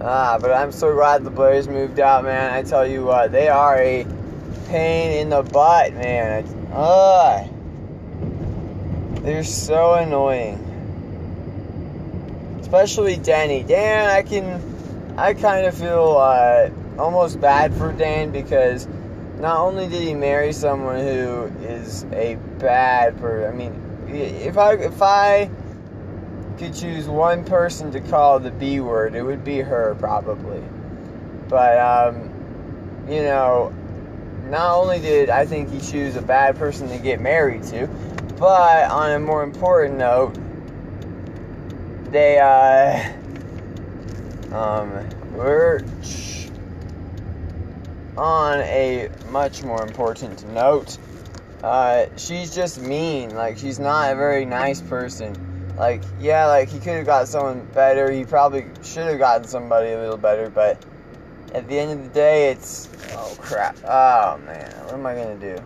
Ah, but I'm so glad the Blairs moved out, man. I tell you what, they are a pain in the butt, man. Ugh. They're so annoying. Especially Danny. Dan, I can, I kind of feel uh, almost bad for Dan because not only did he marry someone who is a bad person. I mean, if I if I could choose one person to call the B word, it would be her probably. But um, you know, not only did I think he choose a bad person to get married to, but on a more important note, they uh, um, were on a much more important note. Uh, she's just mean. Like she's not a very nice person. Like, yeah, like he could have got someone better. He probably should have gotten somebody a little better, but at the end of the day, it's oh crap. Oh man, what am I gonna do?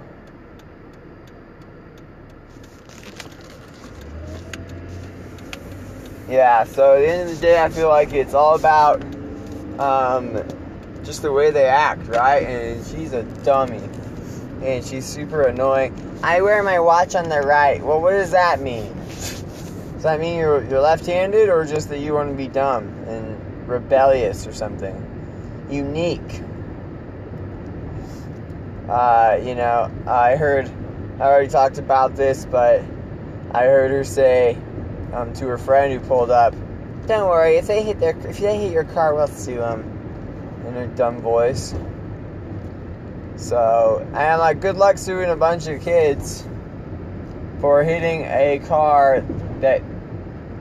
Yeah, so at the end of the day, I feel like it's all about um, just the way they act, right? And she's a dummy, and she's super annoying. I wear my watch on the right. Well, what does that mean? Does that mean you're, you're left-handed or just that you want to be dumb and rebellious or something? Unique. Uh, you know, I heard, I already talked about this, but I heard her say um, to her friend who pulled up, "Don't worry, if they hit their, if they hit your car, we'll sue them." In her dumb voice. So, and I'm like, good luck suing a bunch of kids for hitting a car that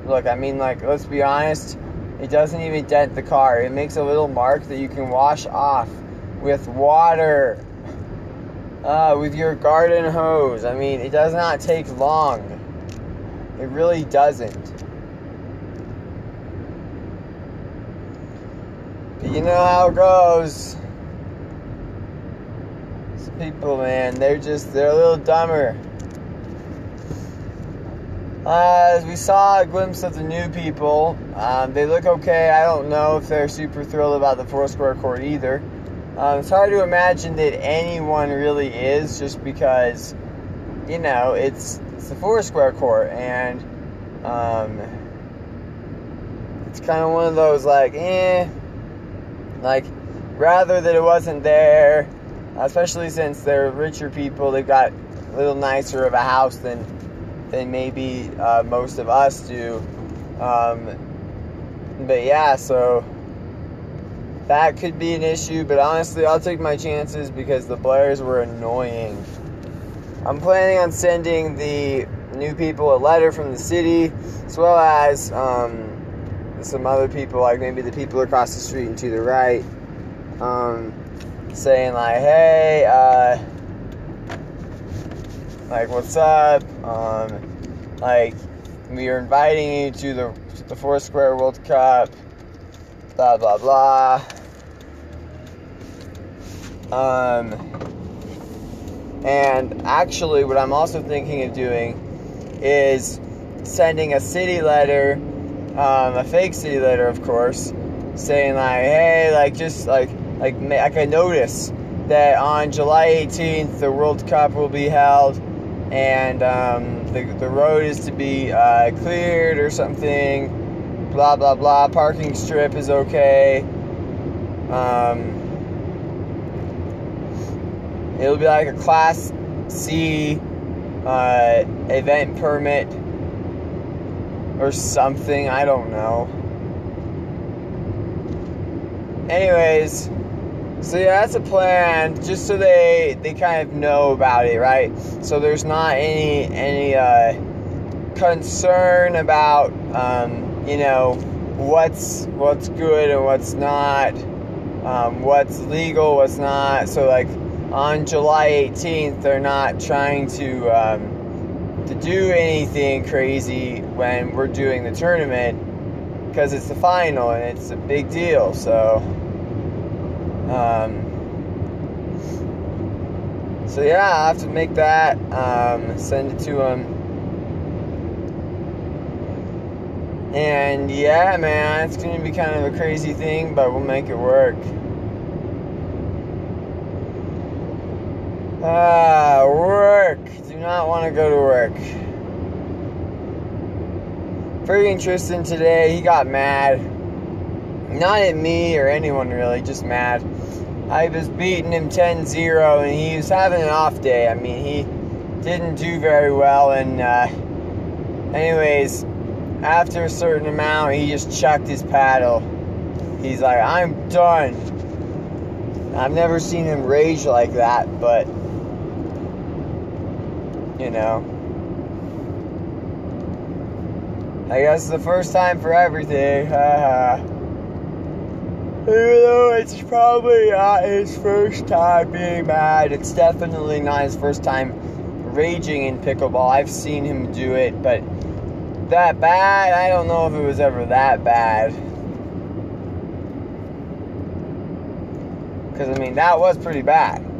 Look, I mean, like, let's be honest, it doesn't even dent the car. It makes a little mark that you can wash off with water, uh, with your garden hose. I mean, it does not take long. It really doesn't. But you know how it goes. Some people, man, they're just, they're a little dumber. Uh, we saw a glimpse of the new people. Um, they look okay. I don't know if they're super thrilled about the four square court either. Um, it's hard to imagine that anyone really is, just because, you know, it's four square court, and um, it's kind of one of those like, eh, like rather that it wasn't there. Especially since they're richer people, they've got a little nicer of a house than than maybe uh, most of us do. Um, but yeah, so that could be an issue, but honestly, I'll take my chances because the Blairs were annoying. I'm planning on sending the new people a letter from the city, as well as um, some other people, like maybe the people across the street and to the right, um, saying like, "Hey, uh, like what's up? Um, like we are inviting you to the to the four square world cup blah blah blah. Um and actually what i'm also thinking of doing is sending a city letter um, a fake city letter of course saying like hey like just like like like a notice that on july 18th the world cup will be held and um, the, the road is to be uh, cleared or something. Blah blah blah. Parking strip is okay. Um, it'll be like a Class C uh, event permit or something. I don't know. Anyways so yeah, that's a plan, just so they they kind of know about it, right? So there's not any any uh, concern about um, you know what's what's good and what's not, um, what's legal, what's not. So like on July 18th, they're not trying to um, to do anything crazy when we're doing the tournament because it's the final and it's a big deal. So. Um, so yeah, I have to make that, um, send it to him. And yeah, man, it's gonna be kind of a crazy thing, but we'll make it work. Ah, work. Do not want to go to work. Pretty interesting today, he got mad. Not at me or anyone really, just mad. I was beating him 10 0 and he was having an off day. I mean, he didn't do very well. And, uh, anyways, after a certain amount, he just chucked his paddle. He's like, I'm done. I've never seen him rage like that, but, you know. I guess the first time for everything. Even though it's probably not his first time being mad, it's definitely not his first time raging in pickleball. I've seen him do it, but that bad, I don't know if it was ever that bad. Because, I mean, that was pretty bad.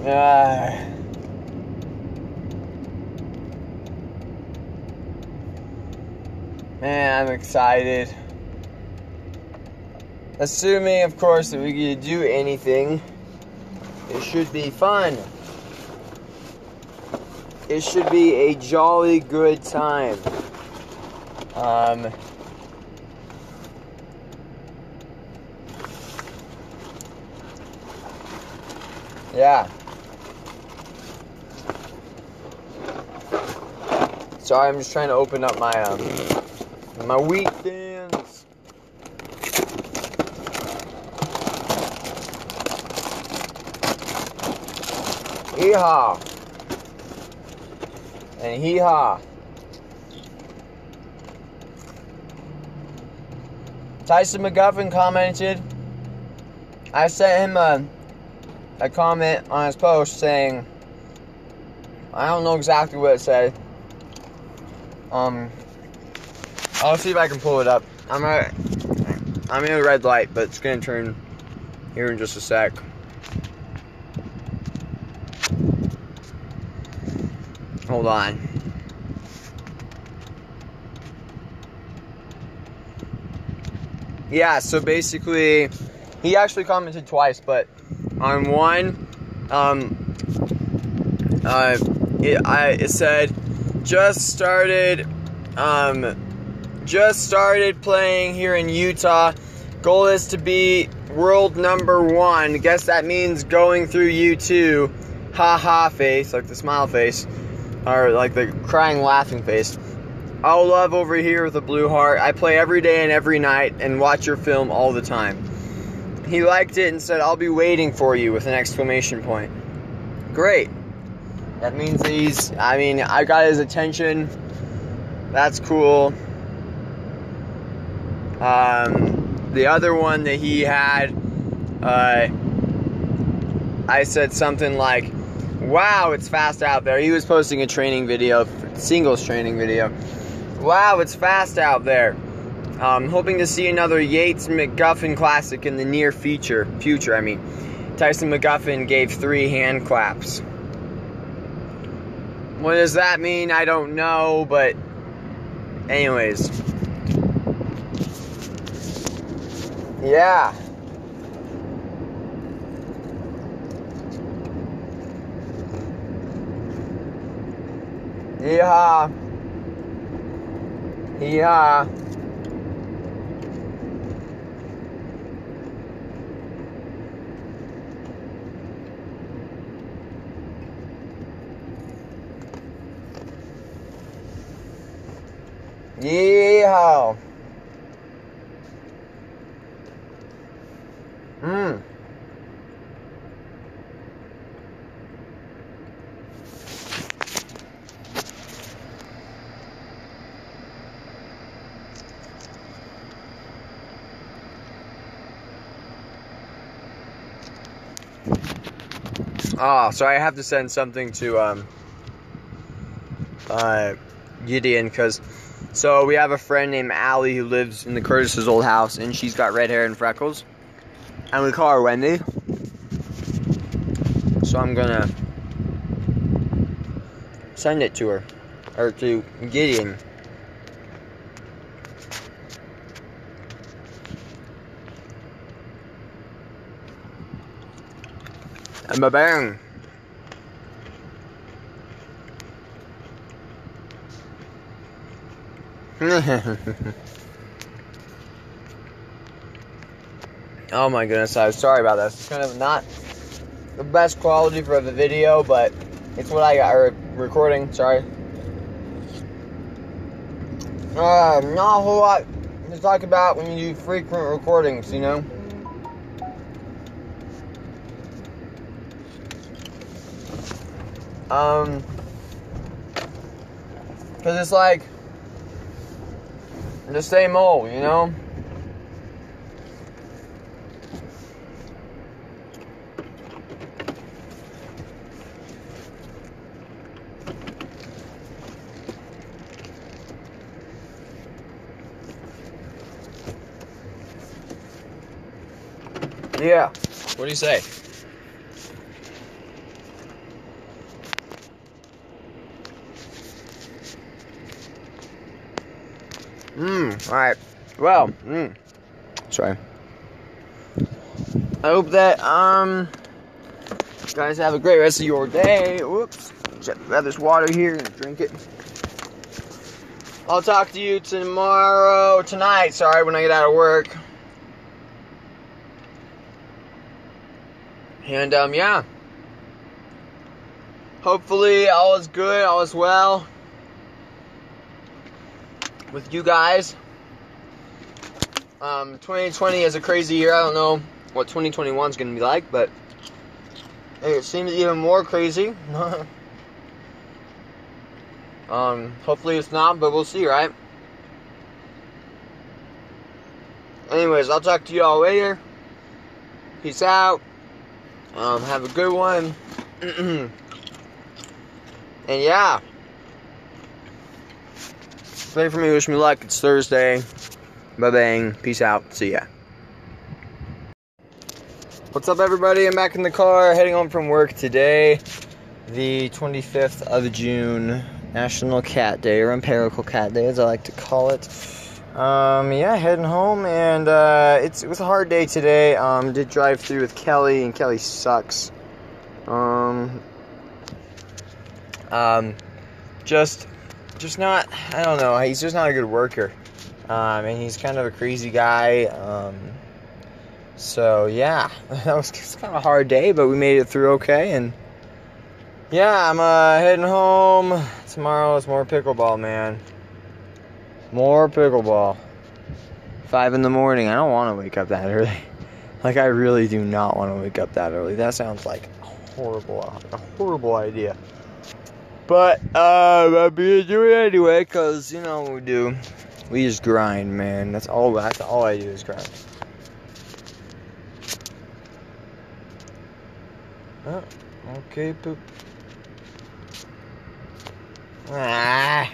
Uh, man, I'm excited. Assuming, of course, that we can do anything, it should be fun. It should be a jolly good time. Um, yeah. Sorry, I'm just trying to open up my um my wheat thins. Hee-haw. And hee-haw. Tyson McGuffin commented. I sent him a, a comment on his post saying, I don't know exactly what it said. Um, I'll see if I can pull it up. I'm at, I'm in a red light, but it's gonna turn here in just a sec. Hold on. Yeah, so basically, he actually commented twice, but on one, um, uh, it, I, it said, just started, um, just started playing here in Utah. Goal is to be world number one. Guess that means going through U2. Ha ha face, like the smile face, or like the crying laughing face. All love over here with a blue heart. I play every day and every night and watch your film all the time. He liked it and said, I'll be waiting for you with an exclamation point. Great. That means he's, I mean, I got his attention. That's cool. Um, the other one that he had, uh, I said something like, wow, it's fast out there. He was posting a training video, singles training video. Wow, it's fast out there. Um, hoping to see another Yates McGuffin Classic in the near future. Future, I mean. Tyson McGuffin gave three hand claps. What does that mean? I don't know, but anyways. Yeah. Yeah. Yeehaw. Yeehaw. Mmm. Oh, so I have to send something to um uh Gideon because so we have a friend named Allie who lives in the Curtis's old house and she's got red hair and freckles. And we call her Wendy. so I'm gonna send it to her or to Gideon. And bang. oh my goodness, I was sorry about that. It's kind of not the best quality for the video, but it's what I got or recording, sorry. Uh, not a whole lot to talk about when you do frequent recordings, you know? Um, because it's like the same old, you know? Yeah. What do you say? Mmm, alright. Well, mmm. Sorry. I hope that, um, guys have a great rest of your day. Whoops. Grab this water here and drink it. I'll talk to you tomorrow, tonight, sorry, when I get out of work. And, um, yeah. Hopefully, all is good, all is well with you guys. Um, 2020 is a crazy year. I don't know what 2021 is going to be like, but it seems even more crazy. um, hopefully it's not, but we'll see, right? Anyways, I'll talk to you all later. Peace out. Um, have a good one. and yeah. Pray for me, wish me luck. It's Thursday. Bye bang. Peace out. See ya. What's up, everybody? I'm back in the car heading home from work today, the 25th of June, National Cat Day, or Empirical Cat Day, as I like to call it. Um, yeah, heading home, and uh, it was a hard day today. Um, did drive through with Kelly, and Kelly sucks. Um, um, just just not. I don't know. He's just not a good worker, um, and he's kind of a crazy guy. Um, so yeah, that was, kind of a hard day, but we made it through okay. And yeah, I'm uh, heading home tomorrow. It's more pickleball, man. More pickleball. Five in the morning. I don't want to wake up that early. Like I really do not want to wake up that early. That sounds like a horrible, a horrible idea. But uh, I'll be doing it anyway, cause you know what we do. We just grind, man. That's all. That's all I do is grind. Oh, okay, poop. Ah.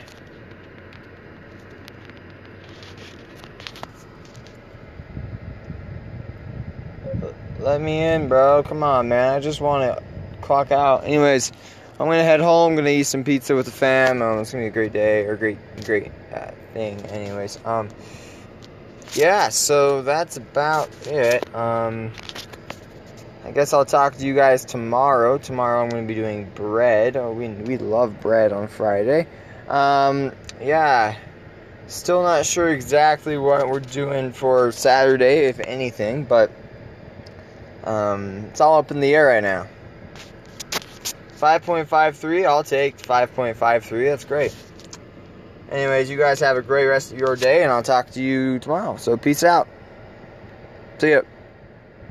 Let me in, bro. Come on, man. I just want to clock out. Anyways, I'm gonna head home. I'm gonna eat some pizza with the fam. Um, it's gonna be a great day or great, great thing. Anyways, um, yeah. So that's about it. Um, I guess I'll talk to you guys tomorrow. Tomorrow I'm gonna be doing bread. Oh, we we love bread on Friday. Um, yeah. Still not sure exactly what we're doing for Saturday, if anything, but um, it's all up in the air right now. 5.53, I'll take 5.53. That's great. Anyways, you guys have a great rest of your day, and I'll talk to you tomorrow. So, peace out. See ya.